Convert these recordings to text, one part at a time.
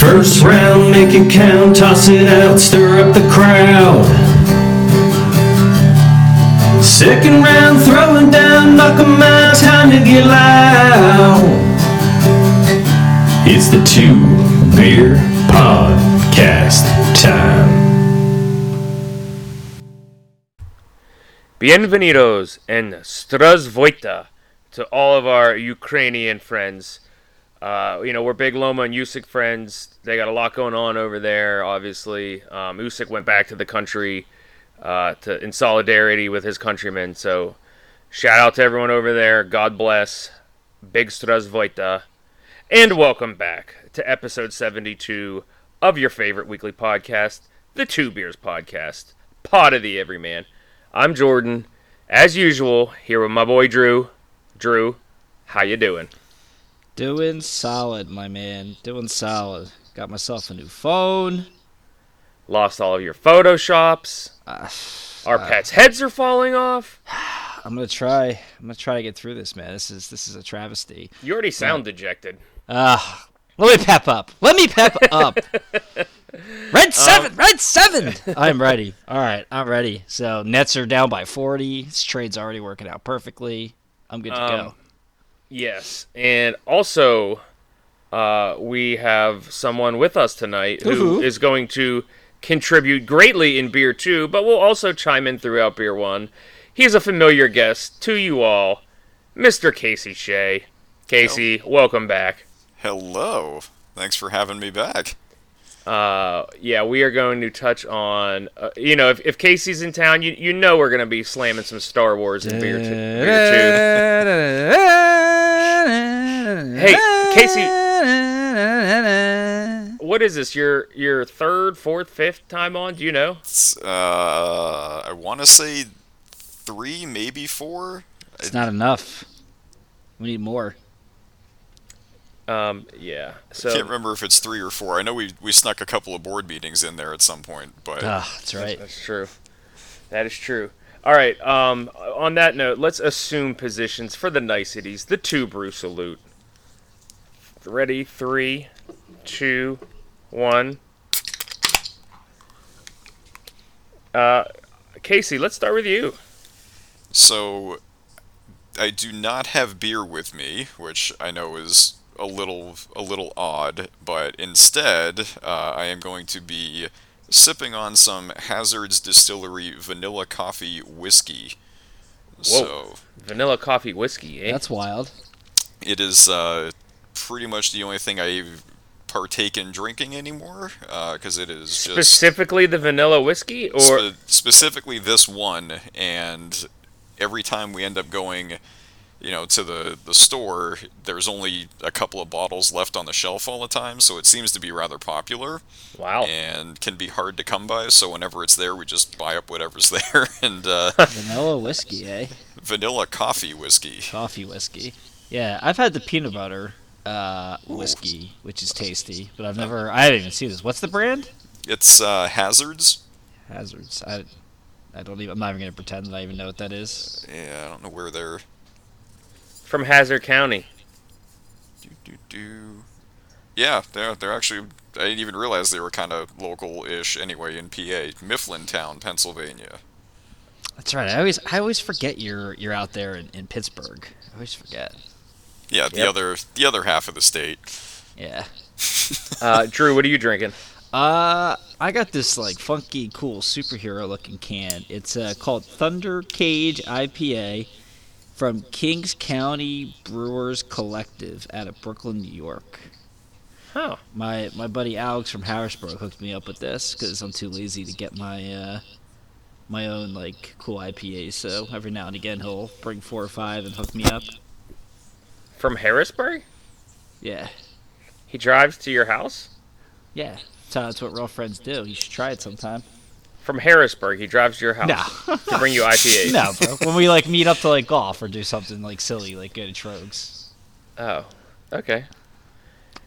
First round, make it count, toss it out, stir up the crowd. Second round, throwing down, knock 'em out, time to get loud. It's the Two Beer Podcast time. Bienvenidos and Zdravstvuyte to all of our Ukrainian friends. Uh, you know, we're big Loma and Usyk friends. They got a lot going on over there, obviously. Um, Usyk went back to the country uh, to, in solidarity with his countrymen. So, shout out to everyone over there. God bless. Big Zdravstvuyte. And welcome back to episode 72 of your favorite weekly podcast, the Two Beers Podcast, Pod of the Everyman. I'm Jordan, as usual, here with my boy Drew. Drew, how you doing? Doing solid, my man. Doing solid. Got myself a new phone. Lost all of your photoshops. Uh, Our pets' heads are falling off. I'm gonna try. I'm gonna try to get through this, man. This is this is a travesty. You already sound dejected. Ah, let me pep up. Let me pep up. Red seven. red seven. I'm ready. All right, I'm ready. So Nets are down by 40. This trade's already working out perfectly. I'm good to Um, go. Yes, and also, uh, we have someone with us tonight who is Woohoo. going to contribute greatly in beer two, but will also chime in throughout beer one. He's a familiar guest to you all, Mr. Casey Shea. Casey, welcome back. Hello. Thanks for having me back. uh, yeah, we are going to touch on, uh, you know, if, if Casey's in town, you you know we're going to be slamming some Star Wars in beer, t- beer too. Hey, Casey. What is this? Your your third, fourth, fifth time on? Do you know? Uh, I want to say three, maybe four. It's not enough. We need more. Um, yeah. So I can't remember if it's three or four. I know we we snuck a couple of board meetings in there at some point, but Ah, that's right. that's true. That is true. All right. Um, on that note, let's assume positions for the niceties. The two brew salute. Ready? Three, two, one. Uh, Casey, let's start with you. so I do not have beer with me, which I know is a little a little odd, but instead uh, I am going to be sipping on some Hazards Distillery vanilla coffee whiskey. So Vanilla coffee whiskey, eh? That's wild. it is uh, pretty much the only thing I partake in drinking anymore because it is just Specifically the vanilla whiskey, or spe- specifically this one and every time we end up going you know to the the store there's only a couple of bottles left on the shelf all the time so it seems to be rather popular wow, and can be hard to come by so whenever it's there we just buy up whatever's there and uh, Vanilla whiskey, eh? vanilla coffee whiskey Coffee whiskey. Yeah, I've had the peanut butter uh, whiskey, which is tasty, but I've never. I haven't even seen this. What's the brand? it's uh, hazards Hazards. I, I don't even. I'm not even gonna pretend that I even know what that is. yeah i don't know where they're from Hazard County. Do, do, do. Yeah, they're, they're actually. I didn't even realize they were kind of local-ish anyway in PA, Mifflintown, Pennsylvania. That's right. I always. I always forget you're you're out there in, in Pittsburgh. I always forget. Yeah, the Yep. other the other half of the state. Yeah. Uh, Drew, what are you drinking? Uh, I got this like funky, cool superhero looking can. It's uh, called Thunder Cage IPA from Kings County Brewers Collective out of Brooklyn, New York. Oh, My my buddy Alex from Harrisburg hooked me up with this because I'm too lazy to get my uh, my own like cool IPAs. So every now and again he'll bring four or five and hook me up. From Harrisburg? Yeah, He drives to your house? yeah. That's, that's what real friends do. You should try it sometime. From Harrisburg, he drives to your house No. to bring you IPAs. no, bro. When we like meet up to like golf or do something like silly, like go to Trogs. Oh, okay.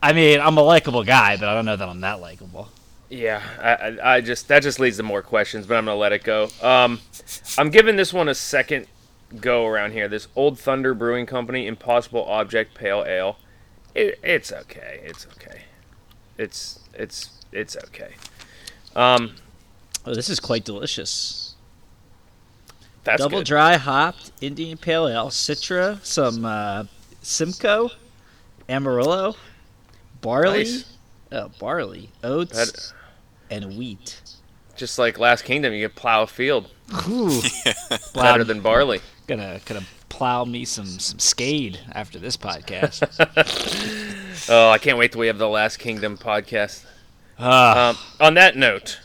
I mean, I'm a likable guy, but I don't know that I'm that likable. Yeah, I, I, I just that just leads to more questions, but I'm gonna let it go. Um, I'm giving this one a second go around here. This Old Thunder Brewing Company Impossible Object Pale Ale. It, it's okay. It's okay. it's it's it's okay. Um, Oh, this is quite delicious. that's Double good. dry hopped Indian Pale Ale, Citra, some uh, Simcoe, Amarillo, barley, Nice. oh, barley, oats, That- and wheat. just like Last Kingdom, you can plow a field Ooh, better than barley. Gonna gonna plow me some some skade after this podcast. Oh, I can't wait till we have the Last Kingdom podcast. Ah, Um, on that note,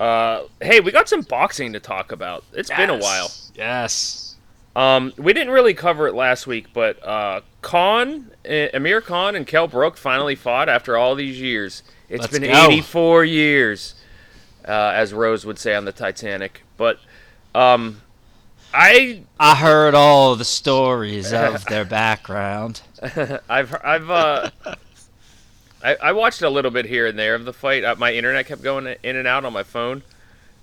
uh, hey, we got some boxing to talk about. It's been a while. Yes. Um, we didn't really cover it last week, but uh, Khan, uh, Amir Khan, and Kell Brook finally fought after all these years. It's Let's been go. 84 years, uh, as Rose would say on the Titanic. But um, I I heard all the stories of their background. I've I've uh, I, I watched a little bit here and there of the fight. Uh, my internet kept going in and out on my phone.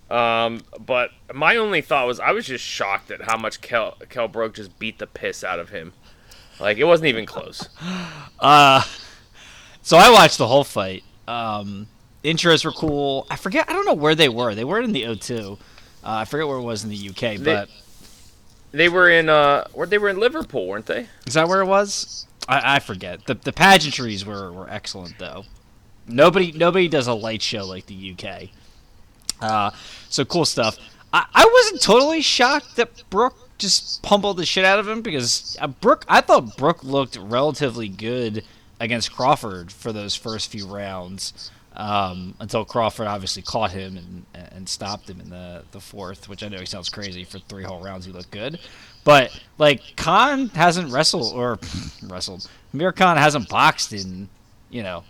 Um, but my only thought was I was just shocked at how much Kell Kell Brook just beat the piss out of him. Like it wasn't even close. Uh, so I watched the whole fight. Um, intros were cool. I forget. I don't know where they were. They weren't in the O2. Uh, I forget where it was in the UK, but They were in uh, where they were in Liverpool, weren't they? is that where it was? I, I forget. The the pageantries were, were excellent though. Nobody nobody does a light show like the UK. Uh, so cool stuff. I, I wasn't totally shocked that Brook just pummeled the shit out of him because uh, Brook. I thought Brook looked relatively good against Crawford for those first few rounds. Um, until Crawford obviously caught him and, and stopped him in the, the fourth, which I know he sounds crazy for three whole rounds. He looked good, but like Khan hasn't wrestled or wrestled. Amir Khan hasn't boxed in you know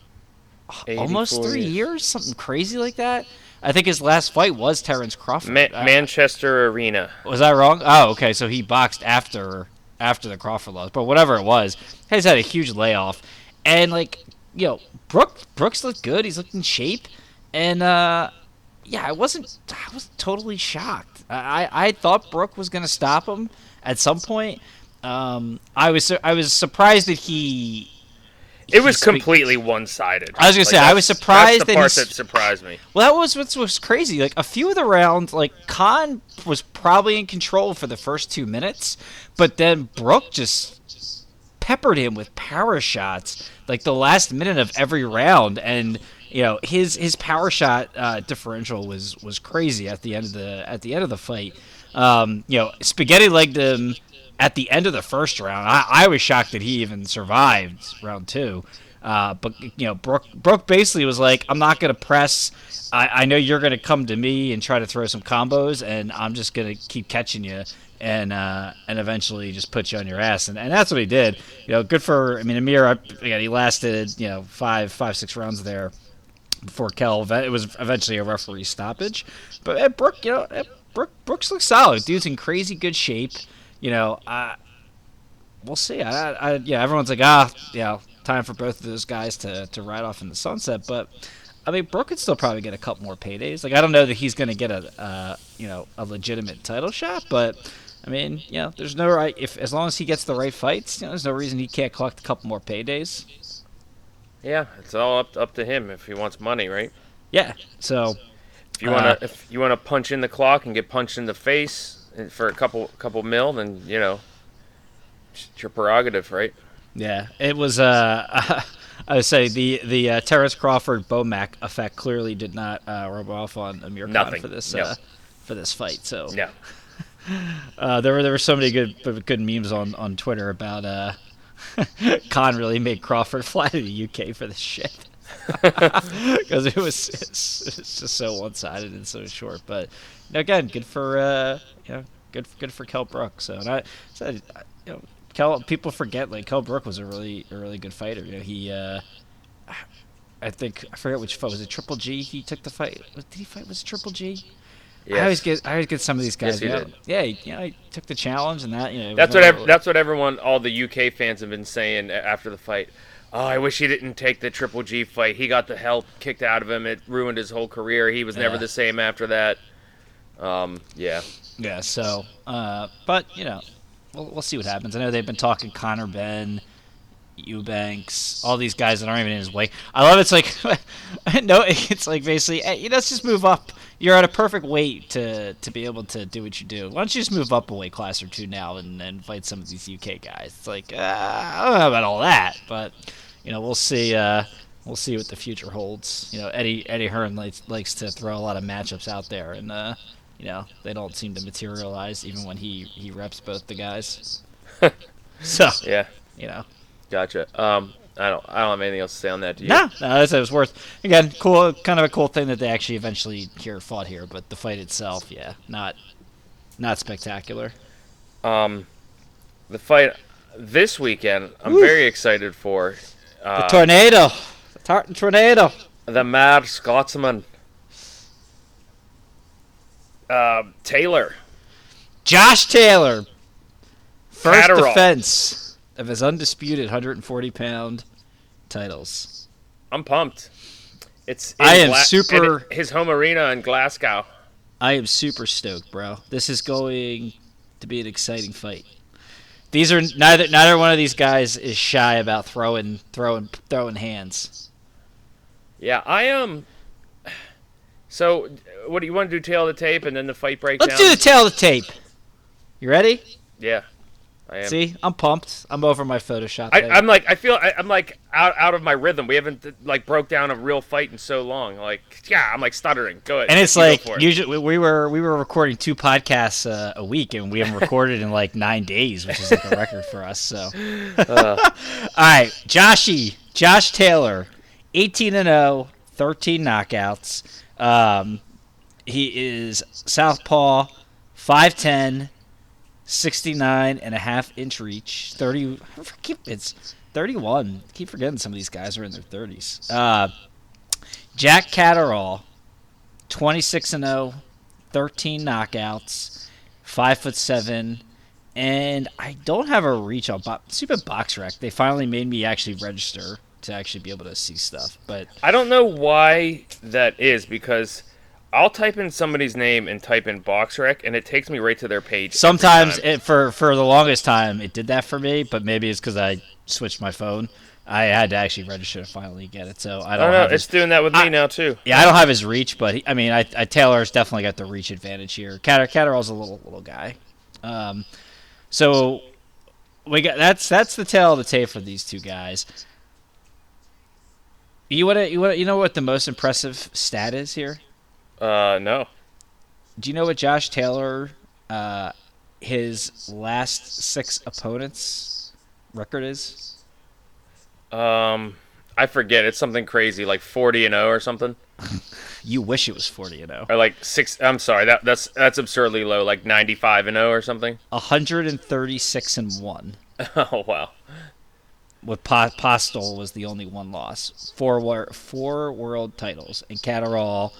almost three years. years, something crazy like that. I think his last fight was Terrence Crawford. Ma- Uh, Manchester Arena. was that wrong? Oh, okay. So he boxed after after the Crawford loss, but whatever it was, he's had a huge layoff, and like you know, Brook Brooks looked good. He's looking in shape, and uh, yeah, I wasn't I was totally shocked. I I, thought Brook was gonna stop him at some point. Um, I was I was surprised that he. It was spe- completely one-sided. I was gonna say, I was surprised That's the that part that surprised me. Well, that was what was crazy. Like a few of the rounds, like Khan was probably in control for the first two minutes, but then Brook just peppered him with power shots like the last minute of every round, and you know his his power shot uh, differential was was crazy at the end of the at the end of the fight. Um, you know, spaghetti legged him at the end of the first round. I, I was shocked that he even survived round two. Uh, but you know, Brook, Brook basically was like, "I'm not gonna press. I, I know you're gonna come to me and try to throw some combos, and I'm just gonna keep catching you, and uh, and eventually just put you on your ass." And, and that's what he did. You know, good for. I mean, Amir. I- Again, he lasted you know five, five, six rounds there before Kell. It was eventually a referee stoppage. But eh, Brook, you know, eh, Brook, Brooks looks solid. Dude's in crazy good shape. You know, uh, we'll see. I, I, yeah, everyone's like, ah, you know, time for both of those guys to, to ride off in the sunset. But I mean, Brook could still probably get a couple more paydays. Like, I don't know that he's going to get a, uh, you know, a legitimate title shot, but. I mean, you know, there's no right if as long as he gets the right fights, you know, there's no reason he can't collect a couple more paydays. Yeah, it's all up up to him if he wants money, right? Yeah. So If you wanna Uh, if you wanna punch in the clock and get punched in the face for a couple couple mil, then you know it's your prerogative, right? Yeah, it was. Uh, I would say the the uh, Terrence Crawford Bomac effect clearly did not uh, rub off on Amir Khan Nothing. for this No. uh, for this fight. So Yeah. uh, there were there were so many good good memes on on Twitter about uh, Khan really made Crawford fly to the UK for this shit because it was it's, it's just so one sided and so short. But you know, again, good for uh, you know good good for Kell Brook. So and I said you know. Kell, people forget like Kell Brook was a really a really good fighter. You know, he uh, I think I forget which fight was it. Triple G. He took the fight. Did he fight? Was Triple G? I always get I always get some of these guys. Yes, you know, did. Yeah, he, you know, he took the challenge and that. You know, That's what ev- that's what everyone, all the UK fans have been saying after the fight. Oh, I wish he didn't take the Triple G fight. He got the hell kicked out of him. It ruined his whole career. He was never Yeah. the same after that. Um, yeah. Yeah. So, uh, but you know, we'll, we'll see what happens. I know they've been talking Conor Benn. Eubanks, all these guys that aren't even in his weight. I love it's like no, it's like basically hey, you know, let's just move up. You're at a perfect weight to to be able to do what you do. Why don't you just move up a weight class or two now and, and fight some of these UK guys? It's like uh, I don't know about all that, but you know we'll see. Uh, we'll see what the future holds. You know, Eddie Eddie Hearn likes likes to throw a lot of matchups out there, and uh, you know they don't seem to materialize even when he he reps both the guys. so Yeah, you know. Gotcha. Um, I don't I don't have anything else to say on that. Do you? No, no, it was worth. Again, cool, kind of a cool thing that they actually eventually here fought here, but the fight itself, yeah, not not spectacular. Um, the fight this weekend, I'm very excited for. The Uh, tornado, the Tartan tornado. the Mad Scotsman. Uh, Taylor. Josh Taylor, first Catterall. defense of his undisputed 140 pound titles. I'm pumped. It's I am Gla- super- his home arena in Glasgow. I am super stoked, bro. This is going to be an exciting fight. These are neither neither one of these guys is shy about throwing throwing throwing hands. Yeah, I am. So, what do you want to do? Tail of the tape and then the fight breakdown. Let's do the tail of the tape. You ready? Yeah. See, I'm pumped. I'm over my Photoshop. I, I'm like I feel I, I'm like out out of my rhythm. We haven't like broke down a real fight in so long. Like yeah, I'm like stuttering. Go ahead. and it's like it. usually we were we were recording two podcasts uh, a week, and we haven't recorded in like nine days, which is like a record for us. So, Uh, all right, Joshy, Josh Taylor, 18 and 0, 13 knockouts. Um, he is southpaw, 5'10", 69 and a half inch reach, 30. Keep it's 31. keep forgetting some of these guys are in their 30s. Uh, Jack Catterall, 26 and 0, 13 knockouts, five foot seven, and I don't have a reach on bo- stupid BoxRec. They finally made me actually register to actually be able to see stuff, but I don't know why that is because I'll type in somebody's name and type in BoxRec and it takes me right to their page. sometimes it, for for the longest time it did that for me. But maybe it's because I switched my phone. I had to actually register to finally get it. So I I don't, don't know. have It's his, doing that with me now too. yeah, I don't have his reach, but he, I mean, I, I Taylor's definitely got the reach advantage here. Catter Catterall's a little little guy. Um, so we got that's that's the tail of the tape for these two guys. You want you want you know what the most impressive stat is here? Uh, no. Do you know what Josh Taylor, uh, his last six opponents record is? Um, I forget. It's something crazy, like forty and zero or something, You wish it was forty and oh. zero. or like six. I'm sorry. That that's that's absurdly low, like ninety five and zero or something. hundred and thirty six and one. oh wow. With po- Postol was the only one loss. Four war- four world titles, and Catterall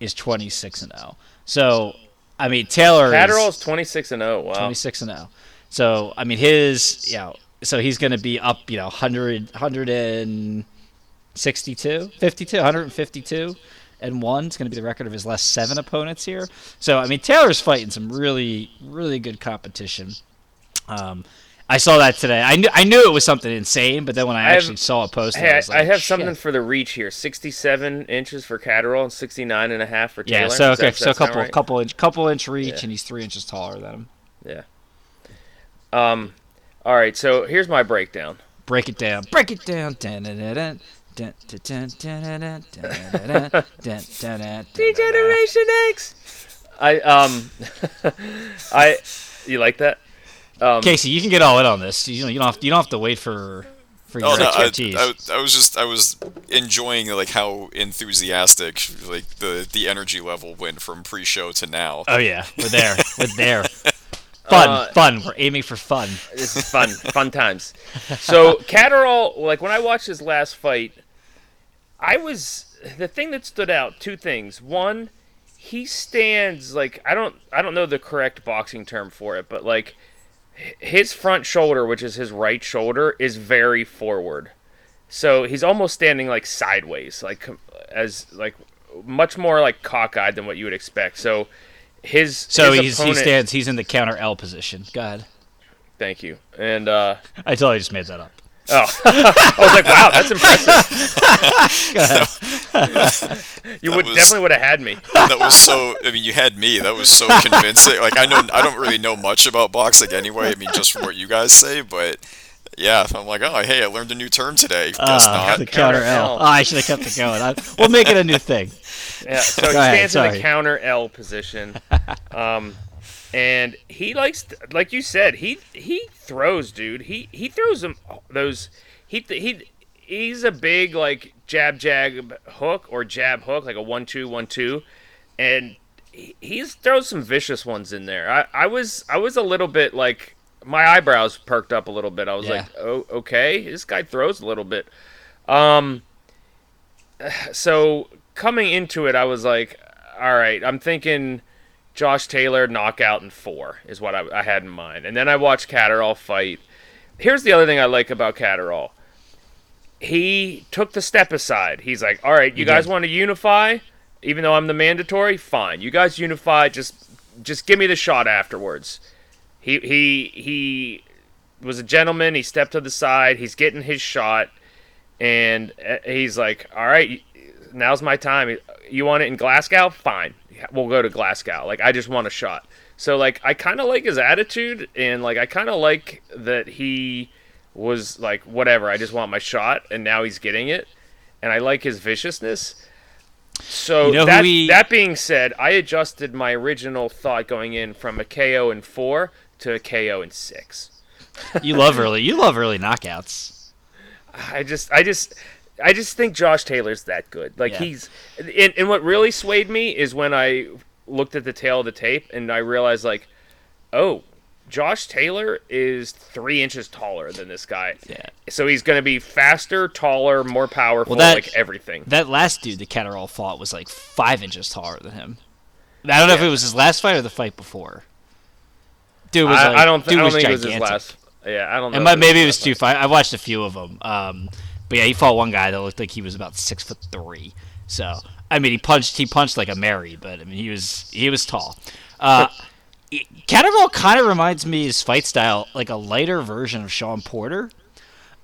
is twenty six and zero. So, I mean Taylor Catterall's is twenty six and zero. Wow. twenty six and zero. So I mean his you know so he's going to be up you know 100 162 52 152 and one. It's going to be the record of his last seven opponents here. So I mean Taylor's fighting some really really good competition. Um, I saw that today. I knew I knew it was something insane, but then when I, I actually have, saw a post, hey, I, like, I, have Shit. something for the reach here: sixty-seven inches for Catterall and 69 and a half for Taylor. Yeah, so okay, that, so a couple right? couple inch couple inch reach, yeah. and he's three inches taller than him. Yeah. Um. All right, so here's my breakdown. Break it down. Break it down. D-Generation X. I um, I you like that? Um, Casey, you can get all in on this. You know, you don't have you don't have to wait for for your Oh no, I, expertise. I, I was just I was enjoying like how enthusiastic like the the energy level went from pre-show to now. oh yeah, we're there. We're there. Fun, Uh, fun. We're aiming for fun. This is fun, fun times. So Catterall, like when I watched his last fight, I was the thing that stood out. Two things. One, he stands like I don't I don't know the correct boxing term for it, but like h- his front shoulder, which is his right shoulder, is very forward. So he's almost standing like sideways, like as like much more like cockeyed than what you would expect. So his So his he's, he stands. He's in the counter L position. Go ahead. Thank you. And uh I totally just made that up. Oh, I was like, wow, that's impressive. you would was- definitely would have had me. that was so. I mean, you had me. That was so convincing. Like I know, I don't really know much about boxing anyway. I mean, just from what you guys say, but yeah, I'm like, oh, hey, I learned a new term today. Guess Uh, not. the counter Counter L. L. Oh, I should have kept it going. I, we'll make it a new thing. Yeah, so he Go ahead, stands in the counter L position, um, and he likes, to, like you said, he he throws, dude. He he throws them those. He he he's a big like jab jab hook or jab hook, like a one two one two, and he he's throws some vicious ones in there. I I was I was a little bit like my eyebrows perked up a little bit. I was Yeah. like, oh okay, this guy throws a little bit. Um, so coming into it, I was like, all right, I'm thinking Josh Taylor knockout in four is what I, I had in mind. And then I watched Catterall fight. Here's the other thing I like about Catterall. He took the step aside. He's like, all right, you guys did. want to unify? Even though I'm the mandatory, fine. You guys unify. Just, just give me the shot afterwards. He he he was a gentleman. He stepped to the side. He's getting his shot, and uh, he's like, "All right, now's my time. You want it in Glasgow? Fine, we'll go to Glasgow. Like, I just want a shot." So like, I kind of like his attitude, and like, I kind of like that he was like, "Whatever, I just want my shot," and now he's getting it, and I like his viciousness. So You know that we- that being said, I adjusted my original thought going in from a KO in four to a KO in six. You love early. You love early knockouts. I just, I just, I just think Josh Taylor's that good. Like Yeah. he's, and, and what really swayed me is when I looked at the tail of the tape and I realized like, oh, Josh Taylor is three inches taller than this guy. Yeah. So he's going to be faster, taller, more powerful, Well, that- like everything. That last dude, the Catterall fought, was like five inches taller than him. I don't know if it was his last fight or the fight before. Dude was I, like, I don't, th- dude I don't was think gigantic. it was his last. Yeah, I don't know. And might, maybe it was two last fight. I watched a few of them. Um, but yeah, he fought one guy that looked like he was about six foot three. So I mean, he punched he punched like a Mary, but I mean he was he was tall. Uh, kind of reminds me his fight style like a lighter version of Shawn Porter,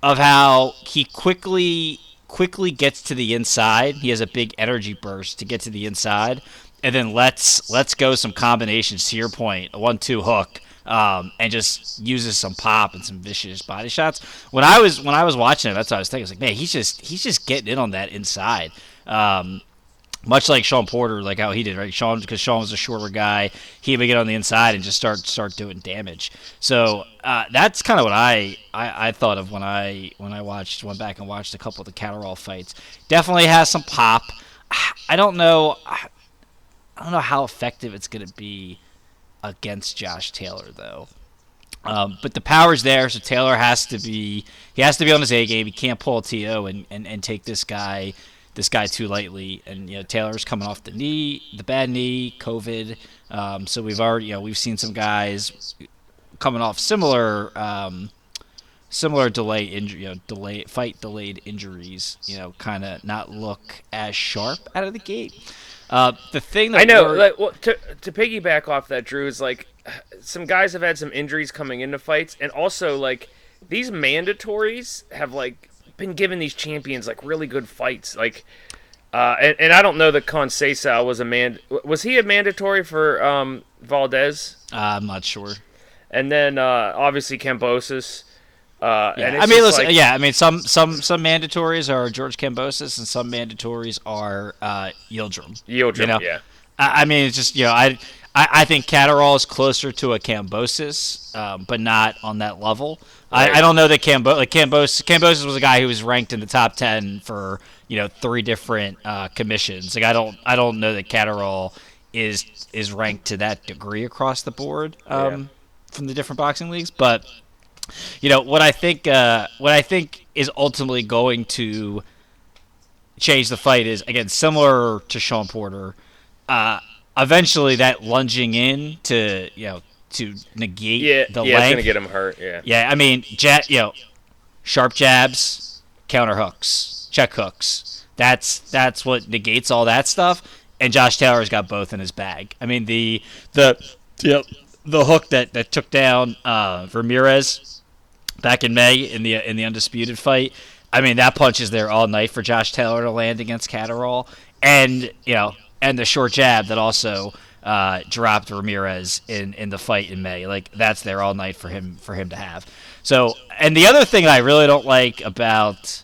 of how he quickly quickly gets to the inside. He has a big energy burst to get to the inside, and then lets lets go some combinations. To your point, a one-two hook, um, and just uses some pop and some vicious body shots. When I was when I was watching it, that's what I was thinking. I was like, man, he's just he's just getting in on that inside. Um, much like Shawn Porter, like how he did, right? Shawn, because Shawn was a shorter guy, he would get on the inside and just start start doing damage. So uh, that's kind of what I, I I thought of when I when I watched went back and watched a couple of the Catterall fights. Definitely has some pop. I don't know. I don't know how effective it's going to be against Josh Taylor though. Um, but the power's there, so Taylor has to be he has to be on his A game. He can't pull a TO and, and, and take this guy this guy too lightly. And you know Taylor's coming off the knee, the bad knee, COVID. Um, so we've already you know we've seen some guys coming off similar um, similar delay injury, you know, delay fight delayed injuries. You know, kind of not look as sharp out of the gate. Uh, the thing that I know. worried- Like, well, to to piggyback off that, Drew is like, some guys have had some injuries coming into fights, and also like these mandatories have like been giving these champions like really good fights. Like, uh, and, and I don't know that Conceição was a man. Was he a mandatory for um, Valdez? uh, I'm not sure. And then uh, obviously Kambosos. Uh, Yeah, and I mean, listen, like- yeah, I mean, some some some mandatories are George Kambosos, and some mandatories are uh, Yildirim. Yildirim, you know? yeah. I, I mean, it's just you know, I I, I think Catterall is closer to a Kambosos, um, but not on that level. I, I don't know that Cambo like Kambosos Kambosos was a guy who was ranked in the top ten for you know three different uh, commissions. Like I don't I don't know that Catterall is is ranked to that degree across the board um, from the different boxing leagues, but you know what I think uh, what I think is ultimately going to change the fight is again similar to Shawn Porter. Uh, eventually, that lunging in to you know to negate Yeah, the yeah, it's length. gonna get him hurt. Yeah. Yeah, I mean, ja- you know, sharp jabs, counter hooks, check hooks. That's that's what negates all that stuff. And Josh Taylor's got both in his bag. I mean, the the the, the hook that that took down uh, Ramirez back in May in the in the undisputed fight. I mean, that punch is there all night for Josh Taylor to land against Catterall, and you know, and the short jab that also uh, dropped Ramirez in, in the fight in May. Like that's there all night for him for him to have. So, and the other thing I really don't like about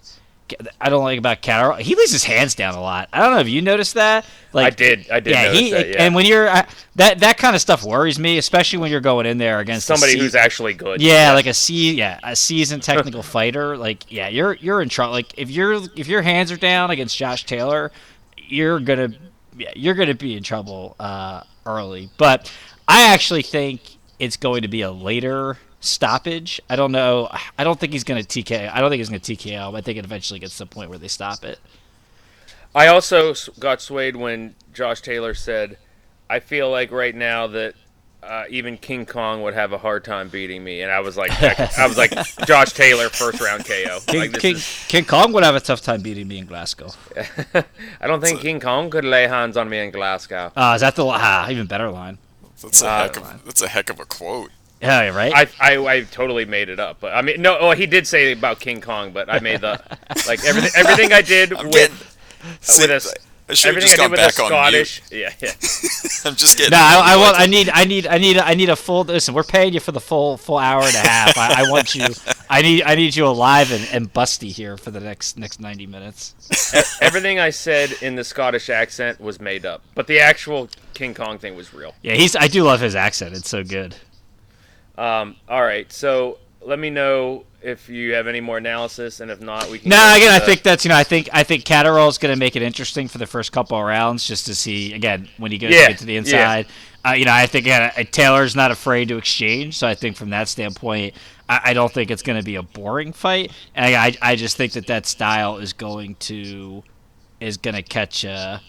I don't like about Catterall, he lays his hands down a lot. I don't know if you noticed that. Like I did. I did. yeah, notice he that, yeah. and when you're uh, that that kind of stuff worries me, especially when you're going in there against somebody who's actually good. yeah, like a yeah a seasoned technical fighter. Like yeah, you're you're in trouble. Like if you're if your hands are down against Josh Taylor, you're gonna yeah you're gonna be in trouble uh, early. But I actually think it's going to be a later stoppage. I don't know. I don't think he's gonna TK. I don't think he's gonna TKO. I think it eventually gets to the point where they stop it. I also got swayed when Josh Taylor said, "I feel like right now that uh, even King Kong would have a hard time beating me," and I was like, I was like, Josh Taylor first round KO. King, like, this King, is- King Kong would have a tough time beating me in Glasgow. I don't think King Kong could lay hands on me in Glasgow. Uh, is that the ah, even better line? That's a Uh, heck of that's a heck of a quote. Yeah, right. I, I, I totally made it up, but I mean, no, oh, he did say about King Kong, but I made the like everything, everything I did I'm with getting. with See, a s- I should have just gone did with a back on mute. Scottish, yeah, yeah. I'm just getting. No, I, I want. I need. I need. I need. I need a full. Listen, we're paying you for the full full hour and a half. I, I want you. I need. I need you alive and, and busty here for the next next ninety minutes. Everything I said in the Scottish accent was made up, but the actual King Kong thing was real. Yeah, he's. I do love his accent. It's so good. Um, all right, so let me know if you have any more analysis, and if not, we can. No, go again, I think that's you know, I think I think Catterall's going to make it interesting for the first couple of rounds, just to see again when he goes Yeah, to to the inside. Uh, you know, I think uh, Taylor's not afraid to exchange, so I think from that standpoint, I, I don't think it's going to be a boring fight. And I, I, I just think that that style is going to is going to catch uh,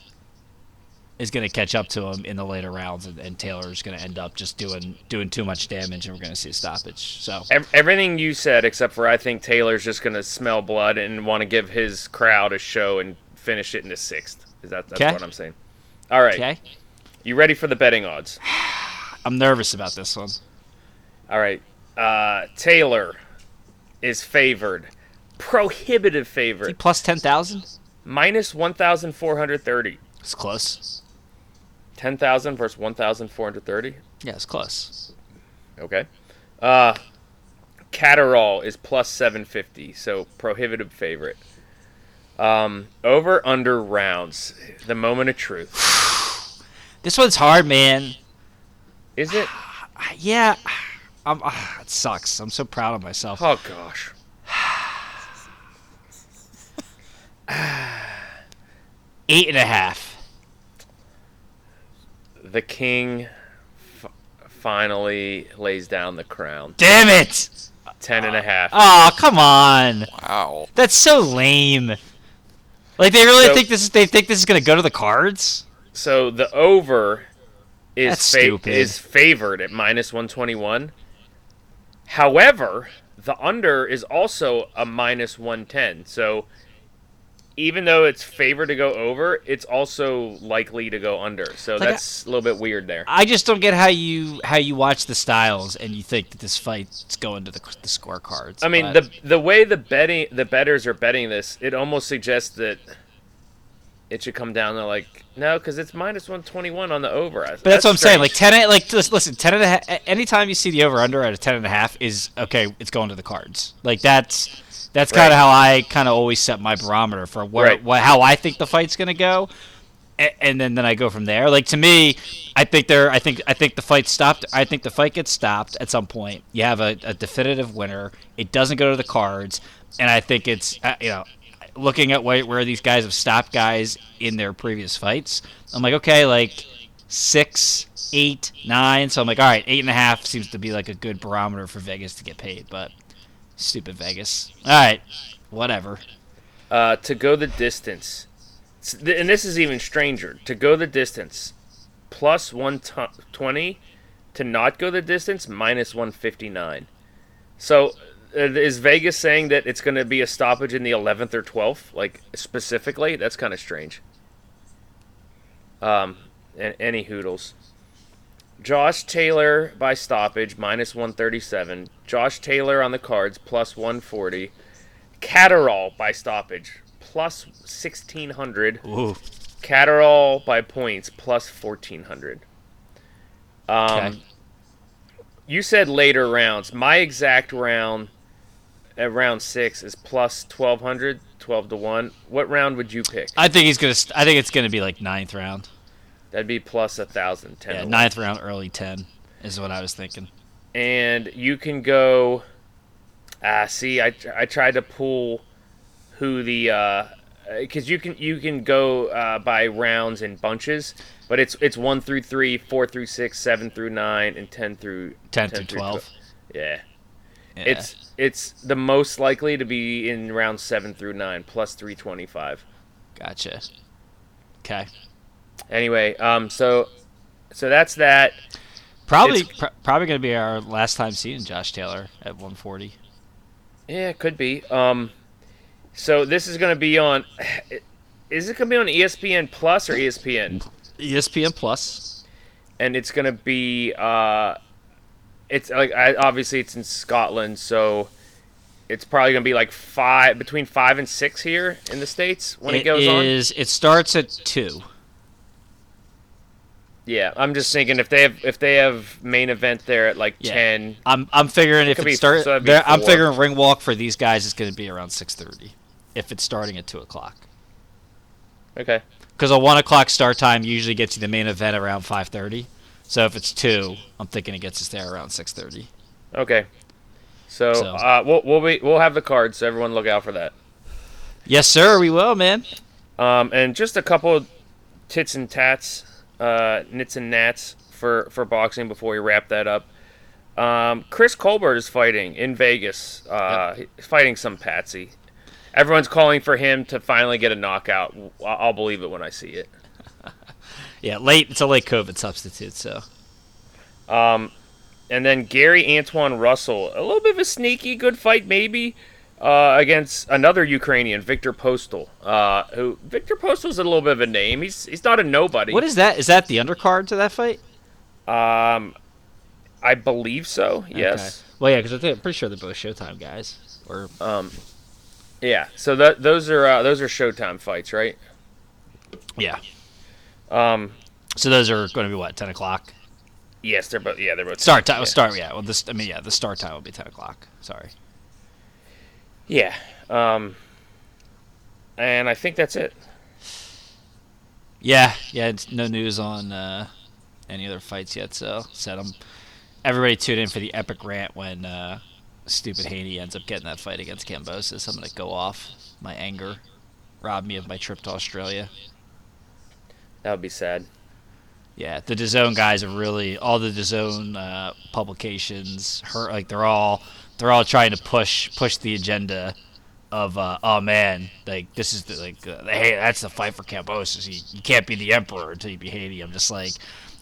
is going to catch up to him in the later rounds, and, and Taylor's going to end up just doing doing too much damage, and we're going to see a stoppage. So everything you said, except for I think Taylor's just going to smell blood and want to give his crowd a show and finish it in the sixth. Is that that's Okay. what I'm saying? All right, okay, you ready for the betting odds? I'm nervous about this one. All right, uh, Taylor is favored, prohibitive favorite, Plus ten thousand. minus one thousand four hundred thirty. It's close. Ten thousand versus one thousand four hundred thirty. Yeah, it's close. Okay. Uh, Catterall is plus 750, so prohibitive favorite. Um, over under rounds, the moment of truth. This one's hard, man. Is it? Yeah, I'm, ah, it sucks. I'm so proud of myself. Oh gosh. Eight and a half. The king f- finally lays down the crown. Damn it! Ten and a half. Oh, come on. Wow. That's so lame. Like they really So- think this is they think this is gonna go to the cards? So the over is That's fa- stupid. is favored at minus 121. However, the under is also a minus 110. So even though it's favored to go over, it's also likely to go under. So Like, that's a little bit weird there. I just don't get how you how you watch the styles and you think that this fight's going to the the scorecards. I mean, but- the the way the betting the betters are betting this, it almost suggests that it should come down to like no, because it's minus 121 on the over. But that's, what I'm saying. Like ten, like listen, ten and a half. Anytime you see the over under at a ten and a half is okay. It's going to the cards. Like that's that's kind Right. of how I kind of always set my barometer for where Right. what, how I think the fight's gonna go, A- and then then I go from there. Like to me, I think there. I think I think the fight stopped. I think the fight gets stopped at some point. You have a, a definitive winner. It doesn't go to the cards, and I think it's uh, you know. Looking at where, where these guys have stopped guys in their previous fights, I'm like, okay, like six, eight, nine. So I'm like, all right, eight and a half seems to be like a good barometer for Vegas to get paid. But stupid Vegas. All right, whatever. uh, to go the distance, and this is even stranger. To go the distance, plus one twenty. To not go the distance, minus one fifty nine. So, uh, is Vegas saying that it's going to be a stoppage in the eleventh or twelfth, like specifically? That's kind of strange. Um, a- any hoodles. Josh Taylor by stoppage minus 137. Josh Taylor on the cards plus 140. Catterall by stoppage plus 1600. Ooh. Catterall by points plus 1400. Um, Okay. You said later rounds. My exact round at round six is plus 1200, 12 to 1. What round would you pick? I think he's gonna. St- I think it's gonna be like ninth round. That'd be plus plus 1000, 10 Yeah, ninth round, early ten is what I was thinking. and you can go. Ah, see, I, I tried to pull who the because you can you can go uh, by rounds in bunches, but it's it's one through three, four through six, seven through nine, and ten through 10 through 12. Yeah. Yeah. it's it's the most likely to be in round seven through nine, plus three twenty five. gotcha. Okay. Anyway, um, so so that's that. Probably pr- probably gonna be our last time seeing Josh Taylor at 140. Yeah, it could be. Um, so this is going to be on. Is it going to be on ESPN Plus or ESPN? ESPN Plus. And it's going to be. Uh, it's like I, obviously it's in Scotland, so it's probably going to be like five between five and six here in the states when it, It goes on. is- It starts at two. Yeah, I'm just thinking if they have if they have main event there at like Yeah. ten. I'm I'm figuring if it be- starts, so I'm figuring ring walk for these guys is going to be around 6:30. If it's starting at two o'clock, Okay. because a one o'clock start time usually gets you the main event around 5:30. So if it's two, I'm thinking it gets us there around 6:30. Okay. So, So- Uh, we'll we'll be, we'll have the cards, so everyone look out for that. Yes, sir. We will, man. Um, and just a couple of tits and tats, uh, nits and nats for, for boxing before we wrap that up. Um, Chris Colbert is fighting in Vegas. Uh, He's fighting some patsy. Everyone's calling for him to finally get a knockout. I'll believe it when I see it. Yeah, late. It's a late COVID substitute, so Um, and then Gary Antuanne Russell, a little bit of a sneaky good fight, maybe, uh, against another Ukrainian, Viktor Postol. Uh, who Viktor Postol's a little bit of a name. He's he's not a nobody. what is that? Is that the undercard to that fight? Um, I believe so. Yes. Okay. Well, yeah, because I'm pretty sure they're both Showtime guys. Or Um, yeah. So that those are uh, those are Showtime fights, right? yeah. Um, So those are going to be what 10 o'clock yes, they're both. Yeah, they're both. start time. Yeah. Start. Yeah. Well, this. I mean, yeah. The start time will be 10 o'clock. Sorry. Yeah. Um, and I think that's it. Yeah. Yeah. No news on uh, any other fights yet. So said I'm. Everybody tune in for the epic rant when uh, stupid Haney ends up getting that fight against Kambosos. I'm gonna go off. My anger robbed me of my trip to Australia. That would be sad. Yeah, the DAZN guys are really all the DAZN uh, publications. Her like they're all they're all trying to push push the agenda of uh, oh man, like this is the like uh, hey that's the fight for Kambosos. You, you can't be the emperor until you be Haiti. I'm just like.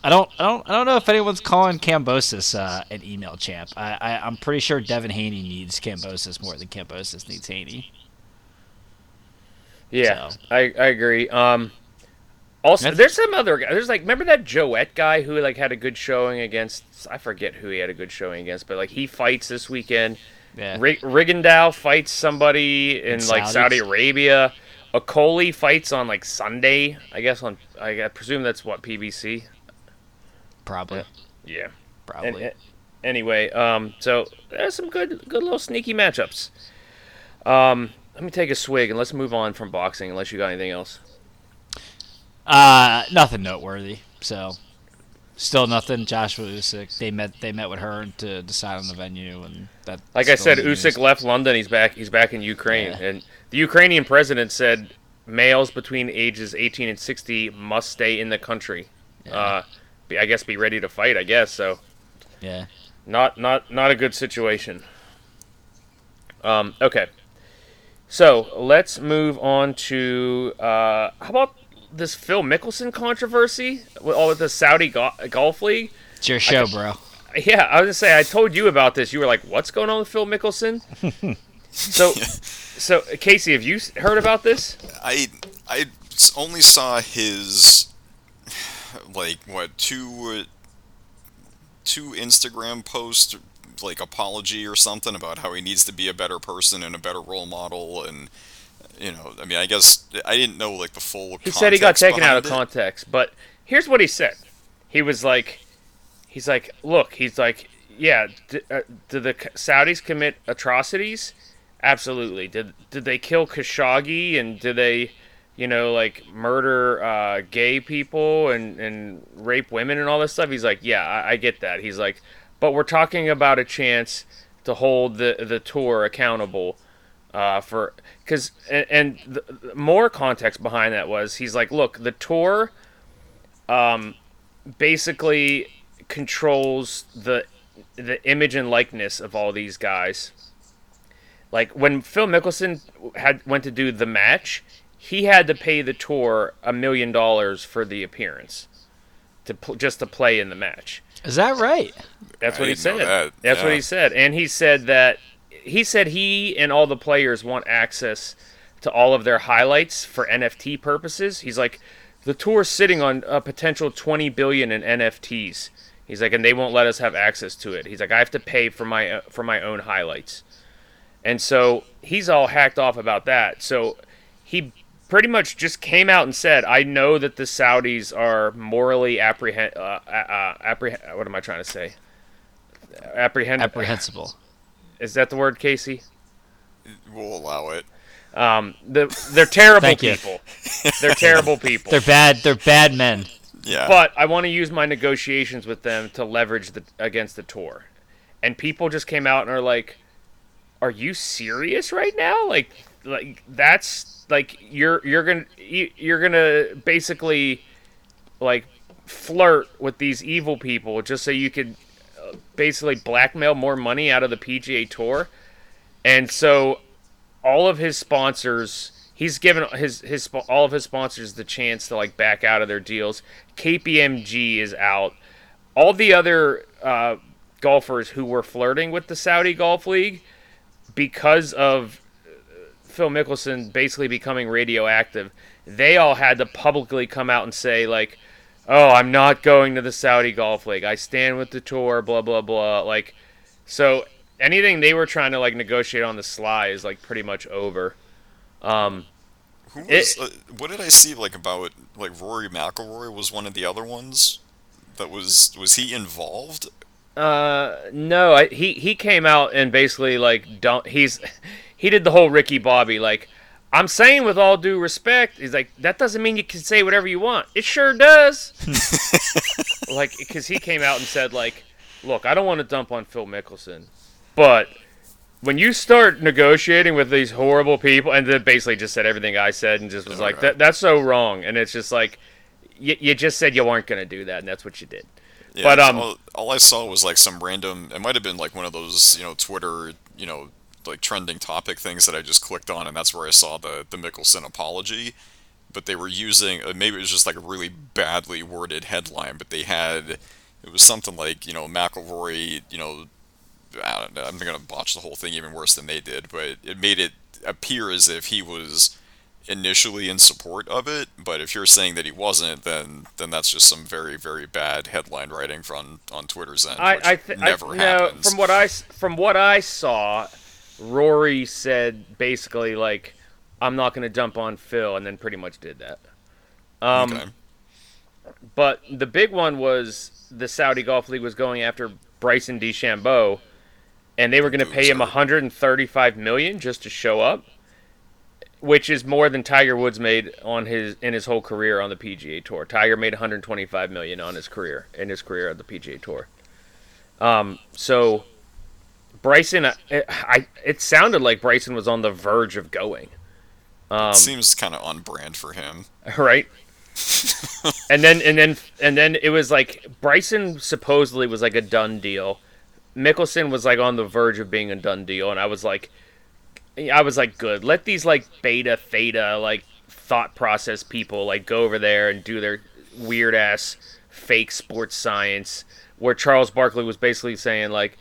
I don't, I don't, I don't know if anyone's calling Kambosos uh, an email champ. I, I, I'm pretty sure Devin Haney needs Kambosos more than Kambosos needs Haney. Yeah, So- I, I agree. Um, also, That's- there's some other guy. There's like, remember that Joette guy who like had a good showing against? I forget who he had a good showing against, but like he fights this weekend. Yeah. Rig- Rigondeaux fights somebody in In like Saudis? Saudi Arabia. Okolie fights on like Sunday. I guess on I presume that's what PBC. Probably, Yeah. And, probably. uh, anyway, um, so there's some good, good little sneaky matchups. Um, let me take a swig and let's move on from boxing. Unless you got anything else. Uh, nothing noteworthy. So, still nothing. Joshua Usyk. They met. They met with her to decide on the venue, and that. Like I said, news. Usyk left London. He's back. He's back in Ukraine, Yeah. and the Ukrainian president said males between ages 18 and 60 must stay in the country. Uh, be, I guess be ready to fight. I guess so. Yeah. Not not not a good situation. Um, okay. So let's move on to uh, how about this Phil Mickelson controversy with all with the Saudi go- Golf League? It's your show, bro. Yeah, I was gonna say I told you about this. You were like, "What's going on with Phil Mickelson?" so, so Casey, have you heard about this? I I only saw his like what two two Instagram posts like apology or something about how he needs to be a better person and a better role model and you know I mean I guess I didn't know like the full He said he got taken out of it. context, but here's what he said. He was like, he's like, look, he's like, yeah, d- uh, did the Saudis commit atrocities? Absolutely. Did did they kill Khashoggi and did they, you know, like murder uh, gay people and and rape women and all this stuff? He's like, yeah, I, I get that. He's like, but we're talking about a chance to hold the the tour accountable uh, for because and, and the, the more context behind that was he's like, look, the tour, um, basically controls the the image and likeness of all these guys. Like when Phil Mickelson had went to do the match, he had to pay the tour a million dollars for the appearance, to pl- just to play in the match. Is that right? That's I what he said. that, That's what he said, and he said that he said he and all the players want access to all of their highlights for NFT purposes. He's like, the tour's sitting on a potential 20 billion in NFTs. He's like, and they won't let us have access to it. He's like, I have to pay for my uh, for my own highlights, and so he's all hacked off about that. So he pretty much just came out and said, I know that the Saudis are morally apprehend uh, uh, apprehend. What am I trying to say? Apprehend. Apprehensible. Is that the word, Casey? We'll allow it. Um, the, they're terrible people. They're terrible people. They're bad. They're bad men. Yeah. But I want to use my negotiations with them to leverage the against the tour. And people just came out and are like, "Are you serious right now? Like, like that's like you're you're gonna you- you're gonna basically like flirt with these evil people just so you could basically blackmail more money out of the PGA Tour." And so all of his sponsors he's given his his all of his sponsors the chance to like back out of their deals KPMG is out all the other uh, golfers who were flirting with the Saudi Golf League because of uh, Phil Mickelson basically becoming radioactive they all had to publicly come out and say like oh I'm not going to the Saudi Golf League I stand with the tour blah blah blah like so anything they were trying to like negotiate on the sly is like pretty much over. Um, Who was? It- uh, what did I see like about like Rory McIlroy was one of the other ones that was was he involved? uh, no, I, he he came out and basically like don't he's he did the whole Ricky Bobby like I'm saying with all due respect he's like that doesn't mean you can say whatever you want. It sure does. like because he came out and said like, look, I don't want to dump on Phil Mickelson, but when you start negotiating with these horrible people, and then basically just said everything I said, and just was like, Okay. that, that's so wrong. And it's just like, you, you just said you weren't going to do that, and that's what you did. Yeah, But, um, all, all I saw was like some random. It might have been like one of those you know Twitter you know like trending topic things that I just clicked on, and that's where I saw the the Mickelson apology. But they were using uh, maybe it was just like a really badly worded headline, but they had it was something like you know McIlroy you know I don't know, I'm gonna botch the whole thing even worse than they did, but it made it appear as if he was initially in support of it. But if you're saying that he wasn't, then then that's just some very very bad headline writing from on Twitter's end, I, I, th- never I no, happens. from what I from what I saw, Rory said basically like, I'm not going to dump on Phil, and then pretty much did that. Um, okay. But the big one was the Saudi Golf League was going after Bryson DeChambeau, and they were going to pay him 135 million just to show up, which is more than Tiger Woods made on his in his whole career on the PGA Tour. Tiger made 125 million on his career in his career on the PGA Tour. Um, so Bryson, I, I it sounded like Bryson was on the verge of going. Um, Seems kind of on brand for him. right? and then and then and then it was like Bryson supposedly was like a done deal. Mickelson was like on the verge of being a done deal, and I was like, I was like, good. Let these like beta theta like thought process people like go over there and do their weird ass fake sports science. Where Charles Barkley was basically saying like,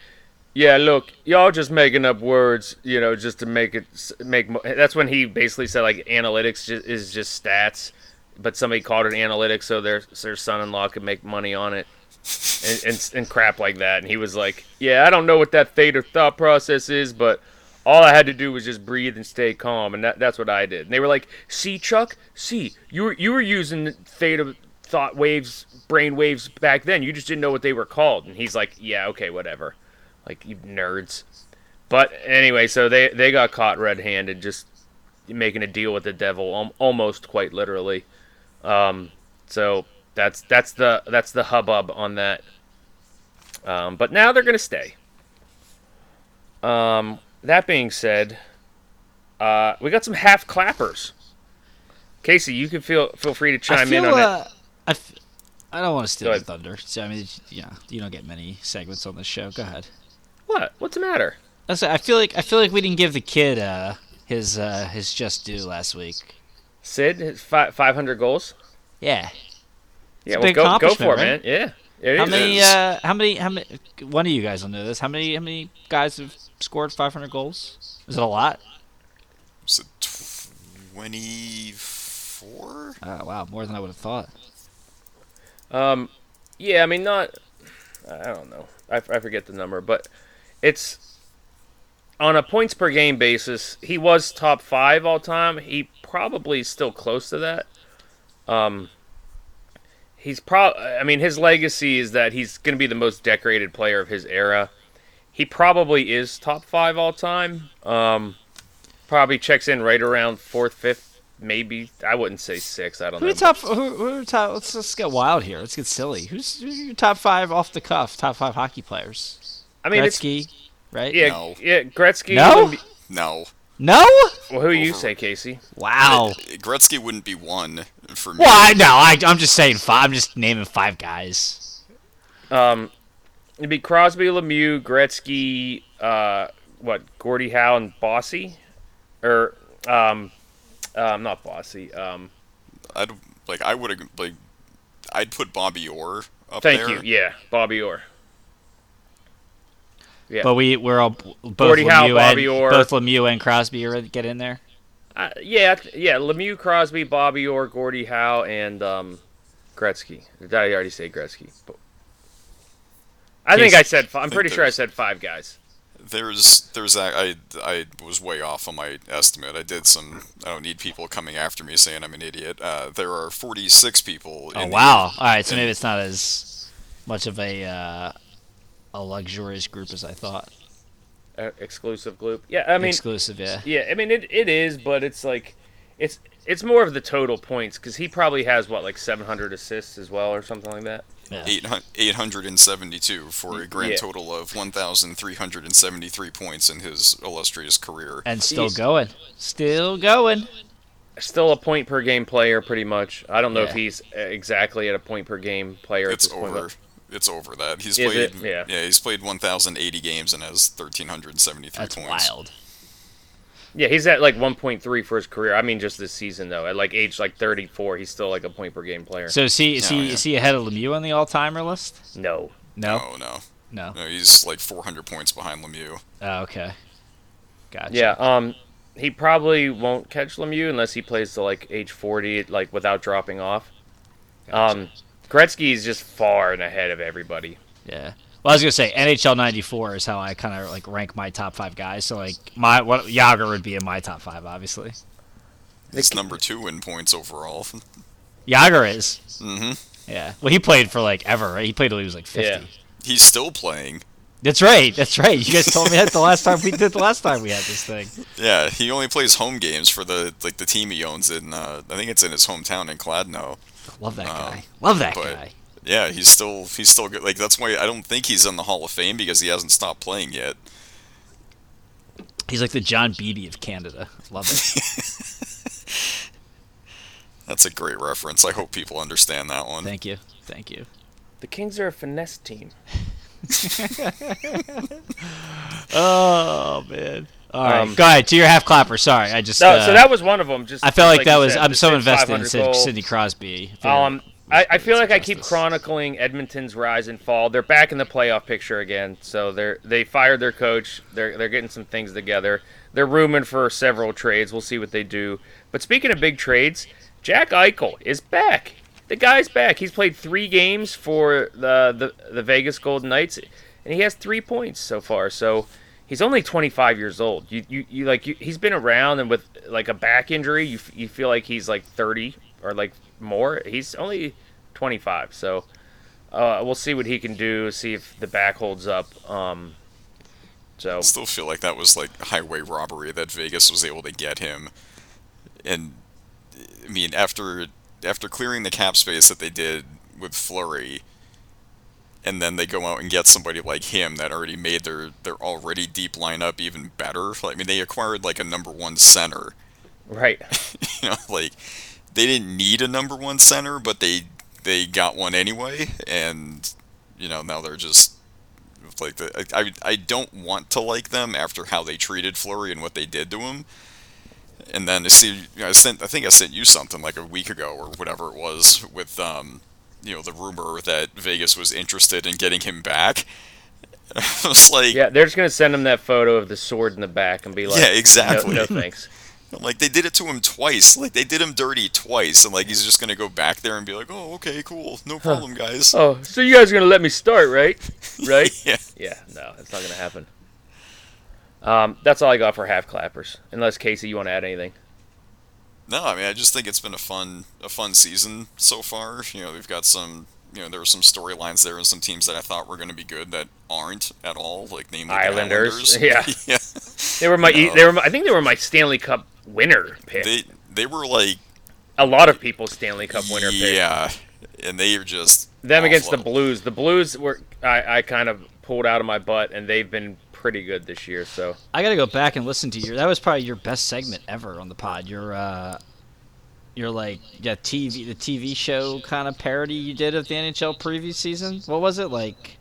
yeah, look, y'all just making up words, you know, just to make it make. mo-" That's when he basically said like analytics is just stats, but somebody called it analytics so their their son-in-law could make money on it. and, and and crap like that. And he was like, "Yeah, I don't know what that theta thought process is, but all I had to do was just breathe and stay calm, and that, that's what I did." And they were like, "See, Chuck, see, you were you were using theta thought waves, brain waves back then. You just didn't know what they were called." And he's like, "Yeah, okay, whatever." Like you nerds. But anyway, so they they got caught red-handed, just making a deal with the devil, al- almost quite literally. Um, so that's that's the that's the hubbub on that. Um, but now they're gonna stay. Um, that being said, uh, we got some half clappers. Casey, you can feel feel free to chime feel, in on uh, I, f- I don't want to steal the thunder. So, I mean, yeah, you don't get many segments on this show. Go ahead. It. What? What's the matter? That's, I feel like I feel like we didn't give the kid uh, his uh, his just due last week. Sid, his fi- 500 goals. Yeah. Yeah, a well, big go go for it, accomplishment, man. right? Yeah. It How is. many? Uh, how many? How many? One of you guys will know this. How many? How many guys have scored 500 goals? Is it a lot? Was it 24? Oh wow, more than I would have thought. Um, yeah, I mean, not. I don't know. I, I forget the number, but it's on a points per game basis. He was top five all time. He probably is still close to that. Um, he's pro. I mean, his legacy is that he's going to be the most decorated player of his era. He probably is top five all time. Um, probably checks in right around fourth, fifth, maybe. I wouldn't say six. I don't Who know. top? Who, who top? Let's let's get wild here. Let's get silly. Who's, who's your top five off the cuff? Top five hockey players? I mean, it's Gretzky, right? yeah, No. yeah. Gretzky. No? be- No. No. Well, who you say, Casey? Wow. Gretzky wouldn't be one for me. Well, I know. I, I'm just saying five. I'm just naming five guys. Um, it'd be Crosby, Lemieux, Gretzky, uh, what, Gordie Howe, and Bossy, or um, um, not Bossy. Um, I'd like I would have like I'd put Bobby Orr up thank there. you. Yeah, Bobby Orr. Yeah. But we we're all both Gordie Howe, Lemieux Bobby and Orr. both Lemieux and Crosby are get in there. Uh, yeah, yeah. Lemieux, Crosby, Bobby Orr, Gordie Howe, and um, Gretzky. Did I already say Gretzky? But I think I said. I'm think pretty sure I said five guys. There's there's a, I I was way off on my estimate. I did some. I don't need people coming after me saying I'm an idiot. Uh, there are 46 people. Oh in the- wow! All right, so maybe it's not as much of a uh, a luxurious group as I thought. Uh, exclusive group. Yeah, I mean, Exclusive, yeah. Yeah, I mean it, it is, but it's like it's it's more of the total points because he probably has what like 700 assists as well or something like that. yeah. 800 872 for a grand Yeah. total of 1,373 points in his illustrious career. And still He's- going, still going. Still a point per game player, pretty much. I don't know if he's uh, exactly at a point per game player. It's at this point, over. but- It's over that. He's Is played. it? Yeah. he's played 1,080 games and has 1,373 That's points. wild. Yeah, he's at like 1.3 for his career. I mean, just this season though. At like age like 34, he's still like a point per game player. So is he is Oh, he yeah. is he ahead of Lemieux on the all timer list? no. No, No, no, no. no. He's like 400 points behind Lemieux. Oh, okay. Gotcha. Yeah. Um, he probably won't catch Lemieux unless he plays to like age 40, like without dropping off. Um, Gretzky is just far and ahead of everybody. Yeah. Well, I was gonna say NHL '94 is how I kind of like rank my top five guys. So like my what Jagr would be in my top five, obviously. He's number two in points overall. Jagr is. Mm-hmm. Yeah. Well, he played for like ever. Right? He played till he was like 50. Yeah. He's still playing. That's right. That's right. You guys told me that the last time we did the last time we had this thing. Yeah, he only plays home games for the like the team he owns in. Uh, I think it's in his hometown in Kladno. Love that Um, guy. Love that but- guy. Yeah, he's still he's still good. Like that's why I don't think he's in the Hall of Fame because he hasn't stopped playing yet. He's like the John Beatty of Canada. Love it. That's a great reference. I hope people understand that one. Thank you. Thank you. The Kings are a finesse team. Oh man. All right. Um, Go ahead to your half clapper. Sorry, I just. No, uh, so that was one of them. Just I felt just like that was. said, I'm so invested in Sid. Sidney Crosby. Um, I, I feel like I keep chronicling Edmonton's rise and fall. They're back in the playoff picture again. So they're they fired their coach. They're they're getting some things together. They're rooming for several trades. We'll see what they do. But speaking of big trades, Jack Eichel is back. the guy's back. He's played three games for the the, the Vegas Golden Knights, and he has three points so far. So he's only 25 years old. You you, you like you, he's been around, and with like a back injury, you you feel like he's like 30 or like more. He's only 25, so uh, we'll see what he can do. See if the back holds up. Um, so I still feel like that was like highway robbery that Vegas was able to get him. And I mean, after after clearing the cap space that they did with Fleury, and then they go out and get somebody like him that already made their their already deep lineup even better. I mean, they acquired like a number one center. right. you know, like they didn't need a number one center, but they they got one anyway, and you know now they're just like the I I don't want to like them after how they treated Fleury and what they did to him. And then to see, you know, I sent I think I sent you something like a week ago or whatever it was with um you know the rumor that Vegas was interested in getting him back. I was like, Yeah, they're just gonna send him that photo of the sword in the back and be like, Yeah, exactly. No, no thanks. Like they did it to him twice. Like they did him dirty twice, and like he's just gonna go back there and be like, "Oh, okay, cool, no problem, guys." Oh, so you guys are gonna let me start, right? Right? yeah. yeah, no, it's not gonna happen. Um, that's all I got for half clappers. Unless Casey, you want to add anything? No, I mean I just think it's been a fun a fun season so far. You know, they've got some you know there were some storylines there and some teams that I thought were going to be good that aren't at all, like namely the Islanders. Islanders. Yeah. yeah. They were my, they were, my, I think they were my Stanley Cup winner pick. They they were like a lot of people's Stanley Cup winner pick. yeah, and they are just Them against the. Blues. The Blues were I, I kind of pulled out of my butt, and they've been pretty good this year. So I gotta go back and listen to your. That was probably your best segment ever on the pod. Your, uh, your like, yeah, TV, the TV show kind of parody you did of the NHL preview season. What was it like?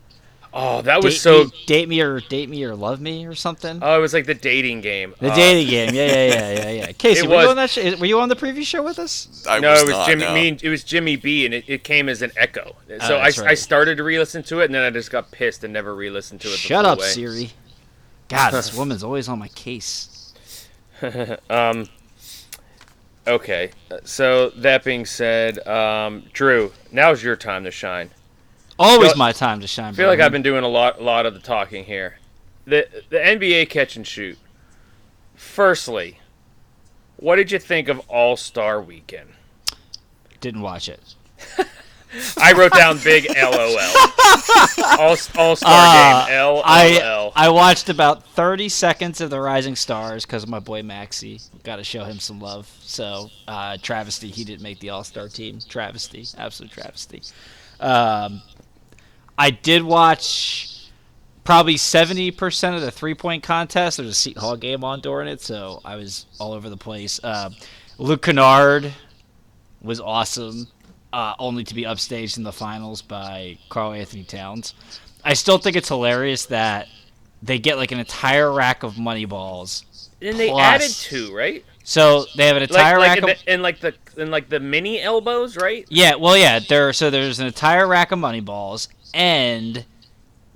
oh, that was date so. me, date me or date me or love me or something. Oh, it was like the dating game. the Uh, dating game. Yeah, yeah, yeah, yeah, yeah. Casey, were was- you on that? Sh- were you on the preview show with us? I no, was it was not, Jimmy. no. Me and, it was Jimmy B, and it, it came as an echo. So I, Oh, I right. started to re-listen to it, and then I just got pissed and never re-listened to it. Shut up, way. Siri. God, this woman's always on my case. Um. Okay, so that being said, um, Drew, now's your time to shine. Always Feel- my time to shine. I feel like. I've been doing a lot, lot of the talking here. The the NBA catch and shoot. Firstly, what did you think of All Star Weekend? didn't watch it. I wrote down big LOL. All All Star Uh, game. LOL. I I watched about 30 seconds of the Rising Stars because my boy Maxie Got to show him some love. So uh, travesty, he didn't make the All Star team. Travesty, absolute travesty. Um, I did watch probably 70% of the three point contest. There's a Seton Hall game on during it, so I was all over the place. Uh, Luke Kennard was awesome, uh, only to be upstaged in the finals by Karl-Anthony Towns. I still think it's hilarious that they get like an entire rack of money balls. and they plus- added two, right? So they have an entire like rack in, of the, in like the in like the mini elbows, right? Yeah, well, yeah. There, so there's an entire rack of money balls, and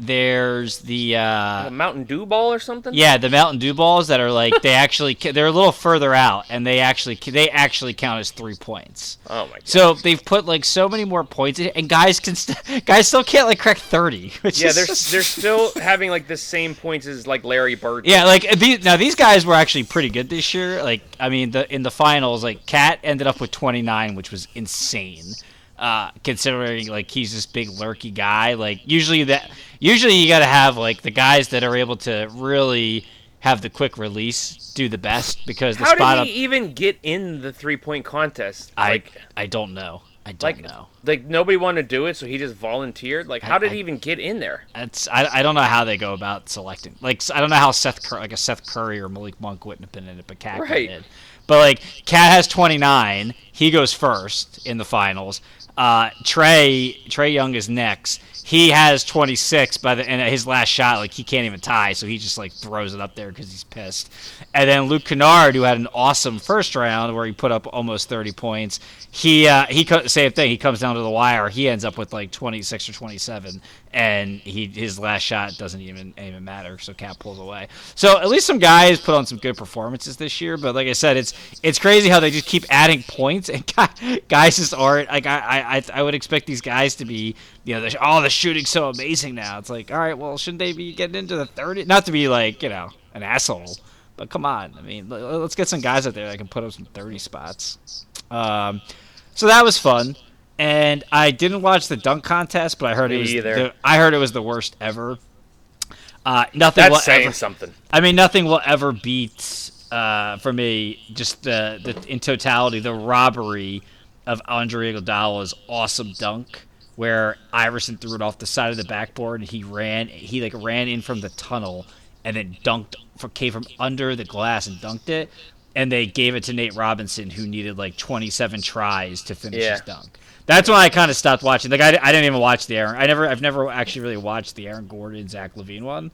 there's the uh, Mountain Dew ball or something. yeah, the Mountain Dew balls that are like they actually they're a little further out, and they actually they actually count as three points. Oh my god. So they've put like so many more points, in, and guys can st- guys still can't like crack thirty. Which yeah, they're just- they're still having like the same points as like Larry Bird. Yeah, like these, now these guys were actually pretty good this year. Like I mean, the in the finals, like Cat ended up with 29, which was insane. Uh, considering like he's this big lurky guy, like usually that usually you got to have like the guys that are able to really have the quick release do the best because the How spot did up. he even get in the three point contest? I Like, I don't know. I don't like, know. like nobody wanted to do it, so he just volunteered. Like, how I- did I- he even get in there? It's I, I don't know how they go about selecting. Like I don't know how Seth Cur- like a Seth Curry or Malik Monk wouldn't have been in it, but Cat Right. in. But like Cat has 29, he goes first in the finals. Uh, Trae Trae Young is next. he has 26 by the and his last shot like he can't even tie, so he just like throws it up there because he's pissed. And then Luke Kennard, who had an awesome first round where he put up almost 30 points, he uh, he same thing. He comes down to the wire. He ends up with like 26 or 27, and he his last shot doesn't even even matter. So Cap pulls away. So at least some guys put on some good performances this year. But like I said, it's it's crazy how they just keep adding points and guys just aren't like I I I would expect these guys to be you know the, oh the shooting's so amazing now. It's like all right, well shouldn't they be getting into the 30? Not to be like you know an asshole. But come on, I mean, let's get some guys out there that can put up some 30 spots. Um, so that was fun. And I didn't watch the dunk contest, but I heard Me it was either. the, I heard it was the worst ever. Uh, nothing That's saying ever, something. I mean, nothing will ever beat uh, for me just the, the in totality the robbery of Andre Iguodala's awesome dunk, where Iverson threw it off the side of the backboard and he ran he like ran in from the tunnel and then dunked for came from under the glass and dunked it, and they gave it to Nate Robinson who needed like 27 tries to finish Yeah. his dunk. That's when I kind of stopped watching. Like I, I didn't even watch the Aaron. I never I've never actually really watched the Aaron Gordon Zach LaVine one.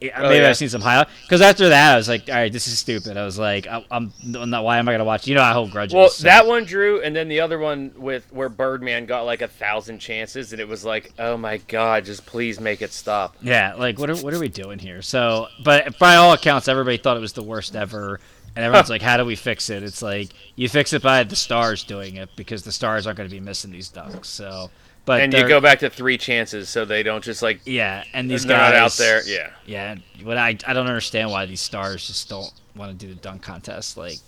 Oh, Maybe yeah. I've seen some highlight because after that I was like, all right, this is stupid. I was like, I, I'm, I'm not. Why am I gonna watch? You know, I hold grudges. Well, so- that one, Drew, and then the other one with where Birdman got like a thousand chances, and it was like, oh my god, just please make it stop. Yeah, like what are what are we doing here? So, but by all accounts, everybody thought it was the worst ever, and everyone's like, "How do we fix it?" It's like you fix it by the stars doing it because the stars aren't going to be missing these ducks. So, but and you go back to three chances, so they don't just like yeah, and these guys not out there. Yeah, Yeah, what I I don't understand why these stars just don't want to do the dunk contest. Like,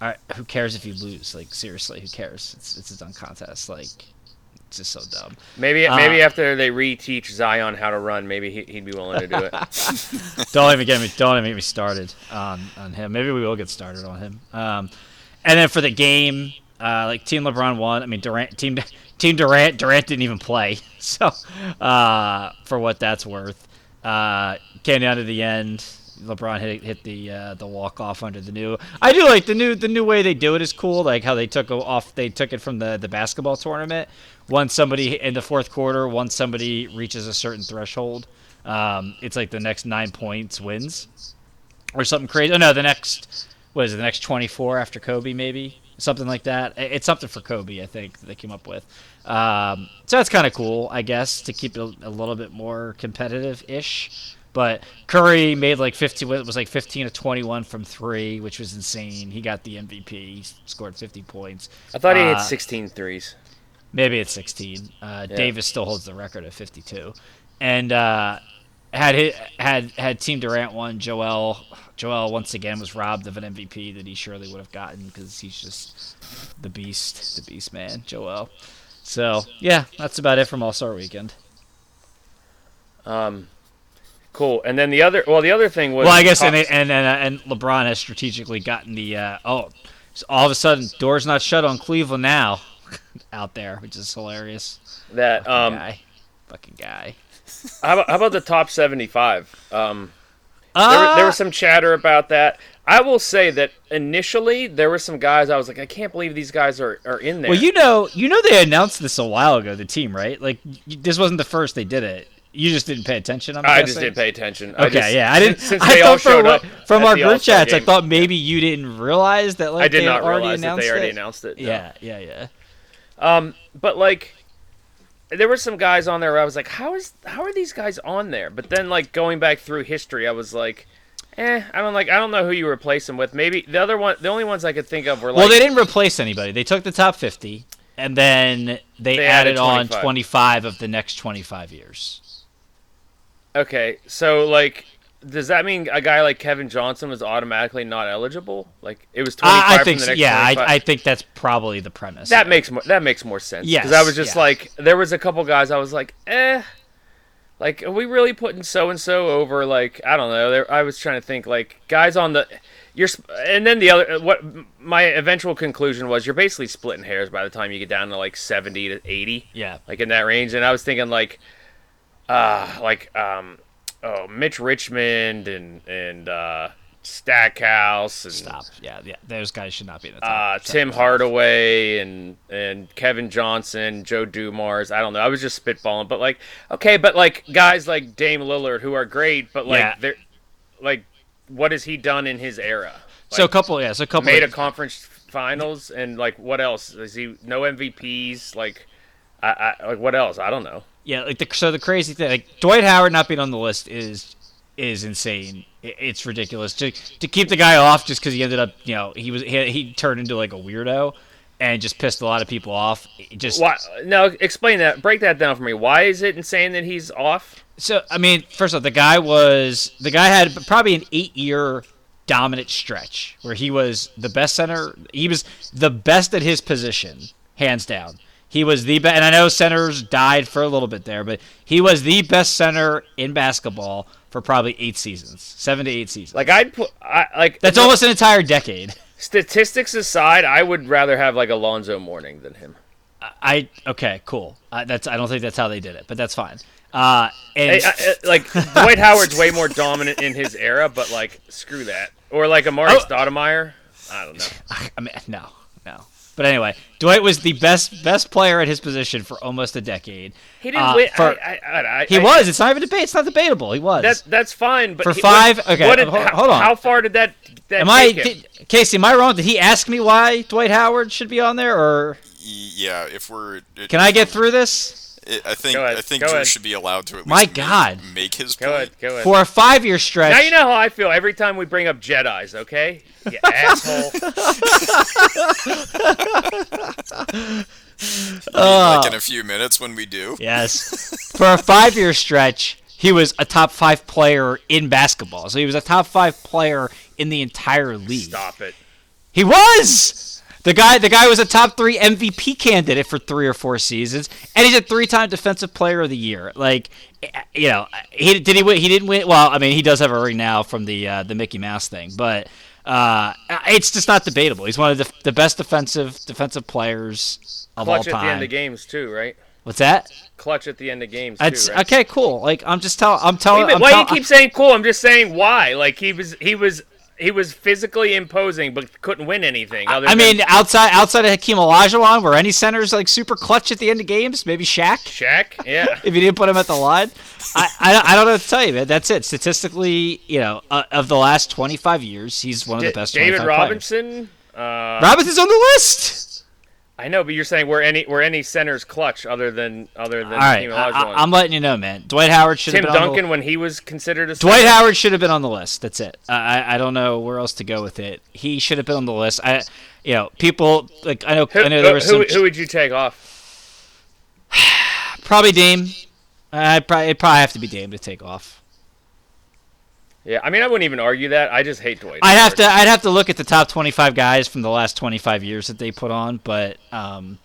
all right, who cares if you lose? Like, seriously, who cares? It's it's a dunk contest. Like, it's just so dumb. maybe Uh, maybe after they reteach Zion how to run, maybe he, he'd be willing to do it. don't even get me don't even get me started on on him. Maybe we will get started on him. Um, and then for the game, uh, like Team LeBron won. I mean Durant team Team Durant Durant didn't even play. So uh, for what that's worth, uh, came down to the end. LeBron hit hit the uh, the walk off under the new. I do like the new the new way they do it is cool. Like how they took off they took it from the the basketball tournament. Once somebody in the fourth quarter, once somebody reaches a certain threshold, um, it's like the next nine points wins, or something crazy. Oh no, the next what is it? The next twenty four after Kobe, maybe something like that. It's something for Kobe, I think that they came up with. Um, so that's kind of cool, I guess, to keep it a, little bit more competitive ish. But Curry made like 15, it was like 15 to 21 from three, which was insane. He got the MVP, he scored 50 points. I thought he Uh, had 16 threes. Maybe it's 16. Uh, Yeah. Davis still holds the record at 52, and uh, had hit, had had Team Durant won. Joel Joel once again was robbed of an MVP that he surely would have gotten because he's just the beast, the beast man, Joel. So yeah, that's about it from All Star Weekend. Um, cool. And then the other, well, the other thing was. Well, I guess and and and, uh, and LeBron has strategically gotten the uh, oh, so all of a sudden doors not shut on Cleveland now out there, which is hilarious. that Fucking um, guy, fucking guy. How about, how about the top 75? Um, there, there Uh, was some chatter about that. I will say that initially there were some guys I was like, I can't believe these guys are, are in there. Well, you know, you know they announced this a while ago. The team, right? Like y- this wasn't the first they did it. You just didn't pay attention. I'm I just didn't pay attention. I Okay, just- yeah, I didn't. Since I they all thought from, what- from our group chats, I thought maybe you didn't realize that. Like I did they not already realize that announced they already it. announced it. no. Yeah, yeah, yeah. Um, but like, there were some guys on there. Where I was like, how is how are these guys on there? But then like going back through history, I was like, eh, I don't like. I don't know who you replace them with. Maybe the other one. The only ones I could think of were like. well, they didn't replace anybody. They took the top fifty, and then they, They added, added on twenty-five of the next twenty-five years. Okay, so like, does that mean a guy like Kevin Johnson was automatically not eligible? Like it was twenty five I, I from think, the so. next yeah, 25? I, I think that's probably the premise. that makes more that makes more sense. Yeah, because I was just yeah. like, there was a couple guys I was like, eh. Like, are we really putting so and so over? Like, I don't know. There, I was trying to think like guys on the, you're, sp- and then the other. What my eventual conclusion was, you're basically splitting hairs by the time you get down to like seventy to eighty, yeah. like in that range. And I was thinking like, uh, like um, oh, Mitch Richmond and and uh, Stackhouse and Stop. Yeah, yeah. Those guys should not be in the top. uh, Tim Hardaway and and Kevin Johnson, Joe Dumars. I don't know. I was just spitballing, but like, okay, but like guys like Dame Lillard who are great, but like Yeah. they're like, what has he done in his era? so a couple, yeah. So a couple. made a conference finals and like what else? Is he no MVPs? Like, I, I like what else? I don't know. Yeah, like the so the crazy thing, like Dwight Howard not being on the list is is insane. It's ridiculous to to keep the guy off just because he ended up, you know, he was he, he turned into like a weirdo and just pissed a lot of people off. It just Why? No, explain that. Break that down for me. Why is it insane that he's off? so I mean, first off, the guy was the guy had probably an eight year dominant stretch where he was the best center. He was the best at his position, hands down. He was the best, and I know centers died for a little bit there, but he was the best center in basketball for probably eight seasons, seven to eight seasons. Like I'd put, I like That's almost an entire decade. statistics aside. I would rather have like Alonzo Mourning than him. I okay, cool. Uh, that's I don't think that's how they did it, but that's fine. Uh, and I, I- like Dwight Howard's way more dominant in his era, but like screw that. Or like Amar'e Oh. Stoudemire. I don't know. I mean, no. But anyway, Dwight was the best best player at his position for almost a decade. He didn't Uh, win. for- I, I, I, he I- was. It's not even debate. It's not debatable. He was. That that's fine. But For he- five- What, okay, what did, hold- hold on. How far did that? that am I, him? did, Casey? Am I wrong? Did he ask me why Dwight Howard should be on there, or Yeah, if we're it- can I get through this? I I think Go I think go Drew ahead. should be allowed to at least My make, God. make his Go point. ahead. Go ahead. For a five-year stretch, Now you know how I feel every time we bring up Jedi's, okay? You asshole. Like uh, in a few minutes when we do. Yes. For a five year stretch, he was a top five player in basketball. So he was a top five player in the entire league. Stop it. He was! The guy the guy was a top three MVP candidate for three or four seasons, and he's a three time defensive player of the year. Like eh, you know, he did he win he didn't win well, I mean he does have a ring now from the uh, the Mickey Mouse thing, but uh, it's just not debatable. He's one of the, the best defensive defensive players of Clutch all at the end of games too, right? What's that? Clutch at the end of games too, right? okay, cool. Like I'm just telling. I'm telling. I'm why tell- you keep saying cool? I'm just saying why. Like he was, he was, he was physically imposing, but couldn't win anything. Other I than mean, outside outside of Hakeem Olajuwon, were any centers like super clutch at the end of games? Maybe Shaq, Shaq. Yeah. if you didn't put him at the line. I, I, I don't know what to tell you, man. That's it. Statistically, you know, uh, of the last 25 years, he's one of the best. David 25 players. Robinson. Uh, Robinson's on the list. I know, but you're saying were any were any centers clutch other than other than All right, I, am letting you know, man. Dwight Howard should Tim have been on the Duncan when he was considered a Dwight center? Howard should have been on the list. That's it. I, I I don't know where else to go with it. He should have been on the list. I, you know, people like I know Who, I know there was who, some who would you take off? probably Dame. Uh, I'd probably it'd probably have to be Dame to take off. Yeah, I mean, I wouldn't even argue that. I just hate Dwight. I'd have to I'd have to look at the top 25 guys from the last 25 years that they put on, but um,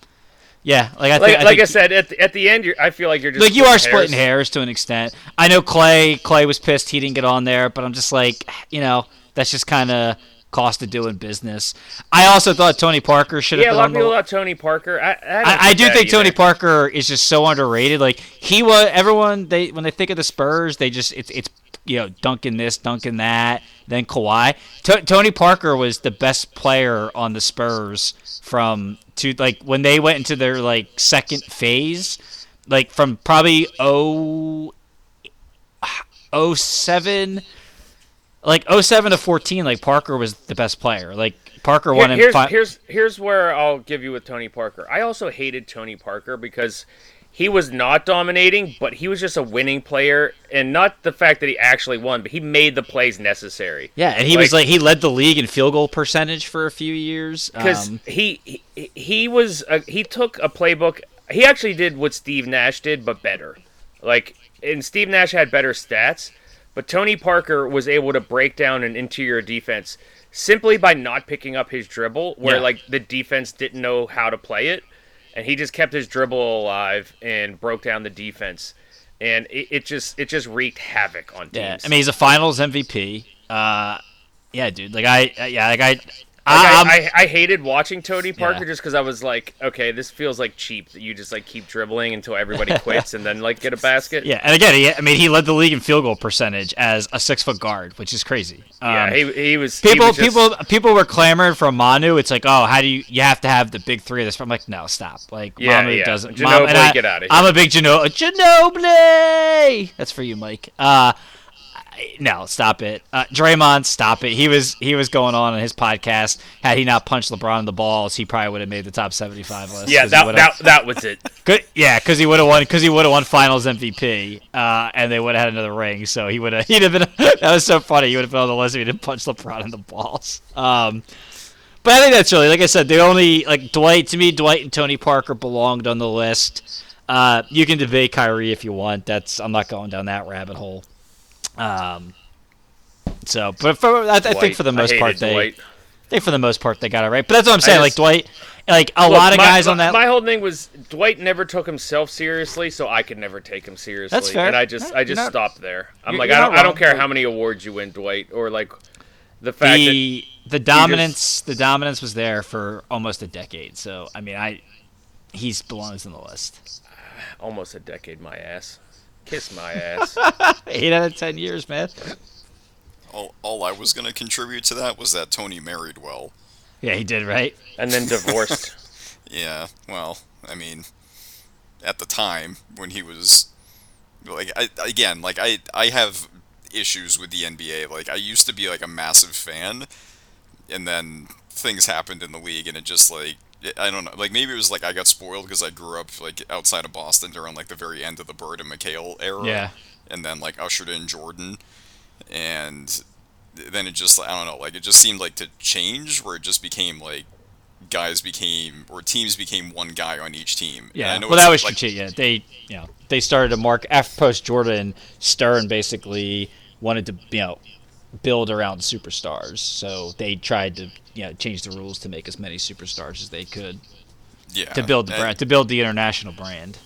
yeah, like I Like, think I, like I said, at the, at the end, you're, I feel like you're just like you are splitting splitting hairs to an extent. I know Clay. Clay was pissed he didn't get on there, but I'm just like, you know, that's just kind of cost of doing business. I also thought Tony Parker should have Yeah, a lot of people thought Tony Parker. I, I, I, I do think Tony. Parker is just so underrated. Like he was, everyone they when they think of the Spurs, they just it's it's you know dunking this, dunking that, then Kawhi. To- Tony Parker was the best player on the Spurs from to like when they went into their like second phase, like from probably oh oh seven. Like 07 to 14, like Parker was the best player. Like Parker Here- won in here's, fi- here's here's where I'll give you with Tony Parker. I also hated Tony Parker because he was not dominating, but he was just a winning player, and not the fact that he actually won, but he made the plays necessary. Yeah, and he was like he led the league in field goal percentage for a few years. because Um, he, he he was a, he took a playbook. He actually did what Steve Nash did, but better. Like, and Steve Nash had better stats, but Tony Parker was able to break down an interior defense simply by not picking up his dribble, where Yeah. like the defense didn't know how to play it, and he just kept his dribble alive and broke down the defense, and it, it just it just wreaked havoc on teams. yeah, I mean he's a Finals MVP. Uh, yeah, dude. Like I, yeah, like I, I'm- I, I, I hated watching Tony Parker Yeah. just because I was like, okay, this feels like cheap that you just like keep dribbling until everybody quits and then like get a basket. Yeah, and again, he, I mean, he led the league in field goal percentage as a six foot guard, which is. Yeah, Um, he, he was. he people, was just- people, people were clamoring for Manu. It's like, oh, how do you? You have to have the big three of this. I'm like, no, stop. Like, Yeah, Manu yeah. doesn't. Ginobili, I, get outta here. I'm a big Gino, Ginobili. That's for you, Mike. Uh, no, stop it. Uh, Draymond, stop it. He was he was going on in his podcast. Had he not punched LeBron in the balls, he probably would have made the top 75 list. Yeah, that, that that was it. Good, yeah, because he would have won. Because he would have won Finals MVP, uh, and they would have had another ring. So he would have. He'd have been. that was so funny. He would have been on the list if he didn't punch LeBron in the balls. Um, but I think that's really, like I said, the only like Dwight to me, Dwight and Tony Parker belonged on the list. Uh, you can debate Kyrie if you want. That's I'm not going down that rabbit hole. Um, so, but for I, I think for the most part they, Dwight. I think for the most part they got it right. But that's what I'm saying. like Dwight, like a Look, lot of my- guys my, on that. My whole thing was Dwight never took himself seriously, so I could never take him seriously. That's fair. And I just I just not- stopped there. I'm like I don't I don't care how many awards you win, Dwight, or like the fact that the the dominance the dominance was there for almost a decade. So I mean, I he's belongs on the list. almost a decade, my ass. Kiss my ass. Eight out of ten years, man. All, all I was gonna contribute to that was that Tony married well. Yeah, he did right. and then divorced. Yeah, well, I mean, at the time when he was like, I again, like I I have issues with the NBA. Like I used to be like a massive fan, and then things happened in the league, and it just like I don't know. Like maybe it was like I got spoiled because I grew up like outside of Boston during like the very end of the Bird and McHale era. Yeah. And then like ushered in Jordan, and then it just I don't know. Like it just seemed like to change where it just became like guys became or teams became one guy on each team. Yeah. I know Well, that was like, strategic. Yeah, they you know they started to mark F post Jordan. Stern basically wanted to you know build around superstars, so they tried to you know change the rules to make as many superstars as they could yeah to build the and- brand to build the international brand.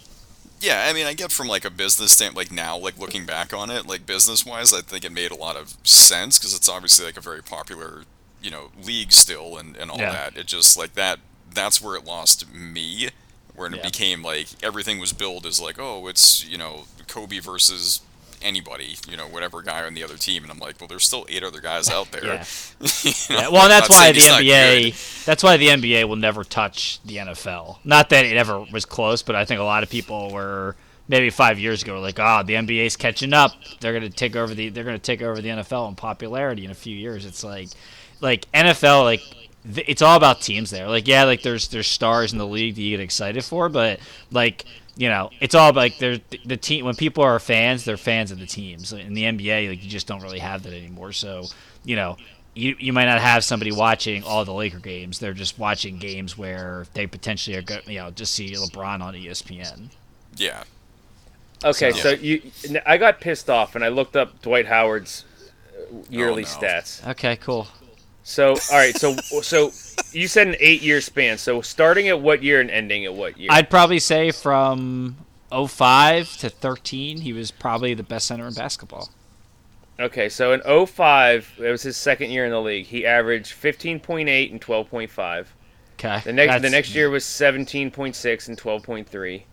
Yeah, I mean, I get from like a business standpoint, like now, like looking back on it, like business wise, I think it made a lot of sense because it's obviously like a very popular, you know, league still and, and all Yeah. that. It just like that, that's where it lost me, where it Yeah. became like everything was billed as like, oh, it's, you know, Kobe versus anybody, you know, whatever guy on the other team. And I'm like, well, there's still eight other guys out there. Yeah. You know, Yeah, well, that's why the NBA. That's why the NBA will never touch the NFL. Not that it ever was close, but I think a lot of people were maybe five years ago were like, "Ah, the NBA's catching up. They're gonna take over the. They're gonna take over the NFL in popularity in a few years." It's like, like NFL, like it's all about teams there. Like, yeah, like there's there's stars in the league that you get excited for, but like. You know, it's all about, like there's the team. When people are fans, they're fans of the teams. In the NBA, like you just don't really have that anymore. So, you know, you you might not have somebody watching all the Laker games. They're just watching games where they potentially are going, you know, just see LeBron on ESPN. Yeah. Okay, So- so you, I got pissed off and I looked up Dwight Howard's uh, yearly no. stats. Okay, cool. So, all right, so so you said an eight-year span. So starting at what year and ending at what year? I'd probably say from 05 to 13, he was probably the best center in basketball. Okay, so in 05, it was his second year in the league. He averaged 15.8 and 12.5. Okay. The next the next year was 17.6 and 12.3.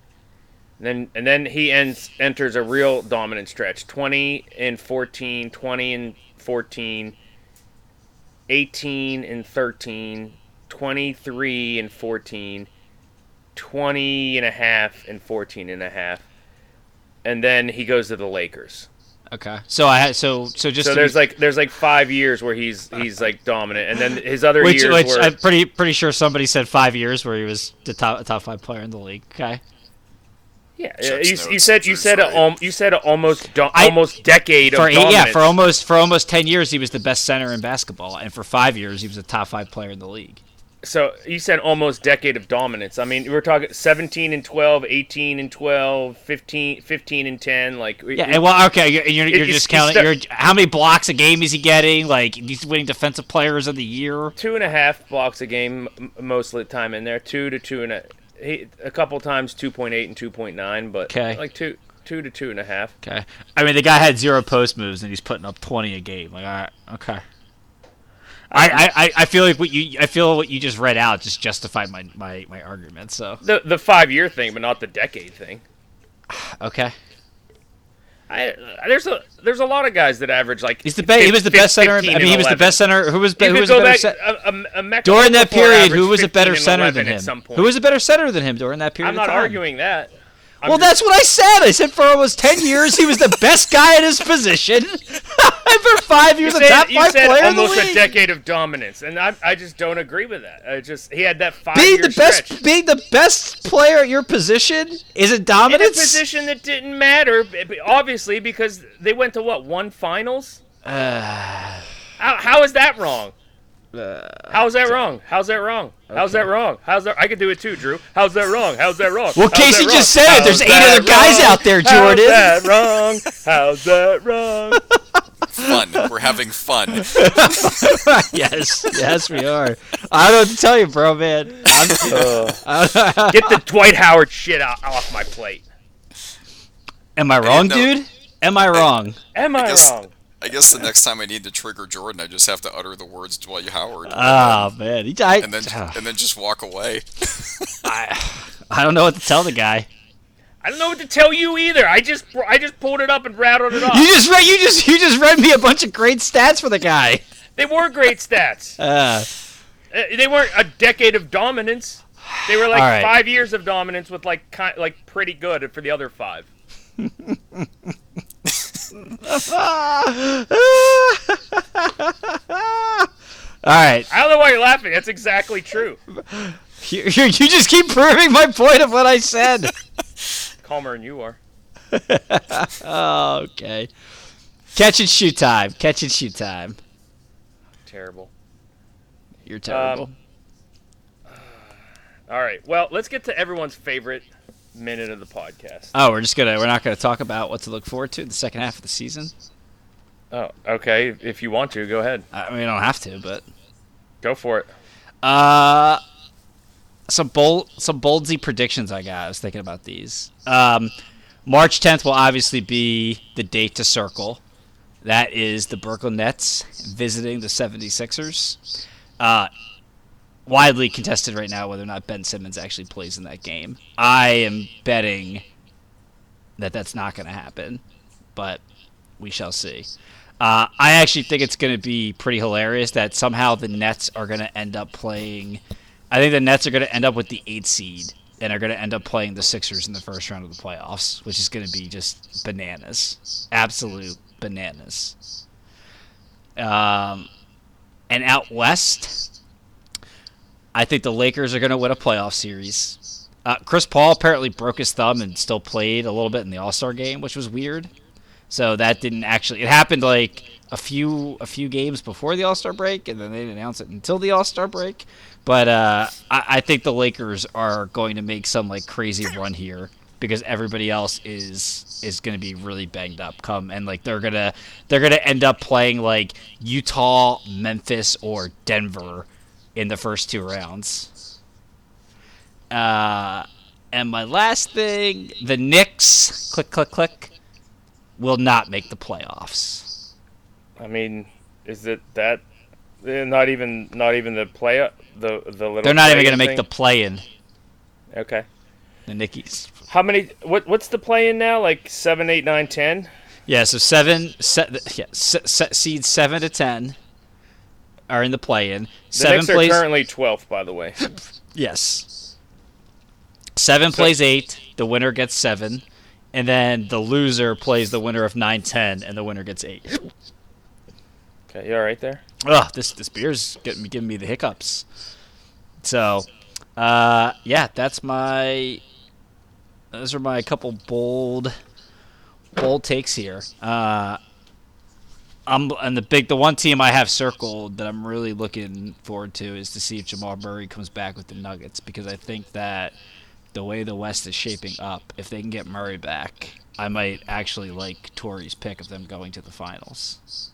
And then and then he ends enters a real dominant stretch. 20 and 14, 20 and 14, 18 and 13, 23 and 14, 20 and a half and 14 and a half. And then he goes to the Lakers. Okay. So I had so so just So there's be- like there's like 5 years where he's he's like dominant and then his other which years which were I'm pretty pretty sure somebody said five years where he was the top top five player in the league. Okay. Yeah, Checks you, you said you said a, right. um, you said a almost do- I- almost decade For of eight, yeah, dominance. for almost for almost ten years he was the best center in basketball, and for five years he was a top five player in the league. So you said almost decade of dominance. I mean, we're talking 17 and 12, 18 and 12, 15, 15 and 10. Like Yeah, and well, okay, you're, you're, you're just counting. the- You're, how many blocks a game is he getting? Like he's winning defensive players of the year. two and a half blocks a game m- most of the time in there. Two to two and a, he, a couple times 2.8 and 2.9, but Okay. like two two to two and a half. Okay, I mean the guy had zero post moves and he's putting up twenty a game. Like, all right, okay. I, I, I- I feel like what you I feel what you just read out just justified my, my, my argument. So The the five year thing, but not the decade thing. okay, I, there's a there's a lot of guys that average like he's the best. He was the best center. I mean, he was the best center. Who was be- who was a better back center a, a, a during that period? Who was a better center than him? Who was a better center than him during that period? I'm not arguing that. I'm well, just- that's what I said. I said for almost ten years he was the best guy at his position. for five You years, the said, top you five said player in the almost a decade of dominance, and I, I just don't agree with that. I just he had that five being year the best, stretch. being the best player at your position is it in a dominance? position that didn't matter, obviously, because they went to what one finals. Uh, How, how is that wrong? How's that wrong? How's that wrong? How's that wrong? How's that? I could do it too, Drew. How's that wrong? How's that wrong? Well, How's Casey that just wrong? said it. There's How's eight other that guys out there, Jordan. How's that wrong? How's that wrong? Fun. We're having fun. yes, yes, we are. I don't know what to tell you, bro, man. I'm, Get the Dwight Howard shit out, off my plate. am I wrong, no. dude? Am I wrong? Am I guess- wrong? I guess the next time I need to trigger Jordan, I just have to utter the words Dwight Howard, Oh man, he, I, and then and then just walk away. I, I don't know what to tell the guy. I don't know what to tell you either. I just I just pulled it up and rattled it off. You just read, you just, you just read me a bunch of great stats for the guy. They were great stats. Uh, Uh, they weren't a decade of dominance. They were like All right. five years of dominance with like ki- like pretty good for the other five. All right, I don't know why you're laughing. That's exactly true. you, you, you just keep proving my point of what I said. Calmer than you are. Okay. Catch and shoot time. Catch and shoot time. Terrible. You're terrible. Um, all right. Well, let's get to everyone's favorite minute of the podcast. oh, we're just gonna we're not gonna talk about what to look forward to in the second half of the season. Oh, okay. If you want to, go ahead. I mean, we don't have to, but Go for it. uh, some bold some boldsy predictions I got. I was thinking about these. Um, March 10th will obviously be the date to circle. That is the Brooklyn Nets visiting the 76ers. Uh, widely contested right now whether or not Ben Simmons actually plays in that game. I am betting that that's not going to happen, but we shall see. Uh, I actually think it's going to be pretty hilarious that somehow the Nets are going to end up playing. I think the Nets are going to end up with the eight seed and are going to end up playing the Sixers in the first round of the playoffs, which is going to be just bananas, absolute bananas. Um, and out west, I think the Lakers are going to win a playoff series. Uh, Chris Paul apparently broke his thumb and still played a little bit in the All Star game, which was weird. So that didn't actually. It happened like a few a few games before the All Star break, and then they didn't announce it until the All Star break. But uh, I, I think the Lakers are going to make some like crazy run here because everybody else is is going to be really banged up. Come and like they're gonna they're gonna end up playing like Utah, Memphis, or Denver in the first two rounds. Uh, and my last thing, the Knicks, click, click, click, will not make the playoffs. I mean, is it that? eh, Not even not even the play the the little. They're not even going to make the play-in. Okay. The Nickies. How many? What what's the play in now? Like seven, eight, nine, ten. Yeah, so seven, se- yeah, se- se- seeds seven to ten are in the play-in. The Seven Knicks plays. are currently twelfth, by the way. Yes. Seven plays eight. The winner gets seven, and then the loser plays the winner of nine, ten, and the winner gets eight. Okay, you all right there? Ugh, this this beer's getting me giving me the hiccups. So, uh, yeah, that's my. Those are my couple bold, bold takes here. Uh, I'm and the big the one team I have circled that I'm really looking forward to is to see if Jamal Murray comes back with the Nuggets because I think that the way the West is shaping up, if they can get Murray back, I might actually like Tory's pick of them going to the finals.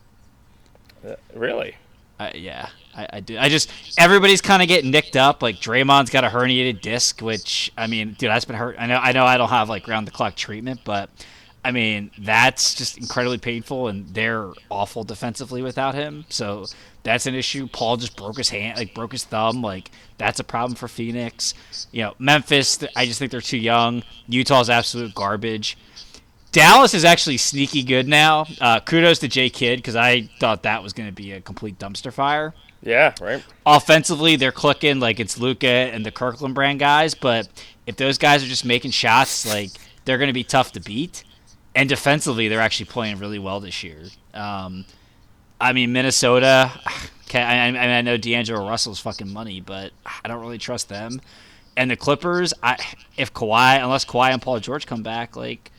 Uh, really? I, yeah, I, I do. I just everybody's kind of getting nicked up. Like Draymond's got a herniated disc, which I mean, dude, that's been hurt. I know, I know, I don't have like round the clock treatment, but I mean, that's just incredibly painful, and they're awful defensively without him. So that's an issue. Paul just broke his hand, like broke his thumb. Like that's a problem for Phoenix. You know, Memphis. I just think they're too young. Utah's absolute garbage. Dallas is actually sneaky good now. Uh, kudos to Jay Kidd because I thought that was going to be a complete dumpster fire. Yeah, right. Offensively, they're clicking like it's Luka and the Kirkland brand guys, but if those guys are just making shots, like they're going to be tough to beat. And defensively, they're actually playing really well this year. Um, I mean, Minnesota. I, I, I know D'Angelo Russell's fucking money, but I don't really trust them. And the Clippers, I if Kawhi, unless Kawhi and Paul George come back, like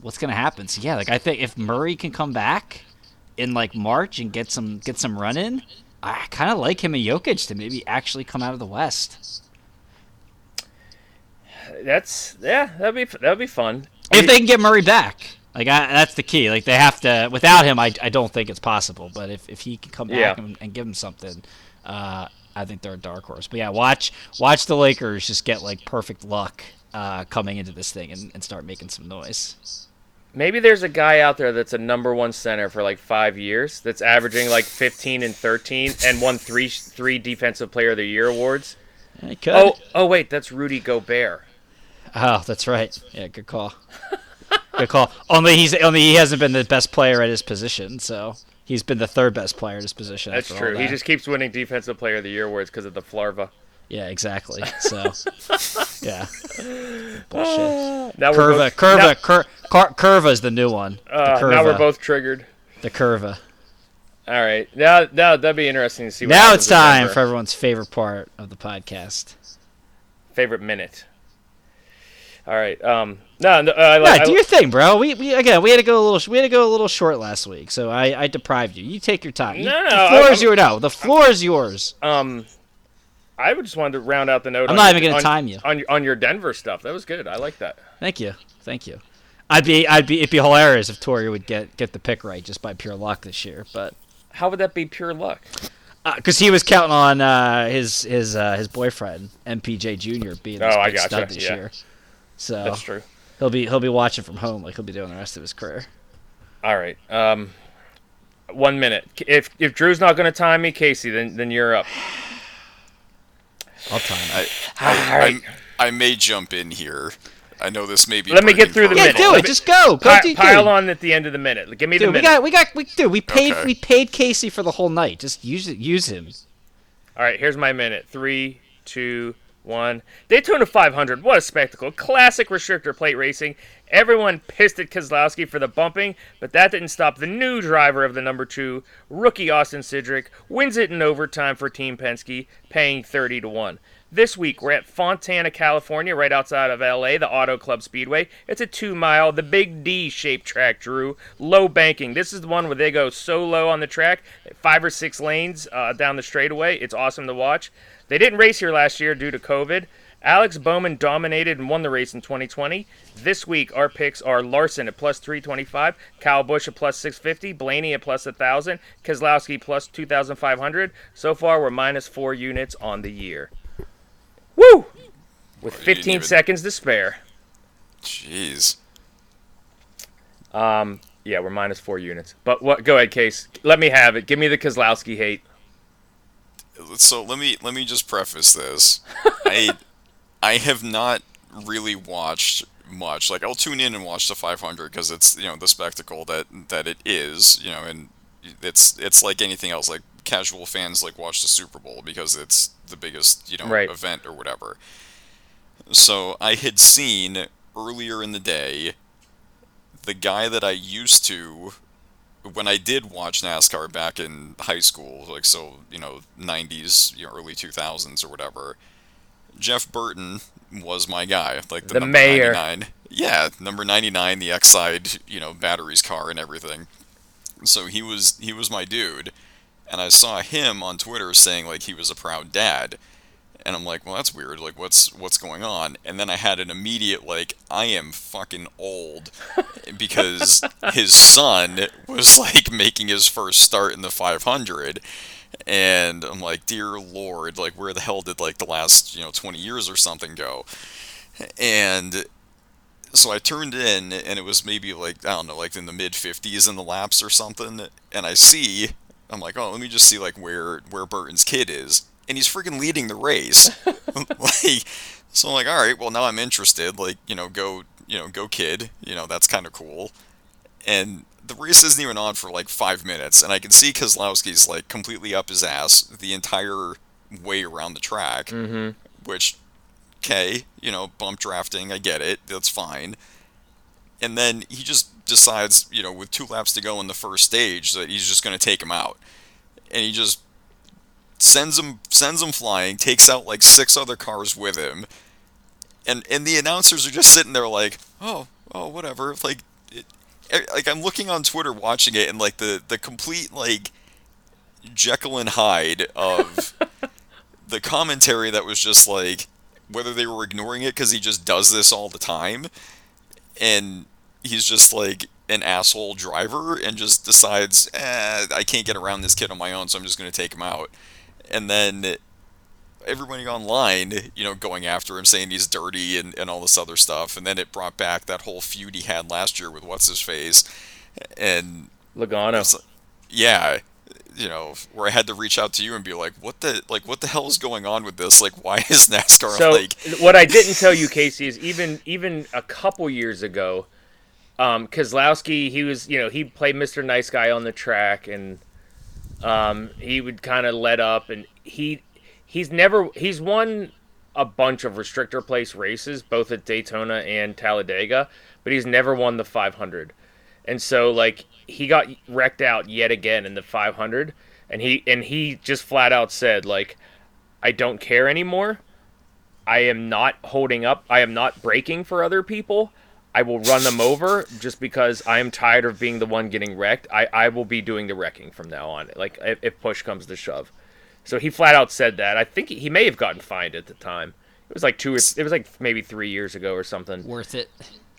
what's gonna happen? So yeah, like I think if Murray can come back in like March and get some get some run in, I kind of like him and Jokic to maybe actually come out of the West. That's yeah, that'd be that'd be fun. If they can get Murray back, like I, that's the key. Like they have to. Without him, I, I don't think it's possible. But if, if he can come back Yeah. and, and give him something, uh, I think they're a dark horse. But yeah, watch watch the Lakers just get like perfect luck uh, coming into this thing and, and start making some noise. Maybe there's a guy out there that's a number one center for like five years that's averaging like 15 and 13 and won three three defensive player of the year awards. Could. Oh oh wait, that's Rudy Gobert. Oh, that's right. Yeah, good call. good call. Only he's only he hasn't been the best player at his position, so he's been the third best player at his position. That's true. He just keeps winning defensive player of the year awards because of the Flarva. yeah, exactly. So yeah, bullshit. Now we're Curva, both, Curva, Now, Cur, Cur, Curva's the new one. The uh, Curva. now we're both triggered. the Curva. All right. Now now that'd be interesting to see. What Now it's time for everyone's favorite part of the podcast. favorite minute. All right. Um. No. no uh, I Yeah, like. do I- your thing, bro. We, we again we had to go a little we had to go a little short last week, so I, I deprived you. You take your time. You- No, no, the floor I'm- is yours. No, the floor is yours. um. I would just wanted to round out the note. I'm on not your- even gonna on- time you. on your on your Denver stuff. That was good. I like that. Thank you, thank you. I'd be I'd be it'd be hilarious if Tori would get get the pick right just by pure luck this year, but How would that be pure luck? because he was counting on uh, his his uh, his boyfriend MPJ Jr. being Oh, I gotcha, this yeah. year. So That's true. he'll be he'll be watching from home like he'll be doing the rest of his career. All right. Um. One minute. If if Drew's not going to time me, Casey, then then you're up. I'll time it. I, All right. I, I may jump in here. I know this may be. Let me get breaking through the Yeah, minute. do it. Just go. Go Pi- do, pile dude. on at the end of the minute. Give me the Dude, we got we got we dude. We paid Okay. we paid Casey for the whole night. Just use it. Use him. All right, here's my minute. Three, two, one. Daytona 500. What a spectacle! Classic restrictor plate racing. Everyone pissed at Keselowski for the bumping, but that didn't stop the new driver of the number two, rookie Austin Cindric, wins it in overtime for Team Penske, paying 30 to one. This week, we're at Fontana, California, right outside of LA, the Auto Club Speedway. It's a two mile, the big D shaped track, Drew. Low banking. This is the one where they go so low on the track, five or six lanes uh, down the straightaway. It's awesome to watch. They didn't race here last year due to COVID. Alex Bowman dominated and won the race in 2020. This week, our picks are Larson at plus 325, Kyle Busch at plus 650, Blaney at plus 1,000, Keselowski plus 2,500. So far, we're minus four units on the year. Woo! With you 15 even- seconds to spare. Jeez. Um, yeah, we're minus four units. But what? Go ahead, Case. Let me have it. Give me the Keselowski hate. So let me let me just preface this. I I have not really watched much. Like I'll tune in and watch the 500 because it's you know the spectacle that that it is. You know, and it's it's like anything else. Like casual fans like watch the Super Bowl because it's the biggest you know Right. event or whatever. So I had seen earlier in the day the guy that I used to when I did watch NASCAR back in high school, like so, you know, 90s, you know, early 2000s or whatever, Jeff Burton was my guy, like the, The number mayor. 99. Yeah, number 99, the Exide, you know, batteries car and everything. So he was he was my dude, and I saw him on Twitter saying like he was a proud dad. And I'm like, well, that's weird. Like, what's what's going on? And then I had an immediate like, I am fucking old, because his son was like making his first start in the 500, and I'm like, dear lord, like where the hell did like the last you know 20 years or something go? And so I turned in, and it was maybe like I don't know, like in the mid 50s in the laps or something. And I see, I'm like, oh, let me just see like where where Burton's kid is, and he's freaking leading the race. like, so I'm like, all right, well now I'm interested. Like, you know, go, you know, go kid. You know, that's kind of cool. And the race isn't even on for like five minutes, and I can see Keselowski's like completely up his ass the entire way around the track, Mm-hmm. which okay, you know, bump drafting, I get it, that's fine. And then he just decides, you know, with two laps to go in the first stage, that he's just going to take him out, and he just sends him sends him flying, takes out like six other cars with him, and and the announcers are just sitting there like, oh, oh, whatever, like. It, like I'm looking on Twitter watching it and like the the complete like Jekyll and Hyde of the commentary that was just like whether they were ignoring it because he just does this all the time. And he's just like an asshole driver and just decides eh, i can't get around this kid on my own so i'm just going to take him out and then everybody online you know going after him saying he's dirty and, and all this other stuff and then it brought back that whole feud he had last year with what's his face and Logano. yeah, you know, where I had to reach out to you and be like, "What the like? What the hell is going on with this? Like, why is NASCAR So like?" what I didn't tell you, Casey, is even even a couple years ago, um, Keselowski, he was you know he played Mr. Nice Guy on the track, and um, he would kind of let up, and he he's never he's won a bunch of restrictor plate races, both at Daytona and Talladega, but he's never won the 500. And so like he got wrecked out yet again in the 500 and he and he just flat out said like I don't care anymore. I am not holding up. I am not breaking for other people. I will run them over just because I am tired of being the one getting wrecked. I, I will be doing the wrecking from now on. Like if, if push comes to shove. So he flat out said that. I think he may have gotten fined at the time. It was like two. Or, it was like maybe three years ago or something. Worth it.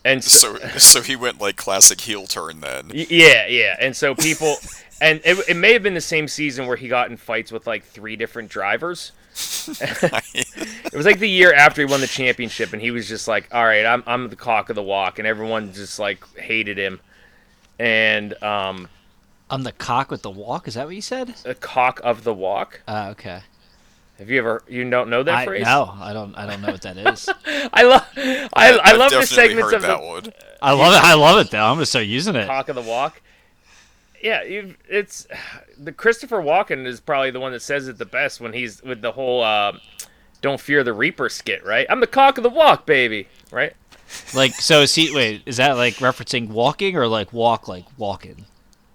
And so, So so he went like classic heel turn then. Yeah, yeah. And so people, and it, it may have been the same season where he got in fights with like three different drivers. It was like the year after he won the championship, and he was just like, "All right, I'm I'm the cock of the walk," and everyone just like hated him. And um, I'm the cock with the walk. Is that what you said? the cock of the walk. Uh, okay. Have you ever? You don't know that I, phrase? no, I don't. I don't know what that is. I love. I, I I've love the definitely segments heard of that the one. I love it. I love it though. I'm gonna start using it. cock of the walk. Yeah, you've, it's the Christopher Walken is probably the one that says it the best when he's with the whole uh, "Don't fear the Reaper" skit, right? I'm the cock of the walk, baby, right? Like, so is he? Wait, is that like referencing walking or like walk, like walking?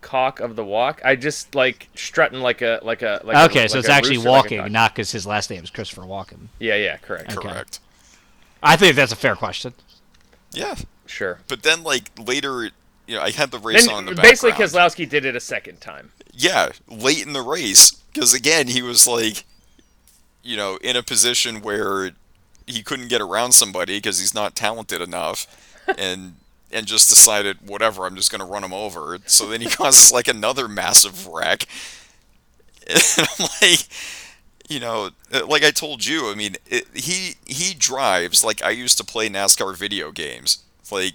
Cock of the walk. I just like strutting like a like a like a- Okay, so like it's actually rooster, like walking, cock. not because his last name is Christopher Walken. Yeah, yeah, correct. Okay. Correct. I think that's a fair question. Yeah, Sure. but then like later, you know, I had the race on Then the basically, background. Keselowski did it a second time. yeah, late in the race because again he was like, you know, in a position where he couldn't get around somebody because he's not talented enough, and and just decided whatever I'm just gonna run him over. So then he causes like another massive wreck, and I'm like. You know, uh, like I told you, I mean, it, he he drives like I used to play NASCAR video games, like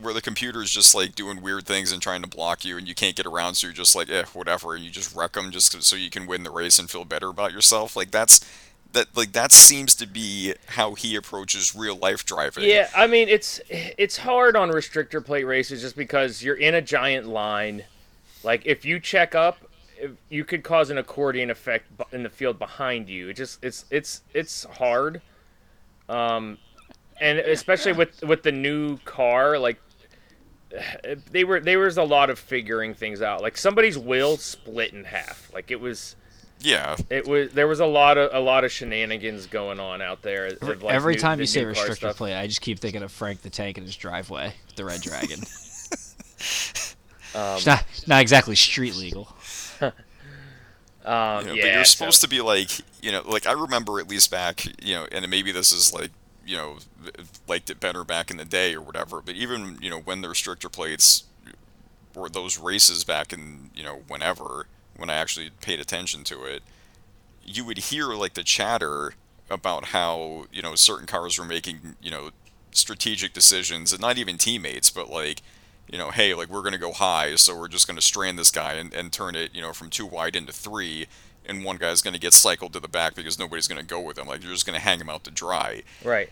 where the computer's just like doing weird things and trying to block you, and you can't get around, so you're just like, eh, whatever, and you just wreck them just so you can win the race and feel better about yourself. Like that's that like that seems to be how he approaches real life driving. Yeah, I mean it's it's hard on restrictor plate races just because you're in a giant line. Like if you check up, you could cause an accordion effect in the field behind you. It just it's it's it's hard. Um, and especially with with the new car, like they were there was a lot of figuring things out. Like somebody's will split in half. Like it was yeah, it was there was a lot of a lot of shenanigans going on out there. of, like, Every new- time you say new car restrictor stuff. plate, I just keep thinking of Frank the Tank in his driveway, the Red Dragon. Um, not not exactly street legal. Um, you know, yeah, but you're so- supposed to be like, you know, like I remember at least back, you know, and maybe this is like, you know, liked it better back in the day or whatever. But even you know when the restrictor plates were those races back in you know whenever when I actually paid attention to it, you would hear like the chatter about how you know certain cars were making you know strategic decisions, and not even teammates, but like, you know, hey, like we're gonna go high, so we're just gonna strand this guy and, and turn it, you know, from two wide into three, and one guy's gonna get cycled to the back because nobody's gonna go with him. Like you're just gonna hang him out to dry, Right.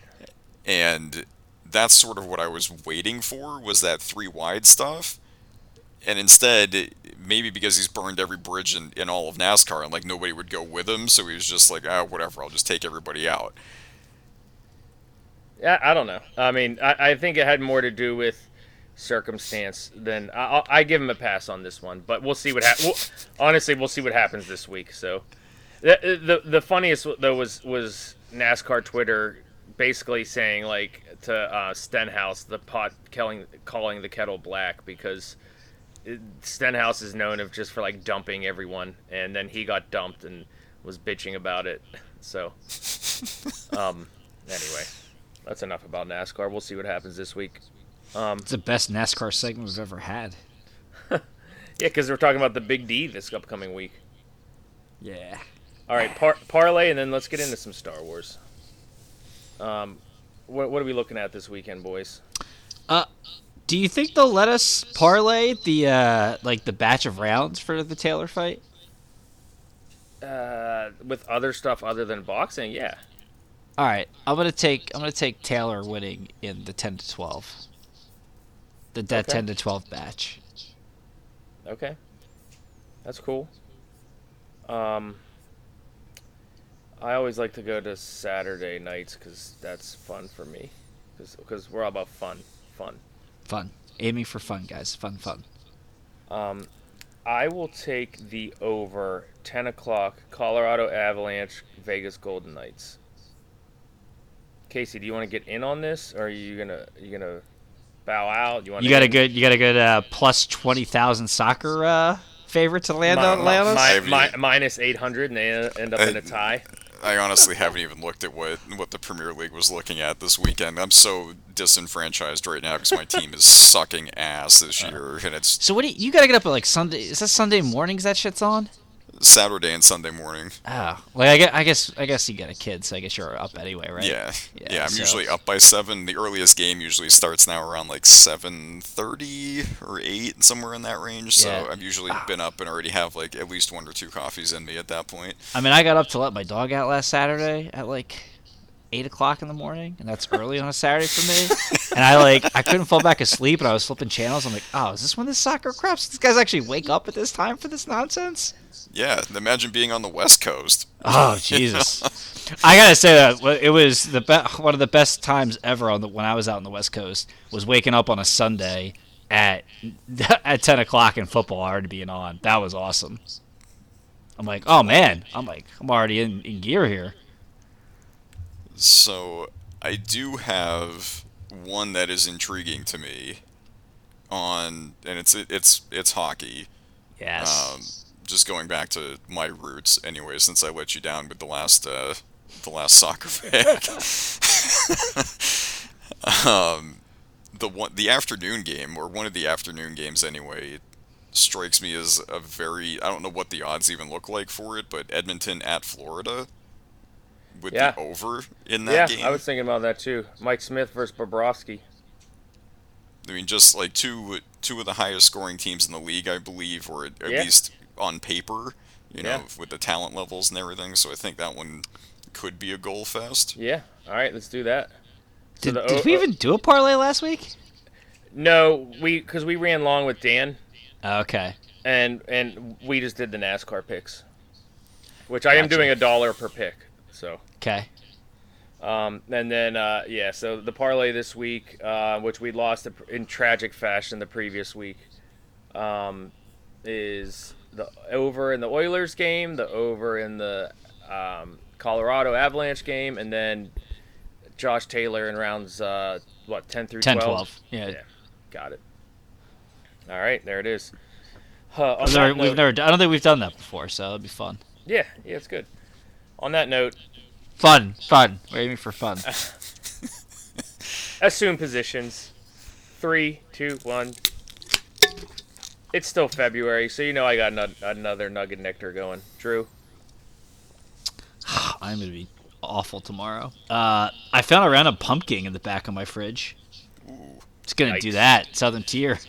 And that's sort of what I was waiting for was that three wide stuff. And instead, maybe because he's burned every bridge in, in all of NASCAR and like nobody would go with him, so he was just like, ah, whatever, I'll just take everybody out. Yeah, I don't know. I mean, I, I think it had more to do with circumstance than I, I- give him a pass on this one. But we'll see what happens. We'll, honestly, we'll see what happens this week. So, the, the the funniest though was was NASCAR Twitter basically saying like to uh, Stenhouse the pot calling calling the kettle black because Stenhouse is known of just for like dumping everyone, and then he got dumped and was bitching about it. So, um, anyway, that's enough about NASCAR. We'll see what happens this week. Um, It's the best NASCAR segment we've ever had. yeah, because we're talking about the Big D this upcoming week. Yeah. All right, par- parlay, and then let's get into some Star Wars. Um, what, what are we looking at this weekend, boys? Do you think they'll let us parlay the uh like the batch of rounds for the Taylor fight? Uh, with other stuff other than boxing, yeah. All right, I'm gonna take I'm gonna take Taylor winning in the 10 to 12. The that Okay. 10 to 12 batch. Okay, that's cool. Um, I always like to go to Saturday nights because that's fun for me. Because we're all about fun, fun. Fun, aiming for fun, guys. Fun, fun. Um, I will take the over 10 o'clock Colorado Avalanche Vegas Golden Knights. Casey, do you want to get in on this, or are you gonna you gonna bow out? You want You got a good you got a good uh, plus twenty thousand soccer uh, favorite to land on land us? Have you- minus 800 and they end up in a tie. I honestly haven't even looked at what what the Premier League was looking at this weekend. I'm so disenfranchised right now because my team is sucking ass this uh. year, and it's So what do you, you got to get up at like Sunday? Is that Sunday mornings that shit's on? Saturday and Sunday morning. Oh, like I guess I guess I guess you got a kid, so I guess you're up anyway, right? Yeah, Yeah, yeah. I'm so- usually up by seven. The earliest game usually starts now around like seven thirty or eight, somewhere in that range. So Yeah. I've usually ah. been up and already have like at least one or two coffees in me at that point. I mean, I got up to let my dog out last Saturday at like eight o'clock in the morning, and that's early on a Saturday for me. and I like I couldn't fall back asleep, and I was flipping channels. I'm like, oh, is this when the soccer craps? These guys actually wake up at this time for this nonsense? Yeah, imagine being on the West Coast. Oh Jesus! I gotta say that it was the be- one of the best times ever on the when I was out on the West Coast was waking up on a Sunday at at ten o'clock and football already being on. That was awesome. I'm like, oh man, I'm like, I'm already in, in gear here. So I do have one that is intriguing to me on, and it's it's it's hockey. Yes. Um, just going back to my roots, anyway, since I let you down with the last uh, the last soccer pick. um, the one the afternoon game or one of the afternoon games anyway strikes me as a very I don't know what the odds even look like for it, but Edmonton at Florida with Yeah. the over in that Yeah, game. I was thinking about that too. Mike Smith versus Bobrovsky. I mean, just like two two of the highest scoring teams in the league, I believe, or at, at Yeah. least on paper, you know, Yeah. with the talent levels and everything. So I think that one could be a goal fest. Yeah. All right, let's do that. So did, the did we uh, even do a parlay last week? No, we because we ran long with Dan, Okay. and and we just did the NASCAR picks, which I am doing a dollar per pick. So, Okay. um, and then uh, yeah, so the parlay this week, uh, which we lost in tragic fashion the previous week, um, is the over in the Oilers game, the over in the um, Colorado Avalanche game, and then Josh Taylor in rounds uh, what ten through 10 12. 12. Yeah. Yeah, got it. All right, there it is. Uh, never, we've never, I don't think we've done that before, so it'll be fun. yeah, yeah, it's good. On that note, Fun, fun. We're aiming for fun. assume positions. Three, two, one. It's still February, so you know I got no- another Nugget Nectar going. Drew, I'm gonna be awful tomorrow. Uh, I found a random pumpkin in the back of my fridge. It's gonna do that. Southern Tier.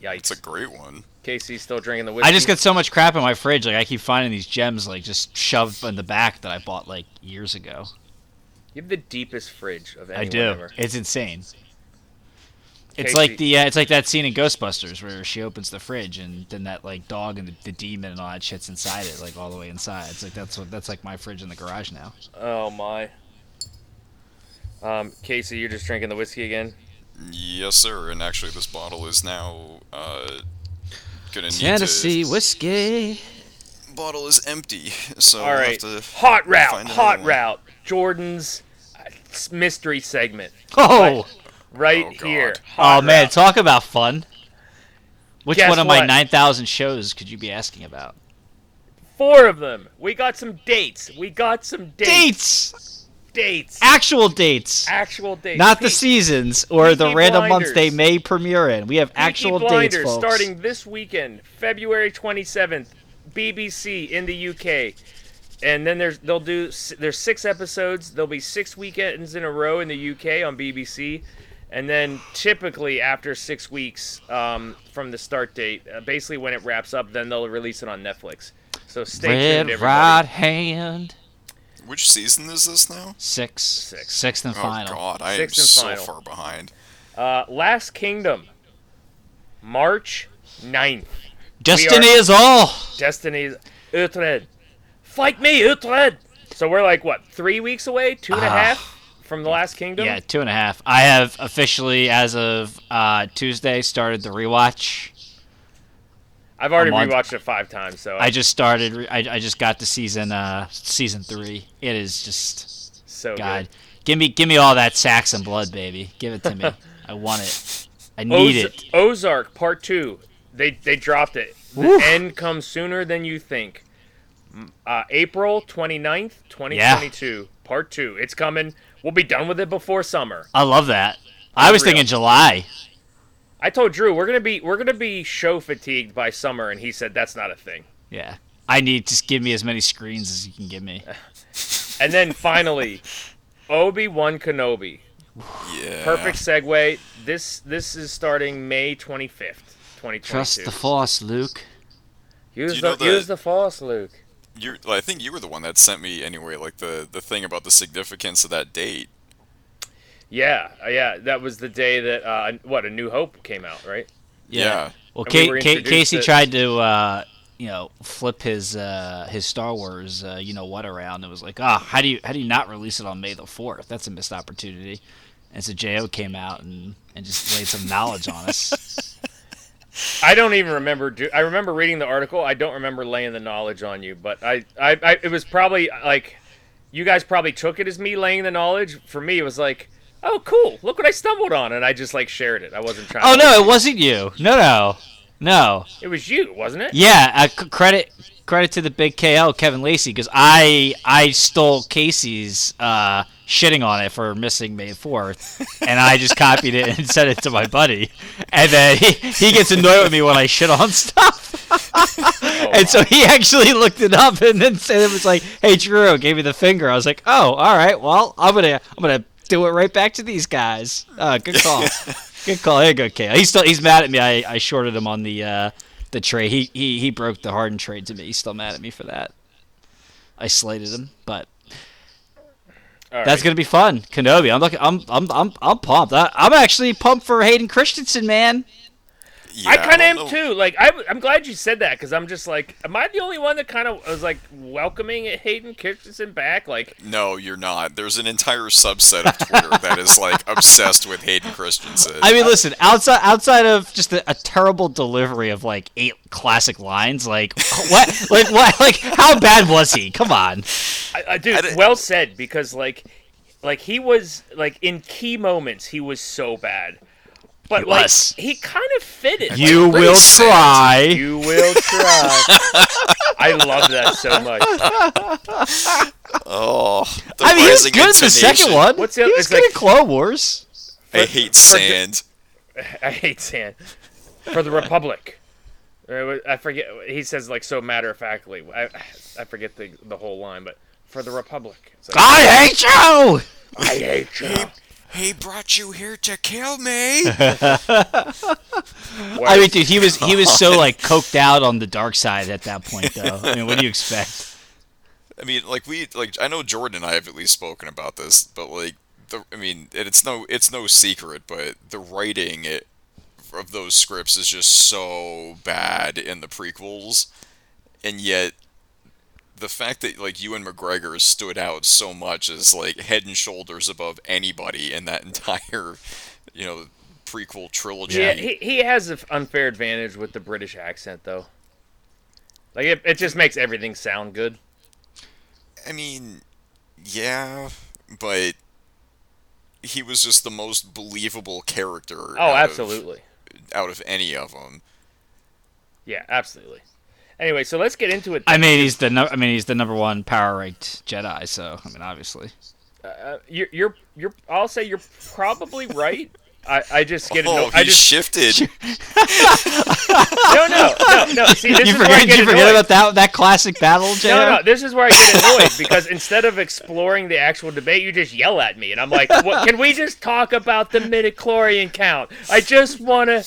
Yikes. It's a great one. Casey's still drinking the whiskey. I just got so much crap in my fridge. Like I keep finding these gems like just shoved in the back that I bought like years ago. You have the deepest fridge of anyone ever. I do. ever. It's insane. It's Casey- like the uh, it's like that scene in Ghostbusters where she opens the fridge and then that like dog and the, the demon and all that shit's inside it, like all the way inside. It's like that's what that's like my fridge in the garage now. Oh my. Um, Casey, you're just drinking the whiskey again. Yes, sir. And actually, this bottle is now uh, gonna need Tennessee to. whiskey. Bottle is empty, so All I'll right, have to hot route, find hot one. route. Jordan's uh, mystery segment Oh, right Oh, God. here. oh Hot man, route. talk about fun. Which Guess one of my nine thousand shows could you be asking about? four of them. We got some dates. We got some dates. Dates, Dates. actual dates, Actual dates. not the seasons or the Peaky random months they may premiere in. We have Peaky actual dates, folks. starting this weekend, February 27th, BBC in the UK. And then there's they'll do there's six episodes. There'll be six weekends in a row in the UK on BBC, and then typically after six weeks um, from the start date, uh, basically when it wraps up, then they'll release it on Netflix. So stay tuned, Red everybody. right hand. Which season is this now? Six. Six. Sixth and Oh final. Oh God, I Sixth am so final. far behind. Uh, Last Kingdom, March 9th. Destiny are- is all. Destiny's Uhtred. Fight me, Uhtred! So we're like, what, three weeks away? Two and a Ah. half from The Last Kingdom? Yeah, two and a half. I have officially, as of uh, Tuesday, started the rewatch. I've already rewatched it five times, so I just started. Re- I, I just got to season uh, season three. It is just so God. good. Give me give me all that Saxon blood, baby. Give it to me. I want it. I need Oz- it. Ozark Part 2. They, they dropped it. The end comes sooner than you think. Uh, April 29th, 2022. Part 2. It's coming. We'll be done with it before summer. I love that. I was thinking July. I told Drew we're gonna be we're gonna be show fatigued by summer, and he said that's not a thing. Yeah. I need just give me as many screens as you can give me. And then finally, Obi Wan Kenobi. Yeah. Perfect segue. This this is starting May twenty fifth, twenty twenty Trust the Force, Luke. Use You the know that- use the Force, Luke. You, I think you were the one that sent me anyway, like the the thing about the significance of that date. Yeah, uh, yeah. That was the day that uh, what a New Hope came out, right? Yeah. Well, And we Ca- were Ca- introduced Casey to- tried to, uh, you know, flip his uh, his Star Wars, uh, you know what, around. It was like, ah, how do you how do you not release it on May the fourth? That's a missed opportunity. And so Jo came out and, and just laid some knowledge on us. I don't even remember. Do- I remember reading the article. I don't remember laying the knowledge on you, but I, I, I, it was probably like, you guys probably took it as me laying the knowledge. For me, it was like, oh, cool. Look what I stumbled on, and I just like shared it. I wasn't trying. oh no, it wasn't you. No, no, no. it was you, wasn't it? Yeah, uh, c- credit credit to the big KL Kevin Lacey because I I stole Casey's uh, shitting on it for missing May fourth, and I just copied it and sent it to my buddy, and then he, he gets annoyed with me when I shit on stuff. and so he actually looked it up and then said it was like, "Hey Drew," gave me the finger. I was like, "Oh, all right. Well, I'm gonna I'm gonna do it right back to these guys." Uh, good call. Good call. Here you go, KL. He's still he's mad at me. I, I shorted him on the uh, the trade. He, he he broke the Harden trade to me. He's still mad at me for that. I slated him, but All that's gonna be fun. Kenobi. I'm looking. I'm I'm I'm I'm pumped. I, I'm actually pumped for Hayden Christensen, man. Yeah, I kind of am know. too. Like, I, I'm glad you said that because I'm just like, am I the only one that kind of was like welcoming Hayden Christensen back? Like, No, you're not. There's an entire subset of Twitter that is like obsessed with Hayden Christensen. I mean, listen. Outside outside of just a, a terrible delivery of like eight classic lines, like what, like what, like how bad was he? Come on. I, I, dude, didn't- well said because like, like he was like in key moments he was so bad, but He like was. he kind of fitted. You Like, will try. You will try. I love that so much. oh, the I mean, he was rising good in the second one. What's the- he was it's good like- in Clone Wars. I hate sand. I hate sand for the Republic. I forget. He says like so matter of factly. I, I forget the the whole line, but for the Republic. Like, I hate you. I hate you. He brought you here to kill me. I mean, dude, he was he was so like coked out on the dark side at that point, though. I mean, what do you expect? I mean, like we like I know Jordan and I have at least spoken about this, but like the I mean, and it's no it's no secret, but the writing it, of those scripts is just so bad in the prequels, and yet the fact that like Ewan McGregor stood out so much as like head and shoulders above anybody in that entire, you know, prequel trilogy. Yeah, he, he has an unfair advantage with the British accent, though. Like, it, it just makes everything sound good. I mean, yeah, but he was just the most believable character. Oh, out of- absolutely. out of any of them. Yeah, absolutely. Anyway, so let's get into it. I mean, he's the no- I mean, he's the number one power ranked Jedi. So I mean, obviously. Uh, you're, you're, you're. I'll say you're probably right. I, I just get Oh, annoyed. I he just shifted. no, no, no, no. See, this you is where I forget, get you forget annoyed. about that that classic battle, Jedi? No, no, this is where I get annoyed because instead of exploring the actual debate, you just yell at me, and I'm like, what, "Can we just talk about the midichlorian count? I just want to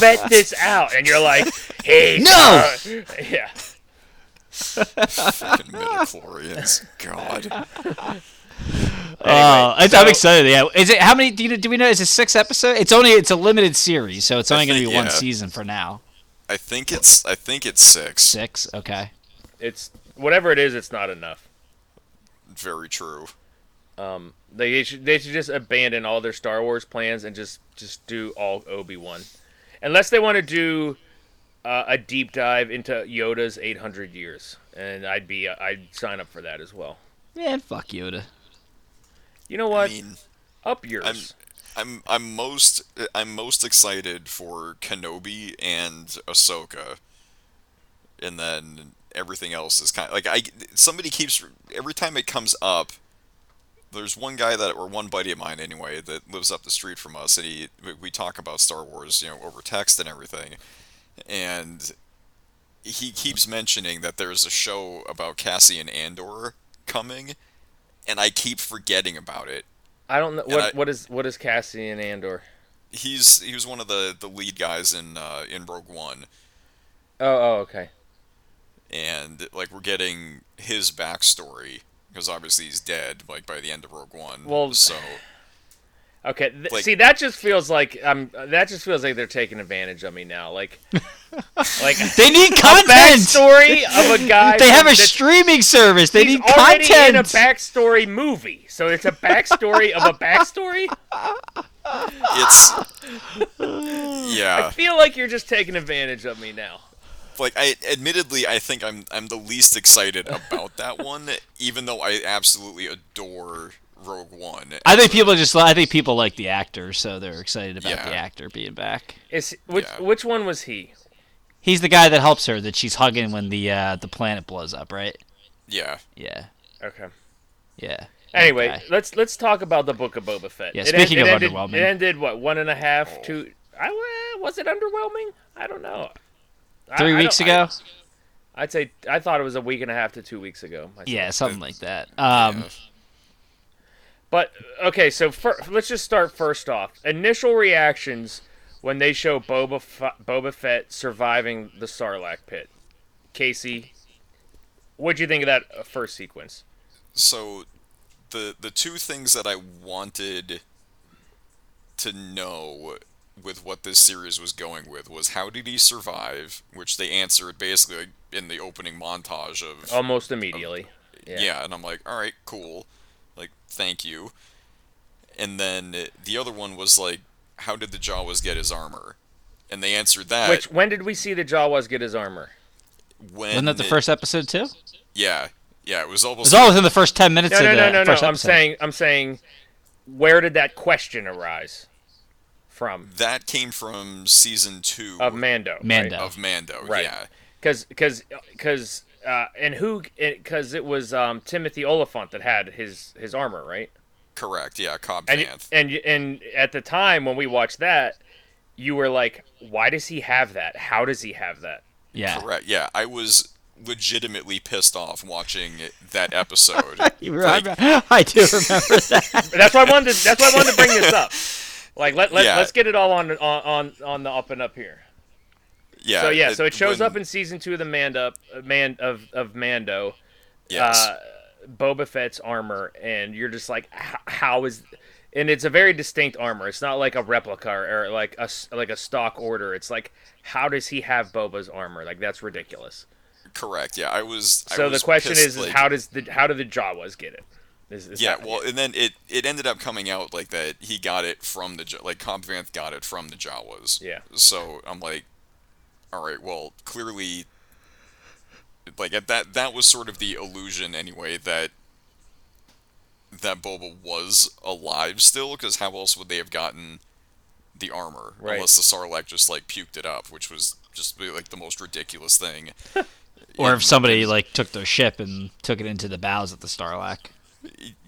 vet this out." And you're like, "Hey, No!" uh, yeah." Fucking midichlorians. God. Uh, I- so- I'm excited. Yeah, is it how many? Do, you, do we know? Is it six episodes? It's only it's a limited series, so it's only going to think- be one season for now. I think it's I think it's six. Six, okay. It's whatever it is, it's not enough. Very true. Um, they should they should just abandon all their Star Wars plans and just just do all Obi Wan, unless they want to do uh, a deep dive into Yoda's 800 years, and I'd be I'd sign up for that as well. Man, fuck Yoda. You know what? I mean, Up yours. I'm I'm I'm most I'm most excited for Kenobi and Ahsoka, and then everything else is kind of like I somebody keeps every time it comes up. There's one guy that or one buddy of mine anyway that lives up the street from us, and he we- we talk about Star Wars, you know, over text and everything, and he keeps mentioning that there's a show about Cassian Andor coming, and I keep forgetting about it. I don't know and what I- what is what is Cassian Andor. He's he was one of the the lead guys in uh, in Rogue One, Oh, oh, okay. and like we're getting his backstory because obviously he's dead like by the end of Rogue One. Well, so Okay, th- Like- see that just feels like um that just feels like they're taking advantage of me now. Like, like They need a content. backstory of a guy. They have a streaming service. They he's need already in a content. backstory movie, so it's a backstory of a backstory. it's yeah. I feel like you're just taking advantage of me now. Like I admittedly I think I'm I'm the least excited about that one, even though I absolutely adore Rogue One. I think people just I think people like the actor, so they're excited about Yeah. the actor being back. Is which Yeah. which one was he? He's the guy that helps her that she's hugging when the uh, the planet blows up, right? Yeah. Yeah, Okay. yeah. Anyway, guy. let's let's talk about the Book of Boba Fett. Yeah, It speaking en- of it ended, underwhelming. it ended what one and a half, two. I was it underwhelming? I don't know. Three I weeks don't- ago. I, would say I thought it was a week and a half to two weeks ago. myself. yeah, something like that. Um, Yeah. But okay, so fir- let's just start first off. Initial reactions when they show Boba F- Boba Fett surviving the Sarlacc pit. Casey, what'd you think of that uh, first sequence? so the the two things that I wanted to know with what this series was going with was how did he survive, which they answered basically in the opening montage of Almost immediately. yeah. yeah. and I'm like, all right, cool, like thank you. And then the other one was like, how did the Jawas get his armor? And they answered that Which when did we see the Jawas get his armor? when wasn't that the it- first episode too? Yeah, yeah, it was almost It was all within the first ten minutes No, of no, the no, no, no. first I'm saying, I'm saying, where did that question arise from? that came from season two Of Mando. right? Mando. of Mando. Right. Yeah, because because because uh, and who because it was um, Timothy Olyphant that had his his armor right correct. Yeah, Cobb and Vanth. and and at the time when we watched that you were like why does he have that how does he have that Yeah, Correct. Yeah, I was legitimately pissed off watching that episode. You Like, remember- I do remember that. That's why I wanted. To, that's why I wanted to bring this up. Like let let Yeah. let's get it all on on on on the up and up here. Yeah. So yeah, so it shows when- up in season two of the Mando man of of Mando. Yes. uh, Boba Fett's armor, and you're just like, how is? And it's a very distinct armor. It's not like a replica or, or like a like a stock order. It's like, how does he have Boba's armor? Like that's ridiculous. correct. Yeah, I was. I So the question pissed, is, is like- how does the how do the Jawas get it? Is- is Yeah, well, and then it it ended up coming out like that he got it from the like Cobb Vanth got it from the Jawas. Yeah. So I'm like, all right, well, clearly, like at that that was sort of the illusion anyway that that Boba was alive still, because how else would they have gotten the armor Right. unless the Sarlacc just like puked it up, which was just like the most ridiculous thing. Or if somebody like took their ship and took it into the bows of the Sarlacc.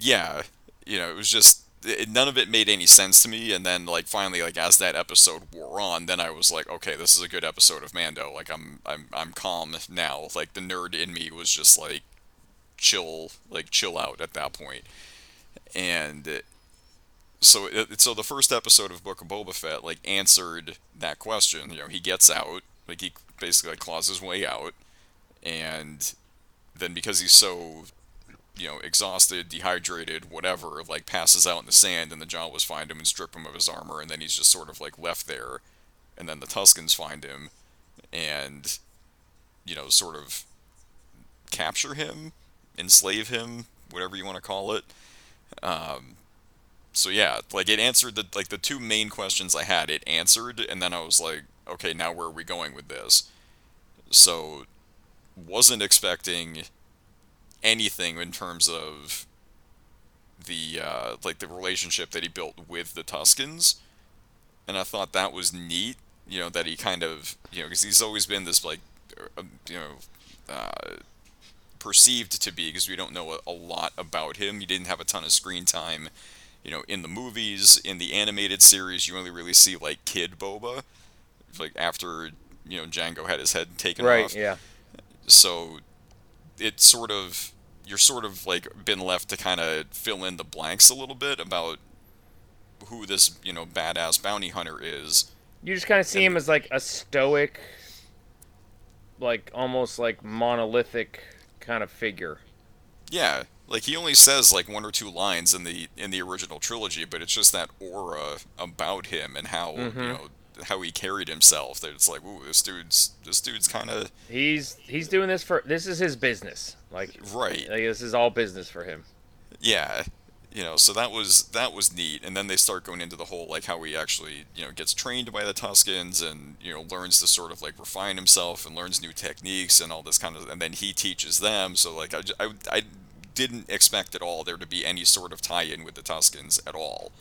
yeah you know it was just it, none of it made any sense to me. And then like finally like as that episode wore on then i was like okay this is a good episode of mando. Like i'm i'm i'm calm now. Like the nerd in me was just like chill like chill out at that point. And so it, so the first episode of book of boba fett like answered that question. You know he gets out like he basically like claws his way out. And then because he's so you know, exhausted, dehydrated, whatever, like passes out in the sand, and the Jawas find him and strip him of his armor, and then he's just sort of like left there, and then the Tuskens find him, and you know, sort of capture him, enslave him, whatever you want to call it. Um, so yeah, like it answered the like the two main questions I had. It answered, and then I was like, okay, now where are we going with this? So wasn't expecting anything in terms of the uh, like the relationship that he built with the Tuskens, and I thought that was neat. You know that he kind of you know because he's always been this like uh, you know uh, perceived to be because we don't know a, a lot about him. He didn't have a ton of screen time. You know, in the movies, in the animated series, you only really see like Kid Boba, like after you know Jango had his head taken right. off Yeah. so it's sort of you're sort of like been left to kind of fill in the blanks a little bit about who this you know badass bounty hunter is You just kind of see him as like a stoic, like almost like monolithic kind of figure. yeah like he only says like one or two lines in the in the original trilogy but it's just that aura about him and how Mm-hmm. you know how he carried himself that it's like ooh this dude's this dude's kind of He's he's doing this for this is his business. Like right like, this is all business for him. yeah you know so that was that was neat and then they start going into the whole like how he actually you know gets trained by the Tuskens and you know learns to sort of like refine himself and learns new techniques and all this kind of and then he teaches them so like i, I, I didn't expect at all there to be any sort of tie-in with the Tuskens at all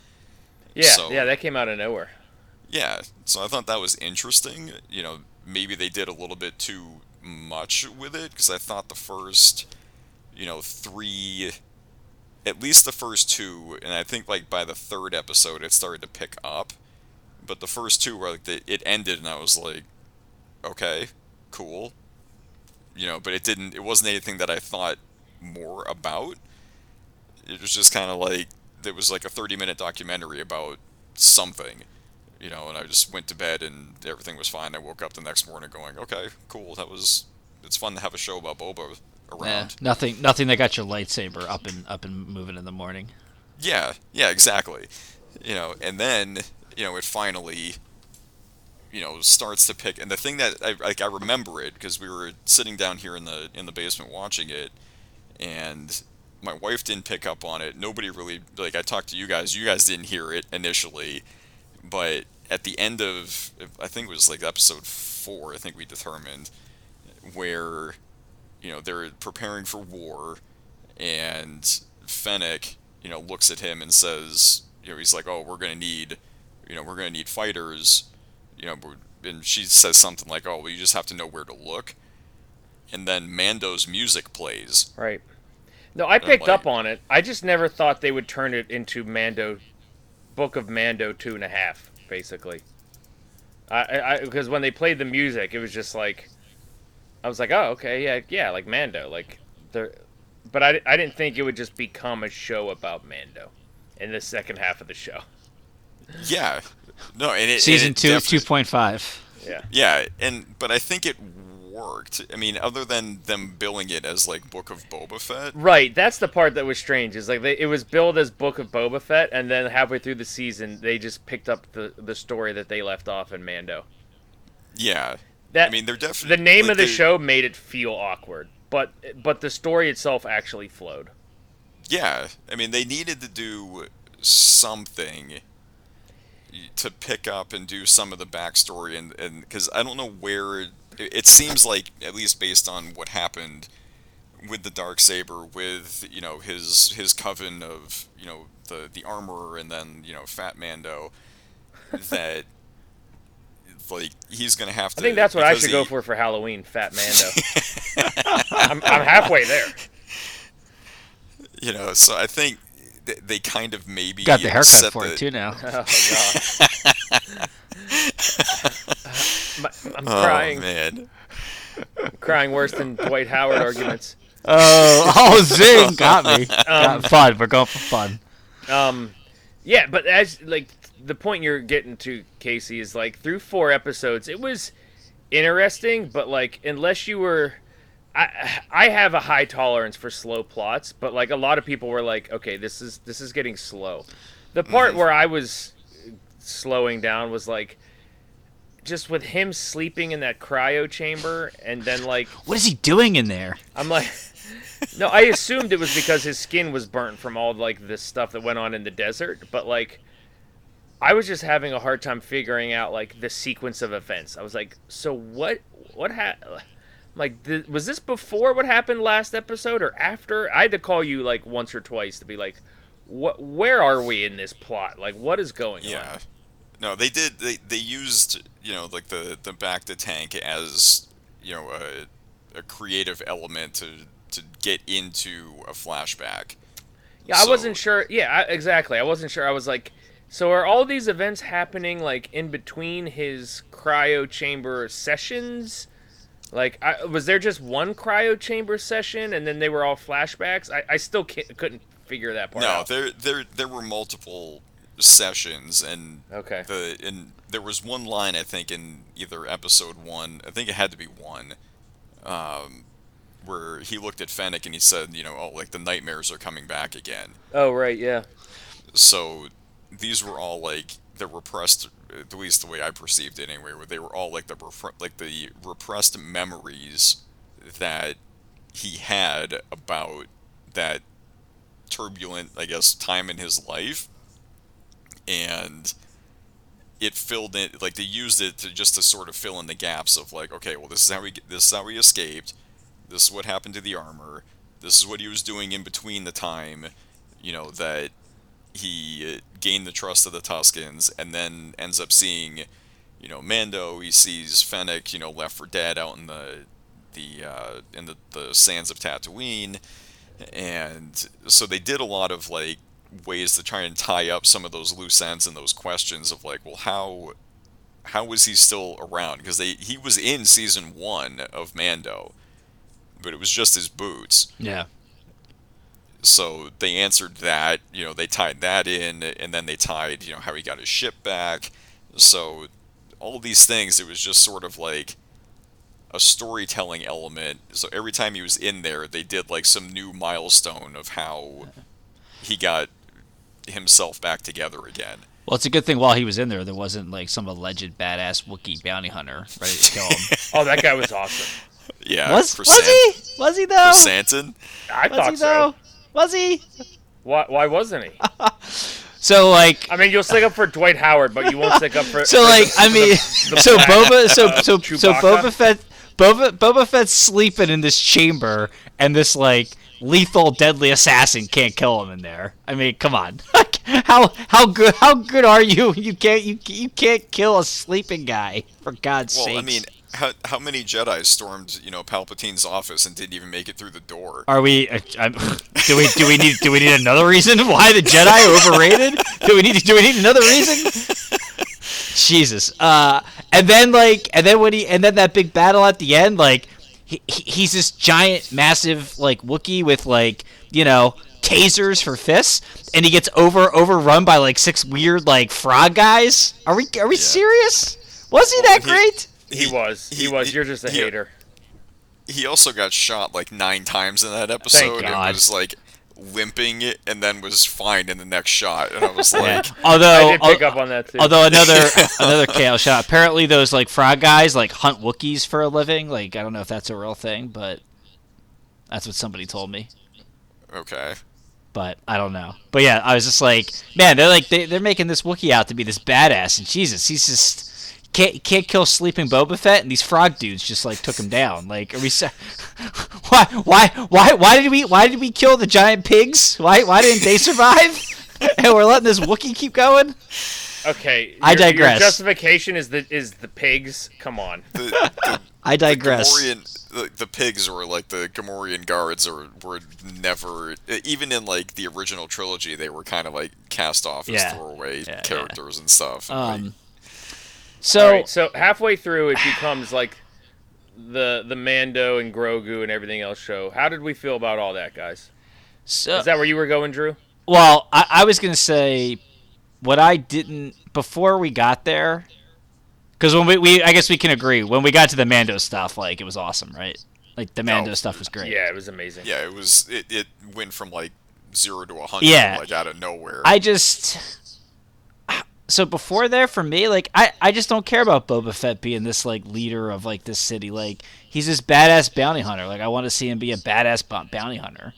Yeah, So- yeah, that came out of nowhere. Yeah so i thought that was interesting. You know maybe they did a little bit too much with it because i thought the first you know three at least the first two and i think like by the third episode it started to pick up. But the first two were like the, it ended and i was like okay cool. You know but it didn't it wasn't anything that i thought more about. It was just kind of like it was like a 30 minute documentary about something you know and i just went to bed and everything was fine i woke up the next morning going okay cool that was it's fun to have a show about boba Yeah, around nothing, nothing that got your lightsaber up and up and moving in the morning. Yeah, yeah, exactly. You know, and then you know it finally, you know, starts to pick. And the thing that I like, I remember it because we were sitting down here in the in the basement watching it, and my wife didn't pick up on it. Nobody really like. I talked to you guys. You guys didn't hear it initially, but at the end of I think it was like episode four. I think we determined where you know they're preparing for war and Fennec, you know, looks at him and says, you know, he's like, "Oh, we're gonna need, you know, we're gonna need fighters," you know, and she says something like, "Oh, well, you just have to know where to look," and then Mando's music plays. Right. No, I picked like- up on it. I just never thought they would turn it into Mando, Book of Mando two and a half, basically. I, I because when they played the music, it was just like, I was like, oh, okay, yeah, yeah, like Mando, like there. But I, I didn't think it would just become a show about Mando in the second half of the show. Yeah, no, and it Season and it two, defi- two point five. Yeah. Yeah, and but I think it worked. I mean, other than them billing it as like Book of Boba Fett. Right, that's the part that was strange. Is like they, it was billed as Book of Boba Fett, and then halfway through the season, they just picked up the the story that they left off in Mando. Yeah, That I mean, they're definitely the name like, of the they- show made it feel awkward, but but the story itself actually flowed. Yeah, I mean, they needed to do something to pick up and do some of the backstory, and and because I don't know where it, it seems like, at least based on what happened with the dark saber, with you know his his coven of you know the the armorer, and then you know Fat Mando, that. Like he's gonna have to. I think that's what I because should go for for Halloween, Fat Mando. I'm, I'm halfway there. You know, so I think they kind of maybe Got the haircut set for the, it too now. Oh god. My- I'm Oh crying. man. I'm crying worse than Dwight Howard arguments. Oh, oh, zing! Got me. Um, Got fun. We're going for fun. Um, yeah, but as like the point you're getting to, Casey, is like through four episodes, it was interesting, but like unless you were, I I have a high tolerance for slow plots, but like a lot of people were like, okay, this is this is getting slow. The part where I was slowing down was like. Just with him sleeping in that cryo chamber, and then like What is he doing in there? I'm like, no, I assumed it was because his skin was burnt from all like this stuff that went on in the desert, but like, I was just having a hard time figuring out like the sequence of events. I was like, so what? What happened? Like, th- was this before what happened last episode or after? I had to call you like once or twice to be like, what? Where are we in this plot? Like, what is going Yeah. on? No, they did. They they used you know like the the bacta tank as you know a a creative element to to get into a flashback. Yeah, I wasn't sure. Yeah, I, exactly. I wasn't sure. I was like, so are all these events happening like in between his cryo chamber sessions? Like, I, was there just one cryo chamber session and then they were all flashbacks? I, I still couldn't figure that part No, out. there there there were multiple sessions and Okay. the and there was one line I think in either episode one. I think it had to be one. Um, where he looked at Fennec and he said, you know, oh, like the nightmares are coming back again. Oh, right. Yeah. so these were all like the repressed at least the way i perceived it anyway where they were all like the repre- like the repressed memories that he had about that turbulent i guess time in his life and it filled in like they used it to just to sort of fill in the gaps of like okay well this is how we this is how he escaped. This is what happened to the armor. This is what he was doing in between the time you know that he uh, gained the trust of the Tuskens and then ends up seeing, you know, Mando. He sees Fennec, you know, left for dead out in the the uh, in the, the sands of Tatooine, and so they did a lot of like ways to try and tie up some of those loose ends and those questions of like, well, how how was he still around? Because they he was in season one of Mando, but it was just his boots Yeah. so they answered that you know they tied that in and then they tied you know how he got his ship back so all these things it was just sort of like a storytelling element so every time he was in there they did like some new milestone of how he got himself back together again Well, it's a good thing while he was in there, there wasn't like some alleged badass Wookiee bounty hunter ready to kill him. Oh, that guy was awesome. yeah was for was Sant- he? Was he though? for Santon I Was thought he so. though? Was he? Why, why wasn't he? So like, I mean, you'll stick up for Dwight Howard, but you won't stick up for. so for like, the- I mean, the so Boba, so so so Boba Fett, Boba Boba Fett's sleeping in this chamber, and this like lethal, deadly assassin can't kill him in there. I mean, come on, how how good how good are you? You can't you you can't kill a sleeping guy for God's sake. well sake. i mean how, how many jedi stormed you know palpatine's office and didn't even make it through the door Are we? Uh, do we? Do we need? Do we need another reason why the Jedi are overrated? Do we need? Do we need another reason? Jesus. Uh, and then like, and then when he, and then that big battle at the end, like, he, he- he's this giant, massive like Wookiee with like you know tasers for fists, and he gets over overrun by like six weird like frog guys. Are we are we serious? Was he that he- great? He, was. He, was. You're just a he- hater. He also got shot like nine times in that episode and God. was like limping and then was fine in the next shot. And I was like, Although I did pick al- up on that too. Although another another kale shot. Apparently those like frog guys like hunt Wookiees for a living. Like I don't know if that's a real thing, but that's what somebody told me. okay. But I don't know. But yeah, I was just like, man, they're like they, they're making this wookie out to be this badass, and Jesus, he's just can't can't kill sleeping Boba Fett, and these frog dudes just like took him down. Like, are we? sa- Why why why why did we why did we kill the giant pigs? Why why didn't they survive? and we're letting this Wookiee keep going. okay. I your- your digress. justification is the is the pigs. Come on. The, the, I digress. Gamorrean, the, the pigs or like the Gamorrean guards are were never even in like the original trilogy they were kind of like cast off as Yeah. throwaway yeah. characters and stuff. and, like, Um, so All right, so halfway through, it becomes like the the Mando and Grogu and everything else show. How did we feel about all that, guys? so Is that where you were going, Drew? Well, I, I was gonna say what I didn't before we got there, because when we, we I guess we can agree when we got to the Mando stuff, like it was awesome, right? Like the Mando No. stuff was great. Yeah, it was amazing. yeah, it was it, it went from like zero to a hundred Yeah. like out of nowhere. I just so before there for me, like I I just don't care about Boba Fett being this like leader of like this city. Like he's this badass bounty hunter. Like I want to see him be a badass bou- bounty hunter.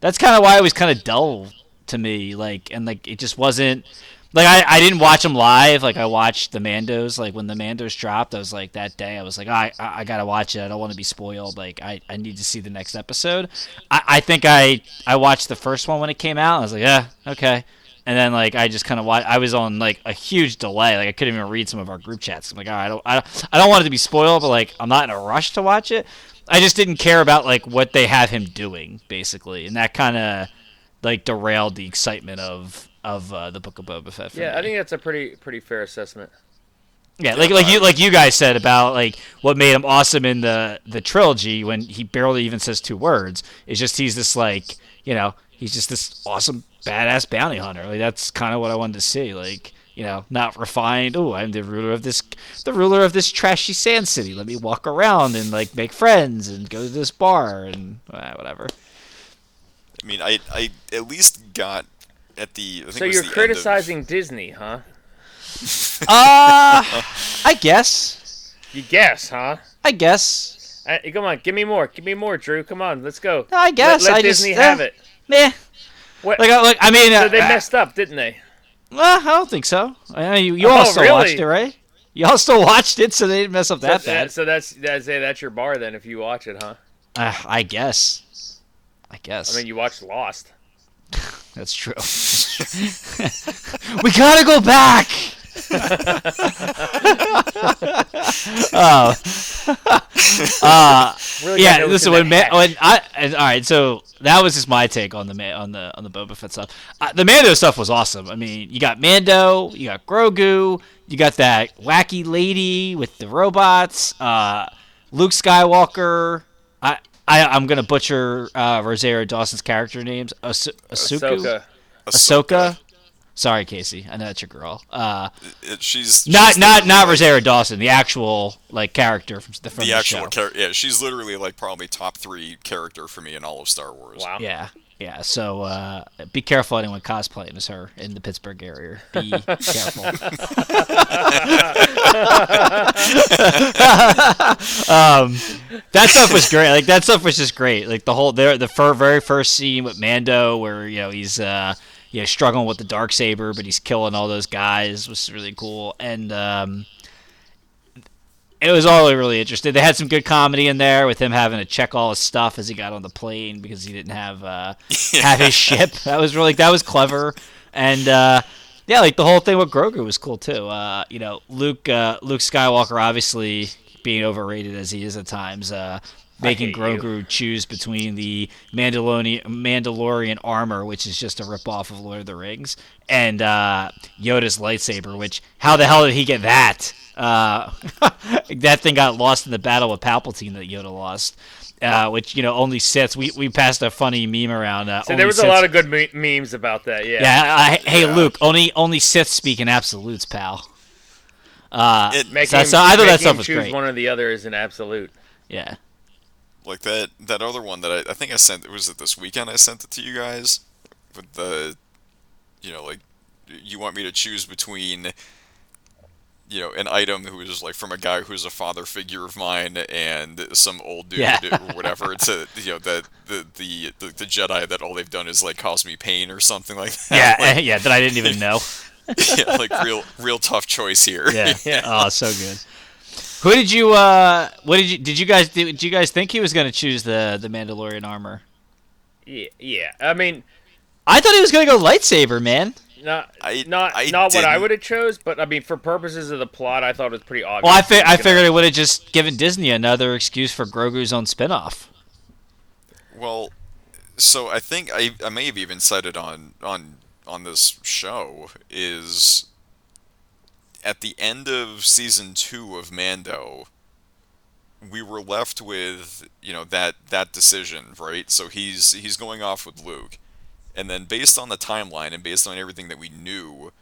That's kind of why it was kind of dull to me. Like and like it just wasn't. Like I, I didn't watch them live. Like I watched the Mandos. Like when the Mandos dropped, I was like that day. I was like, I I, I gotta watch it. I don't want to be spoiled. Like I, I need to see the next episode. I, I think I I watched the first one when it came out. I was like, yeah, okay. And then like I just kind of watched. I was on like a huge delay. Like I couldn't even read some of our group chats. I'm like, right, I don't, I don't, I don't want it to be spoiled, but like I'm not in a rush to watch it. I just didn't care about like what they have him doing basically, and that kind of like derailed the excitement of of uh, the Book of Boba Fett. Yeah, me. I think that's a pretty pretty fair assessment. Yeah, like like you like you guys said about like what made him awesome in the the trilogy when he barely even says two words is just he's this like you know he's just this awesome badass bounty hunter. Like that's kind of what I wanted to see. Like you know, not refined. Oh, I'm the ruler of this the ruler of this trashy sand city. Let me walk around and like make friends and go to this bar and uh, whatever. I mean, I I at least got at the. I think So it was you're the end of- criticizing Disney, huh? Uh, I guess. You guess, huh? I guess. Uh, come on, give me more. Give me more, Drew. Come on, let's go. I guess. Let, let I Disney eh. have it. Meh. What? Like, I- like I mean, so they uh, messed up, didn't they? Well, I don't think so. I you, you Oh, all still really? watched it, right? You all still watched it, so they didn't mess up that so, bad. so that's that's. That's your bar then, if you watch it, huh? Uh, I guess. I guess. I mean, you watched Lost. That's true. we gotta go back. oh. Uh, Really yeah. gotta look Listen, when, Ma- when I and, all right, so that was just my take on the Ma- on the on the Boba Fett stuff. Uh, the Mando stuff was awesome. I mean, you got Mando, you got Grogu, you got that wacky lady with the robots, uh, Luke Skywalker. I, I I'm gonna butcher uh, Rosario Dawson's character names. As- Asuku, Ahsoka. Ahsoka. Sorry, Casey. I know that's your girl. Uh, It- she's not she's not literally, not like, Rosario Dawson, the actual like character from the from The the, actual character, yeah, she's literally like probably top three character for me in all of Star Wars. Wow. Yeah, yeah. So uh, be careful anyone cosplaying as her in the Pittsburgh area. Be careful. um, that stuff was great. Like that stuff was just great. Like the whole there the fir- very first scene with Mando where you know he's uh you know struggling with the dark saber but he's killing all those guys was really cool and um it was all really interesting. They had some good comedy in there with him having to check all his stuff as he got on the plane because he didn't have uh, have his ship. That was really that was clever, and uh, yeah, like the whole thing with Grogu was cool too. Uh, you know, Luke uh, Luke Skywalker obviously being overrated as he is at times. Making hate you. Grogu choose between the Mandalorian Mandalorian armor, which is just a ripoff of Lord of the Rings, and uh, Yoda's lightsaber. Which how the hell did he get that? Uh, that thing got lost in the battle with Palpatine that Yoda lost. Uh, which you know only Siths. We we passed a funny meme around. Uh, So there was a lot of good me- memes about that. Yeah. Yeah, uh, hey Yeah. Luke, only only Sith speak in absolutes, pal. Uh, It, Making So- him, so I thought that making stuff him was choose great. one or the other is an absolute. yeah. Like that that other one that I, I think I sent was it this weekend I sent it to you guys with the you know like you want me to choose between you know an item who is like from a guy who's a father figure of mine and some old dude Yeah. or whatever to you know that the, the the the Jedi that all they've done is like cause me pain or something like that Yeah, yeah, that I didn't even know. yeah, like real real tough choice here Yeah. Oh, so good. Who did you? uh What did you? Did you guys? Did you guys think he was going to choose the the Mandalorian armor? Yeah, yeah. I mean, I thought he was going to go lightsaber, man. not I- not I not what I would have chose, but I mean, for purposes of the plot, I thought it was pretty obvious. Well, I he fi- I gonna- figured it would have just given Disney another excuse for Grogu's own spinoff. Well, so I think I, I may have even said it on on on this show is at the end of season two of Mando, we were left with you know that that decision, right? So he's he's going off with Luke, and then based on the timeline and based on everything that we knew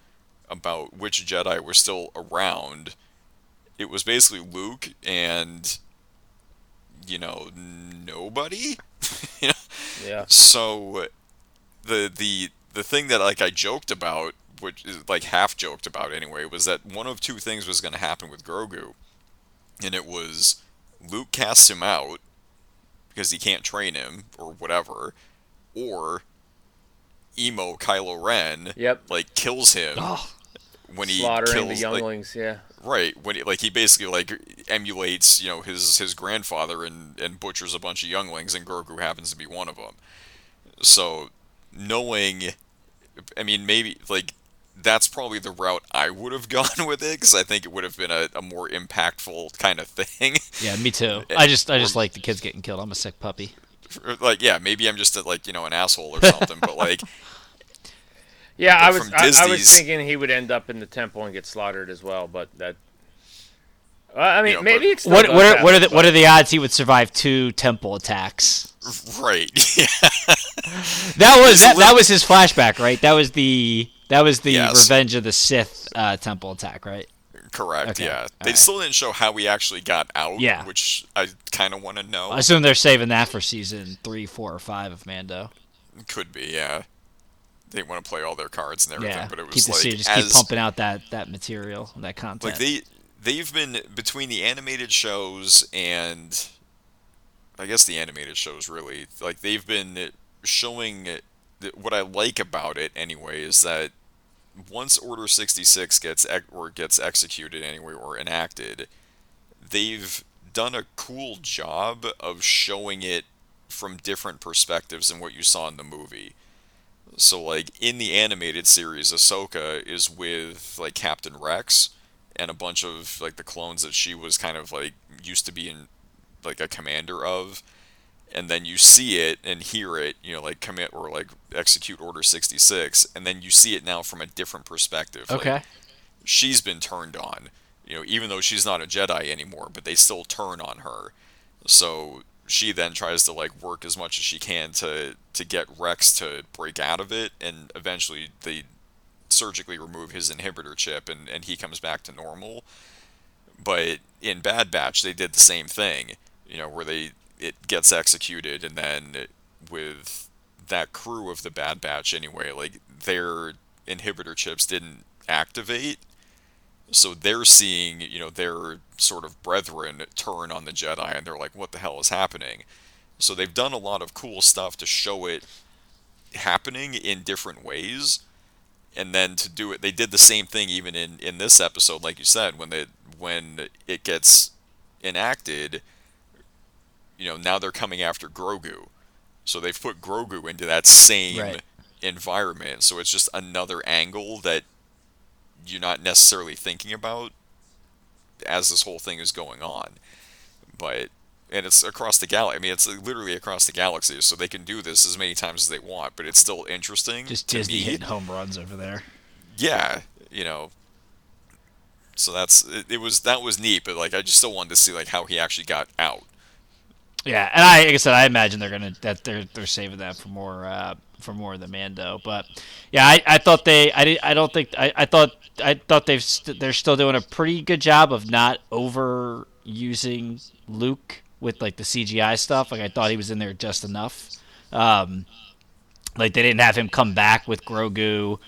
about which Jedi were still around, it was basically Luke and you know nobody. you know? Yeah. So the the the thing that like I joked about, which is like half joked about anyway, was that one of two things was going to happen with Grogu, and it was Luke casts him out because he can't train him or whatever, or emo Kylo Ren Yep. like kills him Oh, when he Slaughtering the kills like, younglings. yeah. Right, when he, like he basically like emulates, you know, his his grandfather and and butchers a bunch of younglings, and Grogu happens to be one of them. So, knowing, I mean, maybe like that's probably the route I would have gone with it because I think it would have been a, a more impactful kind of thing. yeah, me too. I just I just Or- like the kids getting killed. I'm a sick puppy. like, yeah, maybe I'm just a, like you know an asshole or something, but like, Yeah, I was I, I was thinking he would end up in the temple and get slaughtered as well, but that. Well, I mean, You know, maybe it's What what are, what are the but- what are the odds he would survive two temple attacks? right, yeah, That was It's a that, that was his flashback, right? That was the that was the Yes. Revenge of the Sith uh, temple attack, right? correct, Okay, yeah. They alright. still didn't show how we actually got out, Yeah. which I kind of want to know. I assume they're saving that for season three, four, or five of Mando. Could be, yeah. They want to play all their cards and everything, Yeah, but it was keep like series, just as keep pumping out that that material, that content. like they they've been between the animated shows and I guess the animated shows really like they've been showing what I like about it anyway is that once Order 66 gets or gets executed anyway or enacted, they've done a cool job of showing it from different perspectives than what you saw in the movie. So like in the animated series, Ahsoka is with like Captain Rex and a bunch of like the clones that she was kind of like used to being like a commander of. And then you see it and hear it, you know, like commit or like execute Order 66, and then you see it now from a different perspective. Like, okay, she's been turned on. You know, even though she's not a Jedi anymore, but they still turn on her. So she then tries to like work as much as she can to to get Rex to break out of it, and eventually they surgically remove his inhibitor chip, and and he comes back to normal. But in Bad Batch, they did the same thing. You know, where they it gets executed, and then with that crew of the Bad Batch anyway, like their inhibitor chips didn't activate, so they're seeing you know their sort of brethren turn on the Jedi, and they're like, "What the hell is happening?" So they've done a lot of cool stuff to show it happening in different ways, and then to do it, they did the same thing even in in this episode, like you said, when they when it gets enacted. You know, now they're coming after Grogu. So they've put Grogu into that same Right. environment. So it's just another angle that you're not necessarily thinking about as this whole thing is going on. But and it's across the galaxy. I mean, it's literally across the galaxy, so they can do this as many times as they want. But it's still interesting. Just to Disney me. hitting home runs over there. Yeah, you know. So that's it, it. Was that was neat, but like I just still wanted to see like how he actually got out. Yeah, and I, like I said, I imagine they're gonna that they're they're saving that for more uh, for more of the Mando. But yeah, I, I thought they I I don't think I, I thought I thought they've st- they're still doing a pretty good job of not overusing Luke with like the CGI stuff. Like I thought he was in there just enough. Um, like they didn't have him come back with Grogu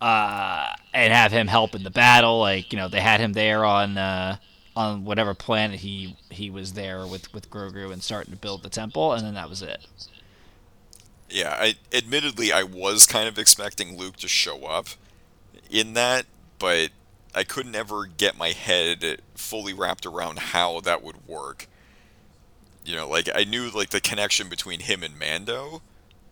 uh, and have him help in the battle. Like you know they had him there on. Uh, on whatever planet he he was there with with Grogu and starting to build the temple, and then that was it. Yeah, I admittedly I was kind of expecting Luke to show up in that, but I couldn't ever get my head fully wrapped around how that would work. You know, like I knew like the connection between him and Mando,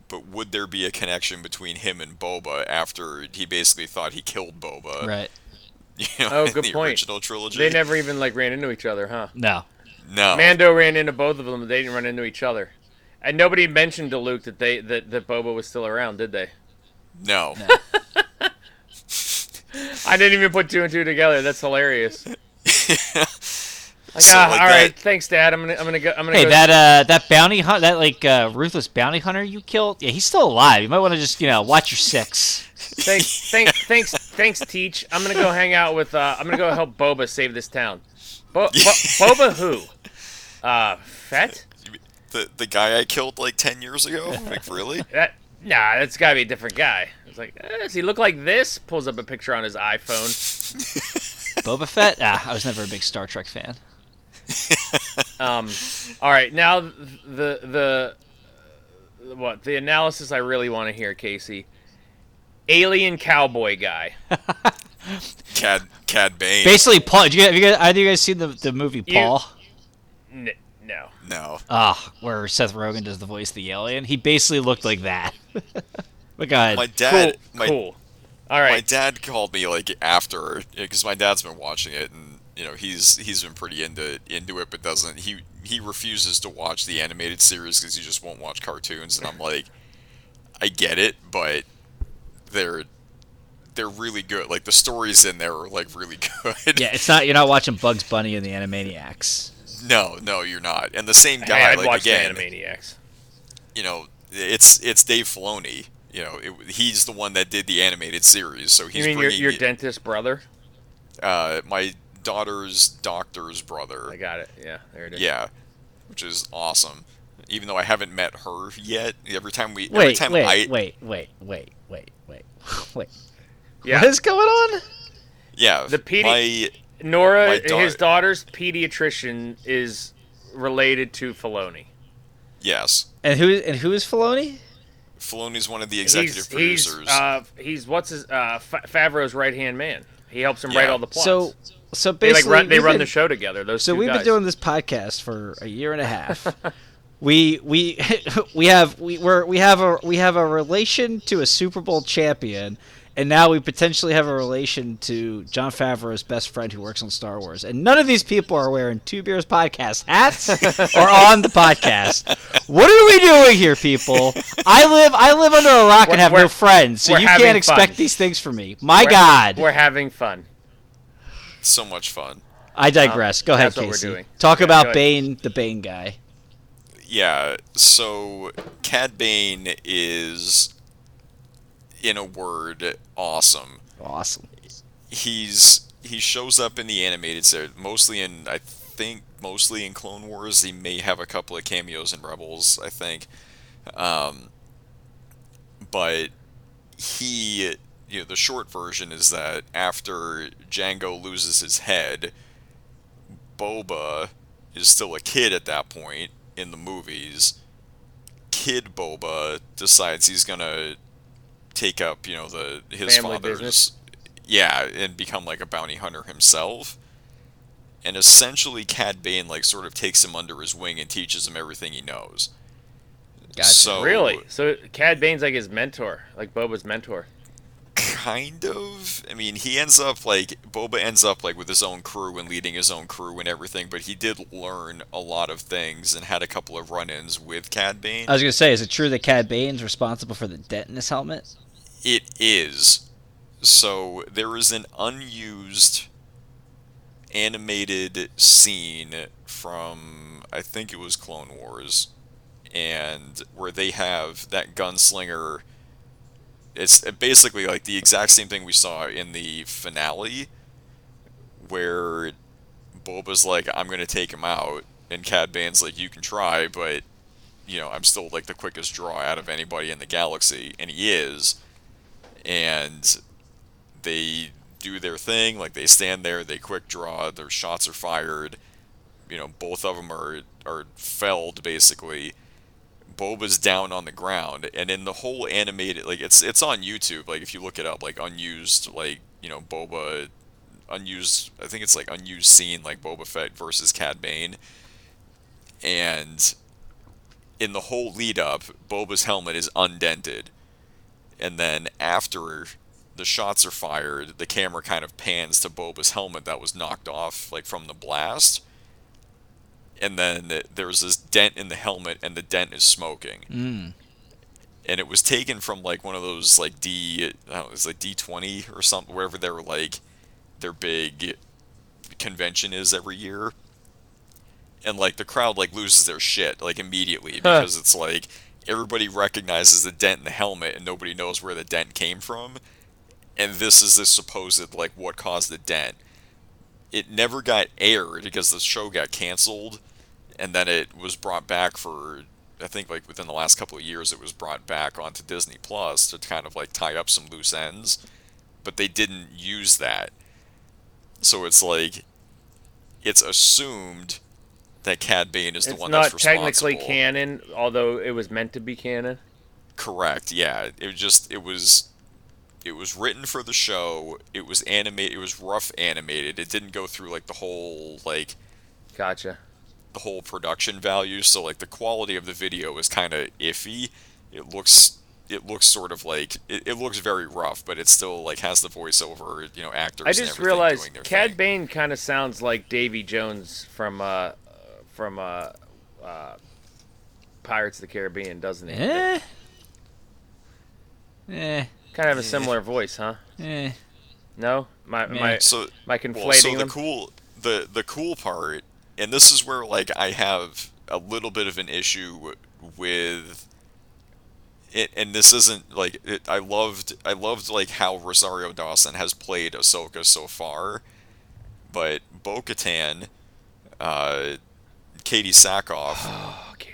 but would there be a connection between him and Boba after he basically thought he killed Boba? Right? You know, Oh, in good the point. original trilogy. They never even like ran into each other, huh? No. No. Mando ran into both of them. but They didn't run into each other. And nobody mentioned to Luke that they that, that Boba was still around, did they? No. I didn't even put two and two together. That's hilarious. Like, So, ah, like all right, that- thanks, Dad. I'm gonna I'm gonna go. I'm gonna Hey, go. that uh that bounty hunt that like uh, ruthless bounty hunter you killed, yeah, he's still alive. You might want to just you know watch your six. Thanks, thanks, thanks, thanks, Teach. I'm gonna go hang out with. Uh, I'm gonna go help Boba save this town. Bo- Bo- Boba who? Uh, Fett? the the guy I killed like ten years ago? Like really? That nah, that's gotta be a different guy. It's like, eh, does he look like this? Pulls up a picture on his iPhone. Boba Fett? Ah, I was never a big Star Trek fan. Um, all right, now the the what the analysis I really want to hear, Casey. Alien cowboy guy. Cad Cad Bane. Basically, Paul. Did you, have you guys, either you guys seen the the movie Paul? N- no. no. Ah, where Seth Rogen does the voice of the alien. He basically looked like that. but go ahead. My dad. cool. My cool. All my dad called me like after because my dad's been watching it and you know he's he's been pretty into into it but doesn't he he refuses to watch the animated series because he just won't watch cartoons and I'm like I get it but they're they're really good like the stories in there are like really good yeah, it's not. You're not watching Bugs Bunny and the Animaniacs. no no you're not and the same guy Hey, I'd like watch again the Animaniacs. you know it's it's Dave Filoni you know it, he's the one that did the animated series so he's You mean your, your it- dentist brother? uh my daughter's doctor's brother I got it. Yeah, there it is. Yeah, which is awesome. Even though I haven't met her yet, every time we, every Wait, time wait, I, wait, wait, wait, wait, wait, wait. Yeah. What is going on? yeah, The pedi- my Nora, My da- his daughter's pediatrician, is related to Filoni. yes, And who and who is Filoni? Filoni's one of the executive he's, producers. He's, uh, he's what's his uh, Favreau's right hand man. He helps him write all the plots. So, so they like basically, run, they we've run been- the show together. Those So two we've guys. been doing this podcast for a year and a half. we we we have we we're, we have a we have a relation to a Super Bowl champion, and now we potentially have a relation to Jon Favreau's best friend who works on Star Wars. And none of these people are wearing Two Beers podcast hats or on the podcast. What are we doing here, people? I live I live under a rock and We're- have no friends, so you can't expect fun. these things from me. My We're- God. we're having fun. so much fun. I digress. Um, go ahead, that's what we're Casey. Talk Yeah, about. Bane, the Bane guy. Yeah, so Cad Bane is, in a word, awesome. Awesome. He's he shows up in the animated series, mostly in I think mostly in Clone Wars. He may have a couple of cameos in Rebels, I think. Um, but he, you know, the short version is that after Jango loses his head, Boba is still a kid at that point in the movies. Kid Boba decides he's gonna take up, you know, the his Family father's business. yeah, and become like a bounty hunter himself. And essentially, Cad Bane like sort of takes him under his wing and teaches him everything he knows. Gotcha. So Really? So Cad Bane's like his mentor, like Boba's mentor. Kind of. I mean, he ends up like Boba ends up like with his own crew and leading his own crew and everything, but he did learn a lot of things and had a couple of run-ins with Cad Bane. I was gonna say, is it true that Cad Bane's responsible for the dent in his helmet? It is. So there is an unused animated scene from I think it was Clone Wars, and where they have that gunslinger. It's basically like the exact same thing we saw in the finale, where Boba's like, "I'm gonna take him out," and Cad Bane's like, "You can try, but." You know, I'm still like the quickest draw out of anybody in the galaxy, and he is and they do their thing. Like they stand there, they quick draw, their shots are fired. You know, both of them are are felled basically. Boba's down on the ground, and in the whole animated, like it's it's on YouTube. Like if you look it up, like unused, like you know Boba, unused. I think it's like unused scene, like Boba Fett versus Cad Bane, and in the whole lead up, Boba's helmet is undented and then after the shots are fired, the camera kind of pans to Boba's helmet that was knocked off like from the blast. And then there's this dent in the helmet, and the dent is smoking. Mm. And it was taken from like one of those like D, I don't know, it's like D twenty or something, wherever their like their big convention is every year. And like the crowd like loses their shit like immediately Huh. because it's like everybody recognizes the dent in the helmet and nobody knows where the dent came from and this is the supposed like what caused the dent it never got aired because the show got canceled and then it was brought back for i think like within the last couple of years it was brought back onto disney plus to kind of like tie up some loose ends but they didn't use that so it's like it's assumed that Cad Bane is the It's one that's responsible. It's not technically canon, although it was meant to be canon. Correct. Yeah. It was just it was it was written for the show. It was animated. It was rough animated. It didn't go through like the whole like Gotcha. the whole production value. So like the quality of the video is kind of iffy. It looks it looks sort of like it, it looks very rough, but it still like has the voiceover you know actors. I and just everything realized doing their Cad thing. Bane kind of sounds like Davy Jones from uh from uh, uh Pirates of the Caribbean, doesn't he? Eh. Eh. Kind of have a similar voice, huh? Eh. No, my Meh. my So my Well, so the them. cool the the cool part, and this is where like I have a little bit of an issue with it, and this isn't like it, I loved I loved like how Rosario Dawson has played Ahsoka so far, but Bo-Katan, uh, Katee Sackhoff, oh, Katee Sackhoff.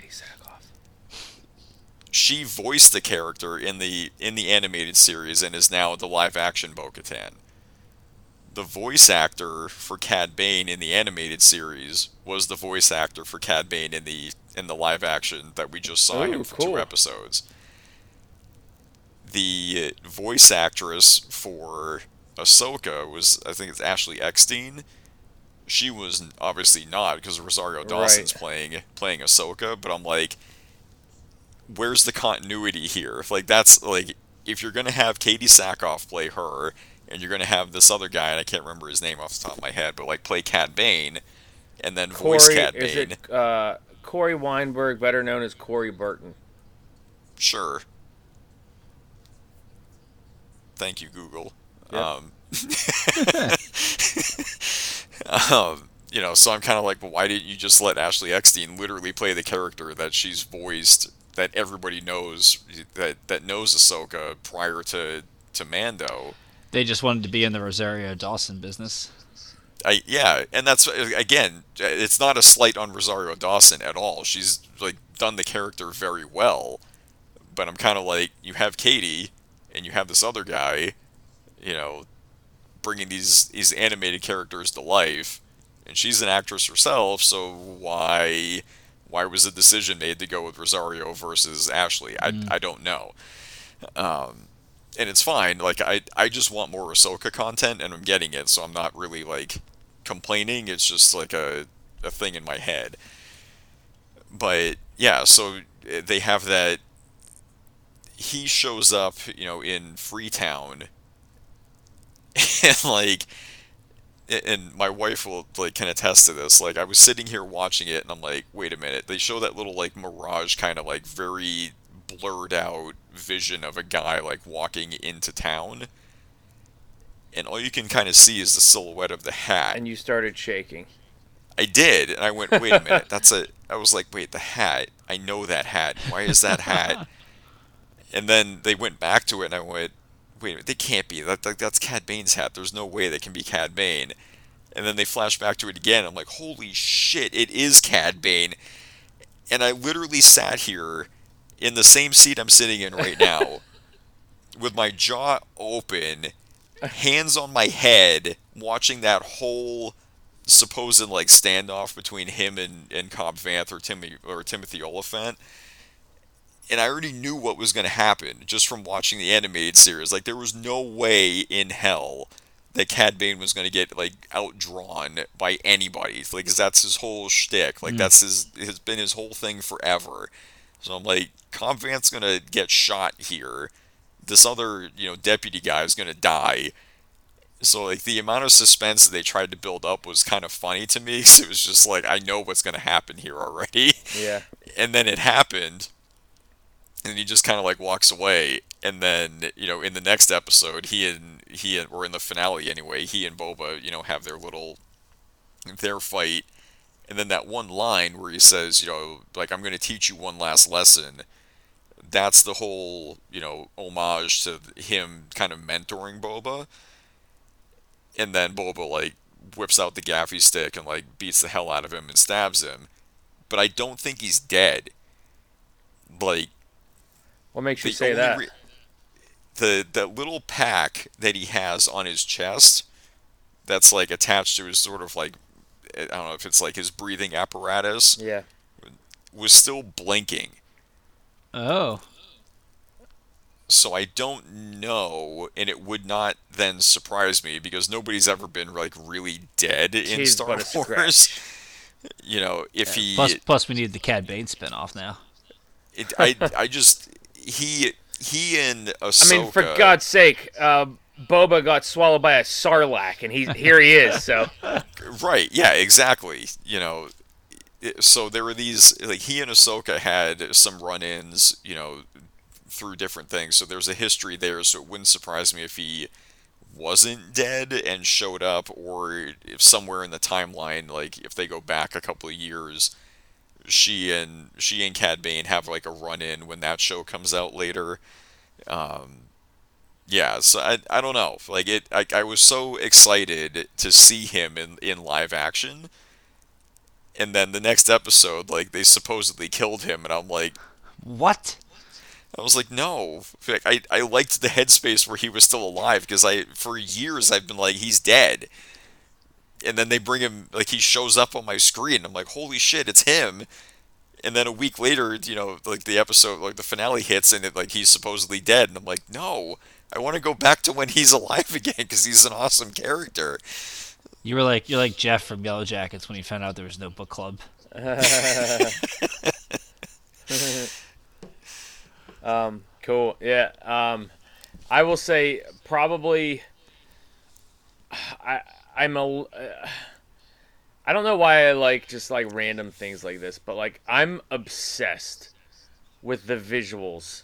She voiced the character in the in the animated series and is now the live action Bo-Katan. The voice actor for Cad Bane in the animated series was the voice actor for Cad Bane in the in the live action that we just saw Ooh, him oh, for cool. two episodes. The voice actress for Ahsoka was I think it's Ashley Eckstein. She was obviously not because Rosario Dawson's Right. playing playing Ahsoka, but I'm like where's the continuity here? If like that's like if you're gonna have Katee Sackhoff play her, and you're gonna have this other guy, and I can't remember his name off the top of my head, but like play Cad Bane, and then voice Corey Cad is it uh, Corey Weinberg, better known as Corey Burton? sure. Thank you, Google. Yep. Um, um, you know, so I'm kind of like, well, why didn't you just let Ashley Eckstein literally play the character that she's voiced, that everybody knows, that that knows Ahsoka prior to to Mando? They just wanted to be in the Rosario Dawson business. I yeah, and that's again, it's not a slight on Rosario Dawson at all. She's like done the character very well, but I'm kind of like, you have Katie, and you have this other guy, you know, bringing these these animated characters to life, and she's an actress herself, so why why was the decision made to go with Rosario versus Ashley? I I don't know. Um, and it's fine. Like I I just want more Ahsoka content, and I'm getting it, so I'm not really like complaining. It's just like a a thing in my head. But yeah, so uh, they have that. He shows up, you know, in Freetown, and like and my wife will like can attest to this. Like i was sitting here watching it and i'm like wait a minute. They show that little like mirage kind of like very blurred out vision of a guy like walking into town. And all you can kind of see is the silhouette of the hat. And you started shaking. i did and i went wait a minute. That's a i was like wait the hat? I know that hat. Why is that hat? And then they went back to it and i went wait a minute, they can't be. That, that that's cad bane's hat. There's no way that can be cad bane. And then they flash back to it again. I'm like holy shit it is cad bane. And i literally sat here in the same seat i'm sitting in right now with my jaw open hands on my head watching that whole supposed like standoff between him and, and Cobb Vanth or Timothy or Timothy Olyphant. And I already knew what was going to happen just from watching the animated series. Like there was no way in hell that Cad Bane was going to get like outdrawn by anybody. Like 'cause that's his whole shtick. Like mm. that's his has been his whole thing forever. So I'm like, Cobb going to get shot here. This other you know deputy guy is going to die. So like the amount of suspense that they tried to build up was kind of funny to me. So it was just like I know what's going to happen here already. Yeah. And then it happened. And he just kind of like walks away. And then you know in the next episode, he and he and or in the finale anyway, he and Boba you know have their little their fight. And then that one line where he says, you know, like I'm going to teach you one last lesson. That's the whole, you know, homage to him kind of mentoring Boba and then Boba like whips out the gaffi stick and like beats the hell out of him and stabs him. But I don't think he's dead. Like What makes you the say that? re- the that little pack that he has on his chest, that's like attached to his sort of like I don't know if it's like his breathing apparatus, yeah. was still blinking. Oh. So I don't know, and it would not then surprise me because nobody's ever been like really dead in He's Star but a Wars. scratch. You know, if he, Plus, plus we need the Cad Bane spinoff now. it, I, I just he, he and Ahsoka. I mean, for God's sake, uh, Boba got swallowed by a sarlacc, and he's here. He is. So Right. Yeah. Exactly. You know. So there were these like he and Ahsoka had some run-ins. You know, through different things. So there's a history there. So it wouldn't surprise me if he wasn't dead and showed up, or if somewhere in the timeline, like if they go back a couple of years, she and she and Cad Bane have like a run-in when that show comes out later. Um, yeah, so I, I don't know. Like it, I, I was so excited to see him in in live action, and then the next episode, like they supposedly killed him, and I'm like, What? I was like, no. I I liked the headspace where he was still alive because I for years I've been like he's dead, and then they bring him like he shows up on my screen. I'm like, holy shit, it's him. And then a week later, you know, like the episode, like the finale hits, and it like he's supposedly dead, and I'm like, no, I want to go back to when he's alive again because he's an awesome character. You were like you're like Jeff from Yellowjackets when he found out there was no book club. Um, cool. Yeah. Um, I will say probably. I I'm a. Uh, I don't know why I like just like random things like this, but like I'm obsessed with the visuals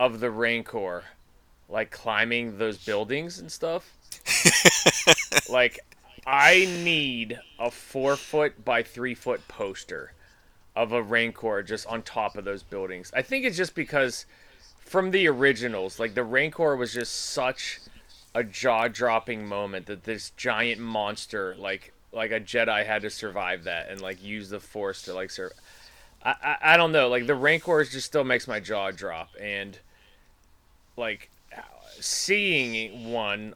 of the Rancor, like climbing those buildings and stuff. like I need a four foot by three foot poster of a Rancor just on top of those buildings. I think it's just because from the originals, like the Rancor was just such a jaw dropping moment that this giant monster, like like a Jedi, had to survive that and like use the Force to like serve. I, I I don't know, like the Rancor just still makes my jaw drop, and like seeing one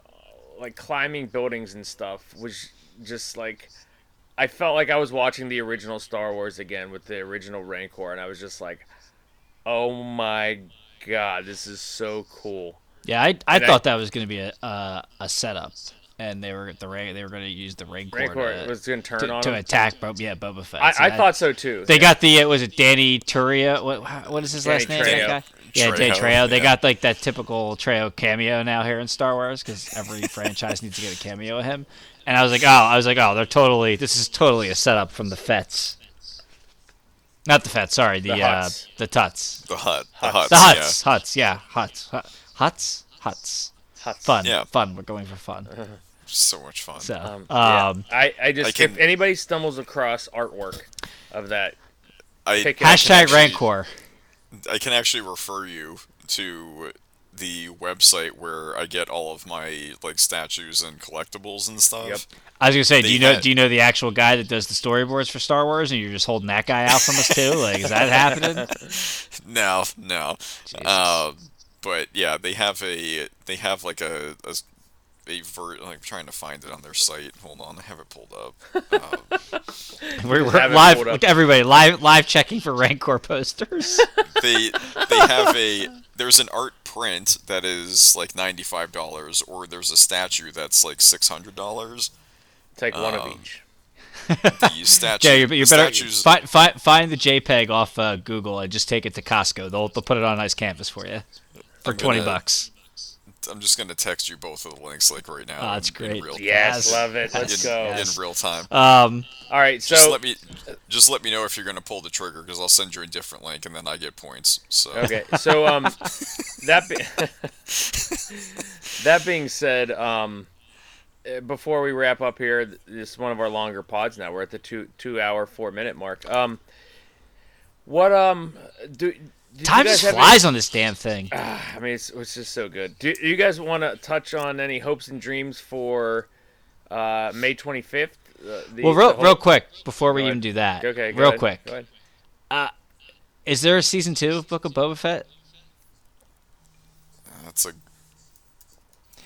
like climbing buildings and stuff was just like I felt like I was watching the original Star Wars again with the original Rancor, and I was just like, "Oh my god, this is so cool!" Yeah, I I And I- thought that was going to be a uh, a setup. and they were the Ran- they were going to use the Rancor, Rancor to, was going to turn to, on to him. attack. Bo- yeah, Boba Fett. I, So I that- thought so too. they got the uh, was it Danny Turia? What what is his Danny last name? Trejo. That guy? Yeah, Danny Trejo, Trejo. They yeah. got like that typical Trejo cameo now here in Star Wars because every franchise needs to get a cameo of him. And I was like, oh, I was like, oh, they're totally. This is totally a setup from the Fets. Not the Fets, sorry, the The uh, the Tuts, The Hutt. The Hutts. Hutts. the yeah. Hutts, Hutts, yeah, Hutts, Hu- Hutts, Hutts. Hutts. Fun, Yeah. fun. We're going for fun. So much fun. So, Um, um, yeah. I, I just I can- if anybody stumbles across artwork of that, I, pick hashtag actually- Rancor. I can actually refer you to the website where I get all of my like statues and collectibles and stuff. Yep. I was gonna say, do you know had- do you know the actual guy that does the storyboards for Star Wars, and you're just holding that guy out from us too? Like, is that happening? No, no. Uh, but yeah, they have a they have like a a, a ver- like I'm trying to find it on their site. Hold on, I have it pulled up. Uh, We're, we're live, up. everybody live live checking for Rancor posters. they they have a there's an art print that is like ninety five dollars, or there's a statue that's like six hundred dollars. take one of Um, each. The statue, yeah, you, you the better statues, find, find find the JPEG off uh, Google and just take it to Costco. They'll they'll put it on a nice canvas for you for I'm twenty gonna- bucks. I'm just gonna text you both of the links like right now. Oh, that's in- great. In real, Yes, Yes. love it. Let's Yes. go. Yes. in real time. Um, All right, so just let me just let me know if you're gonna pull the trigger because I'll send you a different link and then I get points. So Okay, so um, that be- that being said, um, uh, before we wrap up here, this is one of our longer pods now. We're at the two two hour four minute mark. Um, what um do did you time just have flies on this damn thing. Any, I mean, it's, it's just so good. Do, do you guys want to touch on any hopes and dreams for uh, May twenty fifth? Uh, the- Well, real the whole- real quick before we Go even ahead. do that, Okay, go real ahead, quick, Go ahead. is there a season two of Book of Boba Fett? that's a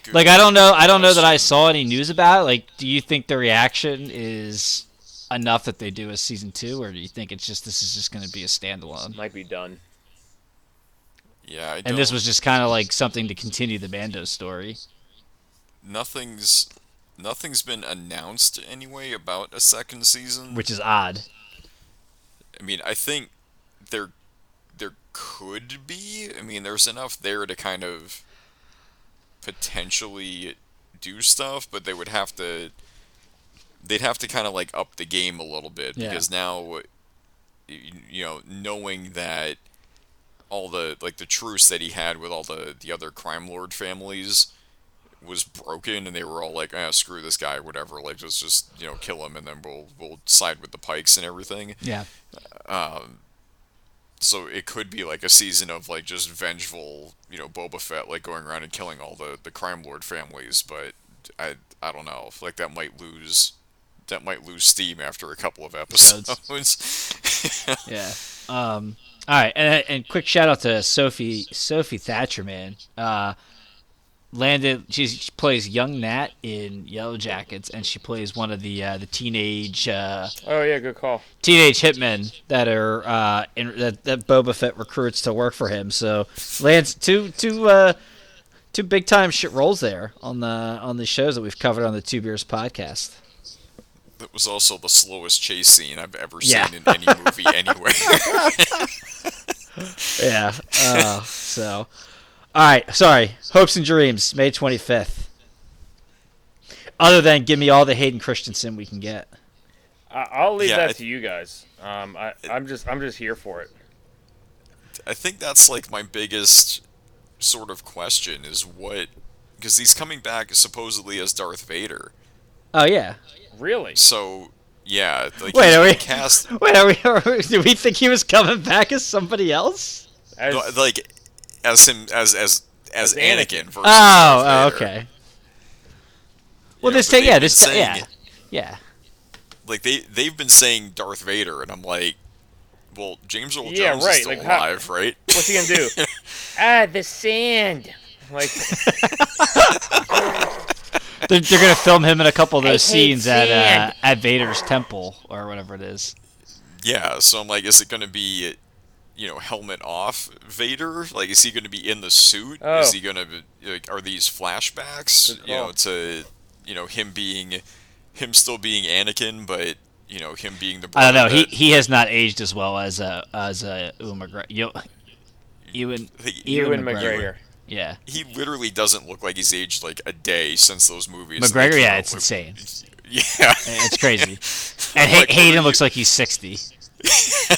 good Like I don't know, I don't know that I saw any news about it. Like, do you think the reaction is enough that they do a season two, or do you think it's just this is just going to be a standalone? Might be done. Yeah, I And this was just kind of like something to continue the Mando story. nothing's nothing's been announced anyway about a second season. which is odd. I mean, I think there there could be. I mean, there's enough there to kind of potentially do stuff, but they would have to they'd have to kind of like up the game a little bit Yeah. because now you know, knowing that all the like the truce that he had with all the the other crime lord families was broken and they were all like ah screw this guy whatever like let's just you know kill him and then we'll we'll side with the Pykes and everything Yeah. Um. so it could be like a season of like just vengeful, you know, Boba Fett like going around and killing all the the crime lord families, but I I don't know, like that might lose that might lose steam after a couple of episodes. Yeah. Um. All right, and and quick shout out to Sophie Sophie Thatcher, man. Uh, landed. She's, she plays young Nat in Yellowjackets, and she plays one of the uh, the teenage uh, Oh yeah, good call. teenage hitmen that are uh, in, that that Boba Fett recruits to work for him. So lands two two uh, two big time shit roles there on the on the shows that we've covered on the Two Beers podcast. That was also the slowest chase scene I've ever Yeah. seen in any movie anywhere. Yeah. Uh, so, all right. Sorry. Hopes and dreams, May twenty fifth. Other than give me all the Hayden Christensen we can get. I, I'll leave Yeah, that I- to you guys. Um, I, I'm just I'm just here for it. I think that's like my biggest sort of question is what because he's coming back supposedly as Darth Vader. Oh yeah. Really? So yeah, like Wait, he's are we- cast Wait, are we? Are we do we think he was coming back as somebody else? As, like as him as as as, As Anakin. Anakin. versus Oh, Darth oh, okay. Well, Yeah, this but take yeah, they've this saying- yeah, yeah. Like they they've been saying Darth Vader, and I'm like, well, James Earl Yeah, Jones right, is still like, how- alive, right? what's he gonna do? ah, the sand. Like They're, they're gonna film him in a couple of those hate scenes at uh, at Vader's temple or whatever it is. yeah, so I'm like, is it gonna be, you know, helmet off Vader? Like, is he gonna be in the suit? Oh. Is he gonna be, like, are these flashbacks? Good You know, to you know him being him still being Anakin, but you know him being the I don't know. brother He he has not aged as well as uh as uh Ewan McGregor. Yo, Ewan he, Ewan McGregor. McGregor. Yeah. he literally doesn't look like he's aged like a day since those movies. McGregor, yeah, it's with- insane. Yeah, It's crazy. And Hay- Like, Hayden you- looks like he's 60.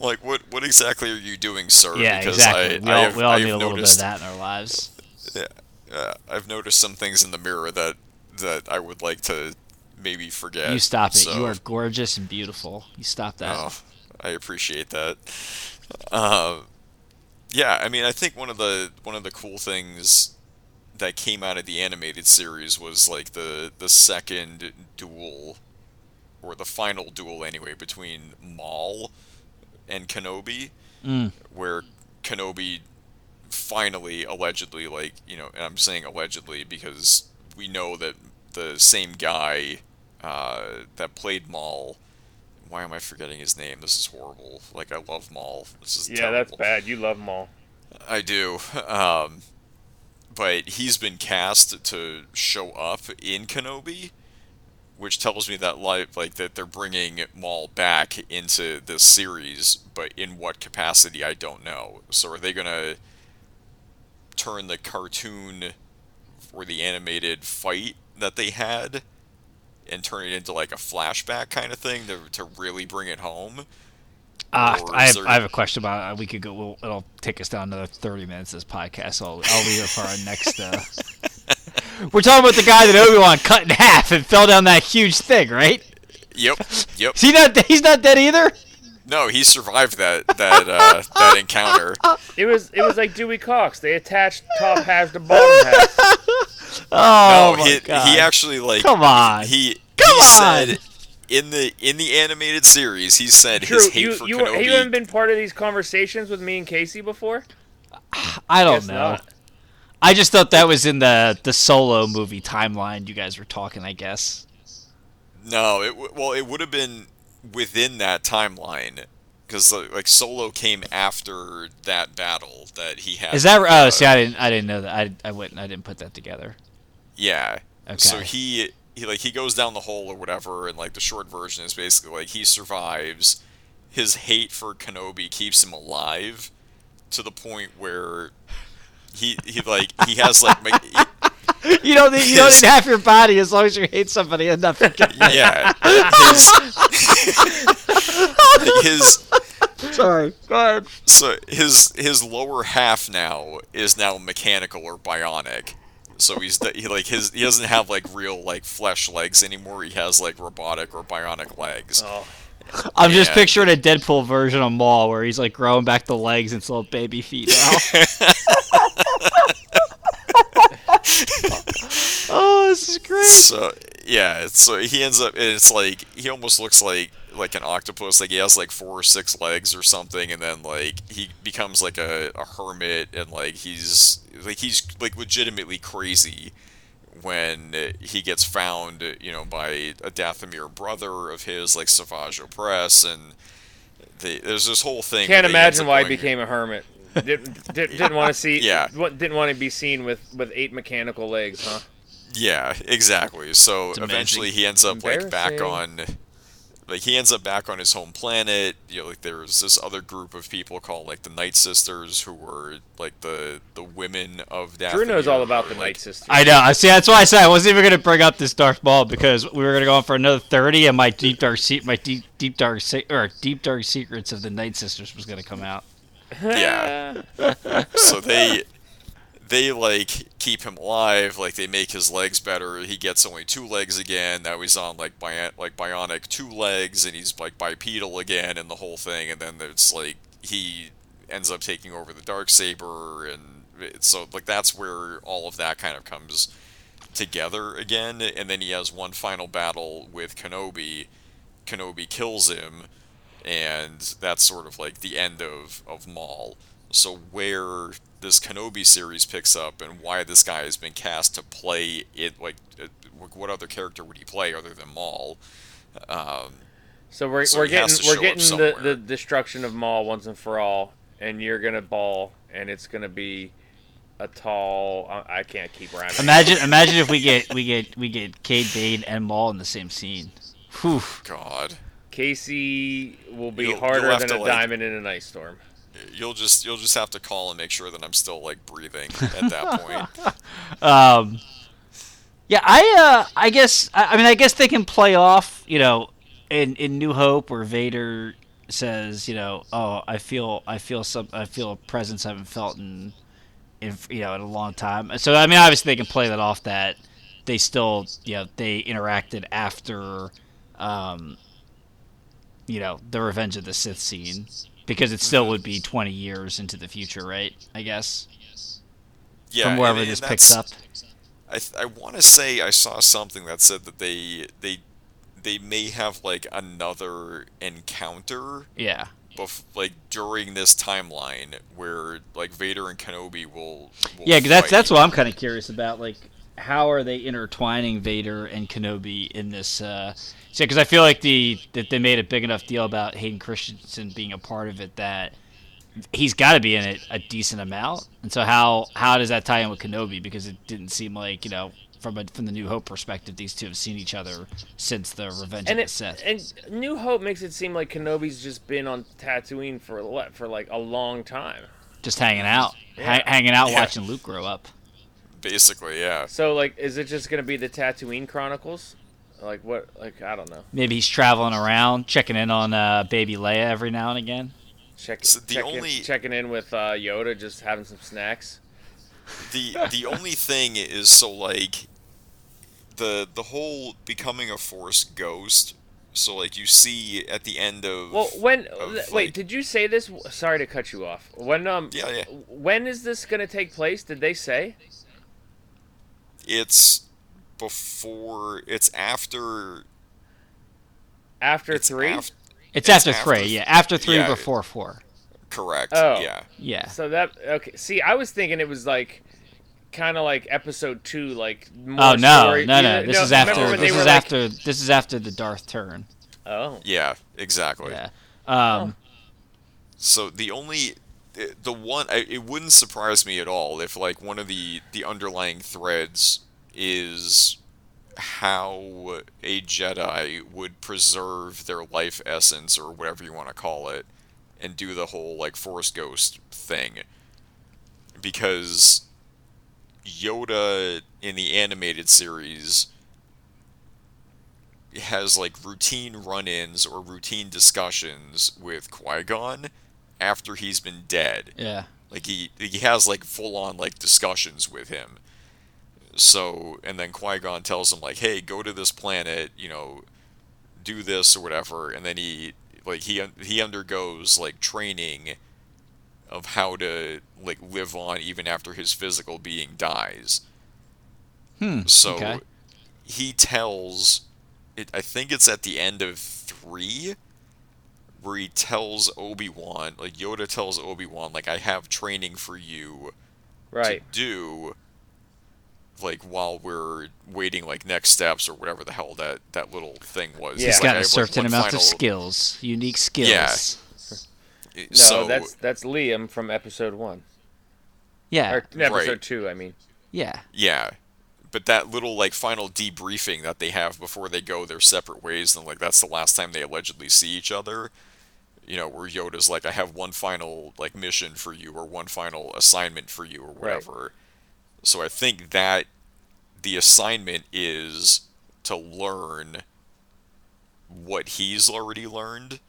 like what what exactly are you doing, sir? Yeah, because exactly. I, we I all, have, we all I need a little noticed, bit of that in our lives. uh, I've noticed some things in the mirror that that I would like to maybe forget. You stop it. so- You are gorgeous and beautiful. You stop that. Oh, I appreciate that. Uh, yeah, I mean, I think one of the one of the cool things that came out of the animated series was like the the second duel, or the final duel anyway, between Maul and Kenobi, Mm. where Kenobi finally, allegedly, like you know, and I'm saying allegedly because we know that the same guy uh, that played Maul. Why am I forgetting his name? This is horrible. Like I love Maul. This is Yeah, that's bad. You love all. I do. Um, but he's been cast to show up in Kenobi, which tells me that like like that they're bringing Maul back into this series, but in what capacity I don't know. So are they gonna turn the cartoon or the animated fight that they had and turn it into like a flashback kind of thing to, to really bring it home? Uh, I have, there- I have a question about. Uh, we could go. We'll, it'll take us down another thirty minutes. This podcast. So I'll I'll leave it for our next. Uh... We're talking about the guy that Obi Wan cut in half and fell down that huge thing, right? Yep, yep. Is he not? He's not dead either. No, he survived that that uh, that encounter. It was it was like Dewey Cox. They attached top halves to bottom halves. Oh no, my he, god! he actually like Come on. he Come he on. said in the in the animated series he said True. his hate You for you, Kenobi. you haven't been part of these conversations with me and Casey before. I don't Guess know. not. I just thought that was in the the solo movie timeline. You guys were talking, I guess. No, it w- well it would have been within that timeline because like Solo came after that battle that he had. Is that? Oh, uh, see, I didn't. I didn't know that. I I wouldn't. I didn't put that together. Yeah. Okay. So he he like he goes down the hole or whatever, and like the short version is basically like he survives. His hate for Kenobi keeps him alive, to the point where he he like he has like he- you don't need, you don't need half your body as long as you hate somebody enough. To get yeah his his Sorry. Go ahead. so his his lower half now is now mechanical or bionic. So he's he like his he doesn't have like real like flesh legs anymore. He has like robotic or bionic legs. Oh, I'm just picturing a Deadpool version of Maul where he's like growing back the legs and little baby feet now. oh, this is great. So yeah, so he ends up it's like he almost looks like like an octopus. Like he has like four or six legs or something, and then like he becomes like a, a hermit, and like he's like he's like legitimately crazy when he gets found, you know, by a Dathomir brother of his, like Savage Opress, and the, there's this whole thing. can't where he ends imagine why he became a hermit. Didn't did, didn't want to see. Yeah. wa- Didn't want to be seen with with eight mechanical legs, huh? Yeah, exactly. So amazing. eventually he ends up like back on like he ends up back on his home planet. You know, like there's this other group of people called like the Night Sisters who were like the the women of Dathomir. Drew knows all about the like, Night Sisters. I know. I See, that's why I said I wasn't even going to bring up this dark ball because we were going to go on for another thirty, and my deep dark se- my deep deep dark se- or deep dark secrets of the Night Sisters was going to come out. Yeah. so they they like keep him alive, like they make his legs better. He gets only two legs again. Now he's on like bi- like bionic two legs, and he's like bipedal again, and the whole thing. And then it's like he ends up taking over the dark saber, and so like that's where all of that kind of comes together again. And then he has one final battle with Kenobi. Kenobi kills him, and that's sort of like the end of of Maul. So where this Kenobi series picks up and why this guy has been cast to play it, like uh, what other character would he play other than Maul? Um, So we're, So we're getting we're getting the, the destruction of Maul once and for all, and you're gonna ball, and it's gonna be a tall. I I can't keep rhyming. Imagine, imagine if we get we get we get Cad Bane and Maul in the same scene. Whew. God. Casey will be You'll- harder you'll than a like- diamond in an ice storm. You'll just you'll just have to call and make sure that I'm still like breathing at that point. Um, yeah, I uh, I guess I, I mean I guess they can play off, you know, in in New Hope where Vader says, you know, oh, I feel I feel some I feel a presence I haven't felt in in you know in a long time. So I mean, obviously they can play that off that they still you know they interacted after, um, you know, the Revenge of the Sith scene because it still would be twenty years into the future, right? I guess Yeah, from wherever and- this picks up. I I want to say I saw something that said that they they they may have like another encounter Yeah. bef- like during this timeline where like Vader and Kenobi will, will Yeah, that's that's what I'm kind of curious about. Like, how are they intertwining Vader and Kenobi in this? Uh, because I feel like the that they made a big enough deal about Hayden Christensen being a part of it that he's got to be in it a decent amount. And so how how does that tie in with Kenobi? Because it didn't seem like you know from a, from the New Hope perspective, these two have seen each other since the Revenge And of the Sith. and New Hope makes it seem like Kenobi's just been on Tatooine for what for like a long time. Just hanging out, Yeah. ha- hanging out, Yeah. watching Luke grow up. Basically yeah. So like, is it just gonna be the Tatooine Chronicles? Like what? Like I don't know. Maybe he's traveling around, checking in on uh, baby Leia every now and again. Check, So the check only- in, checking in with uh, Yoda, just having some snacks. the the only thing is so like the the whole becoming a force ghost so like you see at the end of Well, when of, wait, like- did you say this? Sorry to cut you off. When um, Yeah, yeah. when is this gonna take place? Did they say? It's before it's after After it's three. af- It's, It's after, after three, th- yeah. After three, yeah. before four. correct Oh. yeah Yeah. So that okay. See, I was thinking it was like kind of like episode two, like more Oh no, story. no, no! You This know, is after. This were is like- after. This is after the Darth turn. Oh, yeah exactly Yeah. Um, so the only the one it wouldn't surprise me at all if like one of the the underlying threads is how a Jedi would preserve their life essence or whatever you want to call it and do the whole like force ghost thing. Because Yoda in the animated series has like routine run-ins or routine discussions with Qui-Gon after he's been dead. yeah. Like he he has like full on like discussions with him. So and then Qui Gon tells him like, "Hey, go to this planet, you know, do this or whatever." And then he like he he undergoes like training of how to like live on even after his physical being dies. Hmm. So okay. he tells it I think it's at the end of 3 where he tells Obi-Wan, like Yoda tells Obi-Wan like I have training for you right. to do like while we're waiting like next steps or whatever the hell that that little thing was. Yeah. He's Like, got a have, like, certain amount final- of skills, unique skills. Yeah. No, so that's that's Liam from episode one Yeah. or no, episode Right. two. I mean, Yeah. Yeah. But that little like final debriefing that they have before they go their separate ways and like that's the last time they allegedly see each other. You know, where Yoda's like, I have one final like mission for you or one final assignment for you or whatever. So I think that the assignment is to learn what he's already learned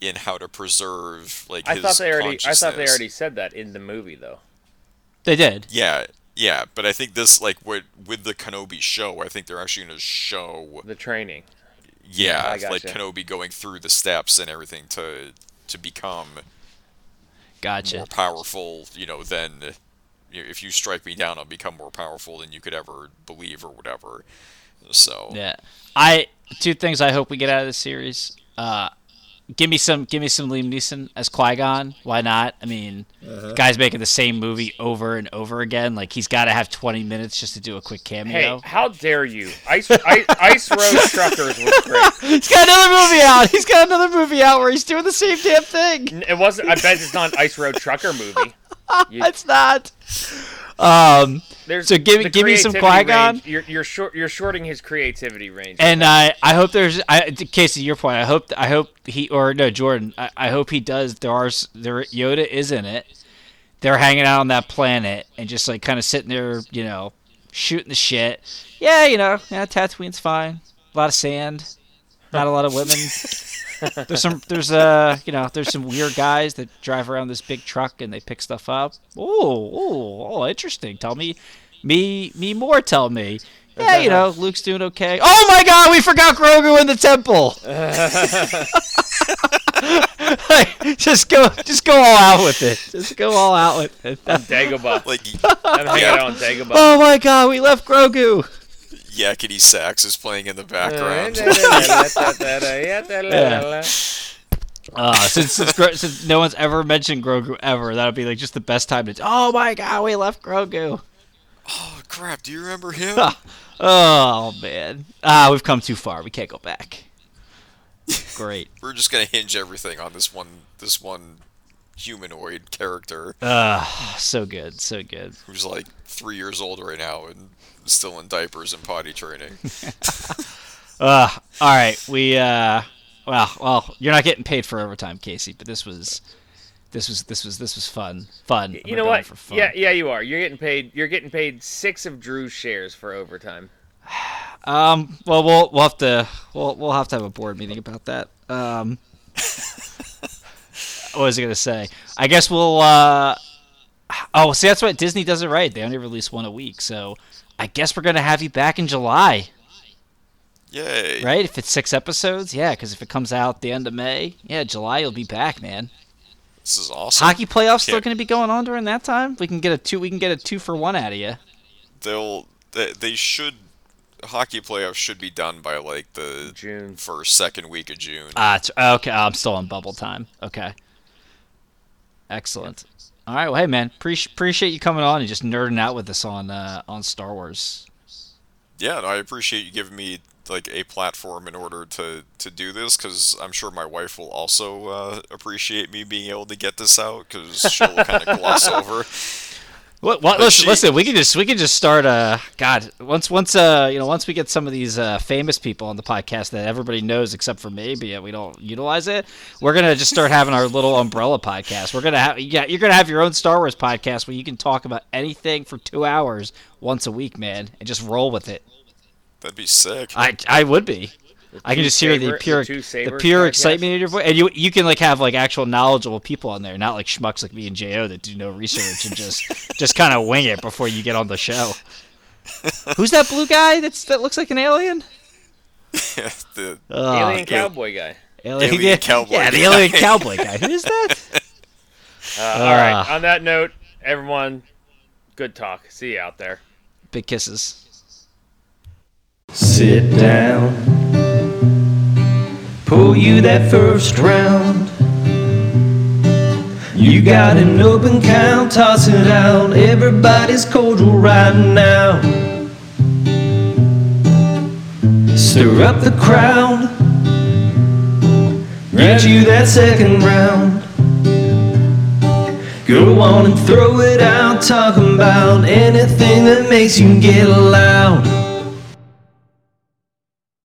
in how to preserve like I his thought they already. I thought they already said that in the movie though. They did. Yeah, yeah, but I think this like with with the Kenobi show, I think they're actually going to show The training. Yeah, I like. Kenobi going through the steps and everything to to become Gotcha. more powerful, you know, than you know, if you strike me down, I'll become more powerful than you could ever believe or whatever. So Yeah. I two things I hope we get out of this series. Uh give me some give me some Liam Neeson as Qui-Gon. Why not? I mean, the guy's making the same movie over and over again. Like he's got to have 20 minutes just to do a quick Hey, cameo. how dare you? Ice Ice, Ice Road Truckers was great. he's got another movie out. He's got another movie out where he's doing the same damn thing. It wasn't. I bet it's not an Ice Road Trucker movie. You- It's not. Um, There's So give me- the give me some creativity Qui-Gon. You're you're short. You're shorting his creativity range. and I, I hope there's, I, Casey, your point. I hope, I hope he, or no, Jordan. I, I hope he does. There are, there, Yoda is in it. They're hanging out on that planet and just like kind of sitting there, you know, shooting the shit. Yeah, you know, yeah, Tatooine's fine. A lot of sand, not a lot of women. there's some, there's uh, you know, there's some weird guys that drive around this big truck and they pick stuff up. Oh, oh, oh, interesting. Tell me, me, me more. Tell me. Yeah, you know, Luke's doing okay. Oh my God, we forgot Grogu in the temple. Like, just go, just go all out with it. Just go all out with it. Dagobah. Like I'm hanging out on Dagobah. Oh my God, we left Grogu. Yakety sax is playing in the background. Uh, since since, Gro- since no one's ever mentioned Grogu ever, that would be like just the best time to. Oh my God, we left Grogu. oh crap! Do you remember him? Oh man, ah, we've come too far. We can't go back. Great. We're just gonna hinge everything on this one. This one humanoid character Uh, so good, so good. who's like three years old right now and still in diapers and potty training. Uh, all right, we uh, well, well, you're not getting paid for overtime, Casey, but this was, this was, this was, this was fun, fun. You We're know what? For fun. Yeah, yeah, you are. You're getting paid. You're getting paid six of Drew's shares for overtime. Um. Well, we'll we'll have to we'll we'll have to have a board meeting about that. Um. what was I gonna say? I guess we'll. uh Oh, see, that's what Disney does it right. They only release one a week, so I guess we're gonna have you back in July, Yay! right? If it's six episodes, yeah. Because if it comes out the end of May, yeah, July you'll be back, man. This is awesome. Hockey playoffs still gonna be going on during that time. We can get a two. We can get a two for one out of you. They'll they, they should hockey playoffs should be done by like the June. first second week of June. Ah, it's, okay. I'm still on bubble time. Okay. Excellent. All right. Well, hey, man. Appreciate appreciate you coming on and just nerding out with us on uh, on Star Wars. Yeah, no, I appreciate you giving me like a platform in order to to do this because I'm sure my wife will also uh, appreciate me being able to get this out because she'll kind of gloss over. What? What? Listen, she- listen. We can just we can just start. Uh, God, once once uh, you know, once we get some of these uh, famous people on the podcast that everybody knows except for me, but yet we don't utilize it. We're gonna just start having our little umbrella podcast. We're gonna have yeah, you're gonna have your own Star Wars podcast where you can talk about anything for two hours once a week, man, and just roll with it. That'd be sick. I I would be. I can two just hear the pure the the pure podcast? excitement in your voice, and you you can like have like actual knowledgeable people on there, not like schmucks like me and Jo that do no research and just just kind of wing it before you get on the show. Who's that blue guy that's that looks like an alien? the, Oh, Alien yeah. cowboy guy. alien, alien yeah, cowboy Yeah, the alien cowboy guy. Who is that? Uh, all right. Ah. On that note, everyone, good talk. See you out there. Big kisses. Sit down. Pull you that first round. You got an open count, toss it out. Everybody's cordial right now. Stir up the crowd. Get you that second round. Go on and throw it out, talking about anything that makes you get loud.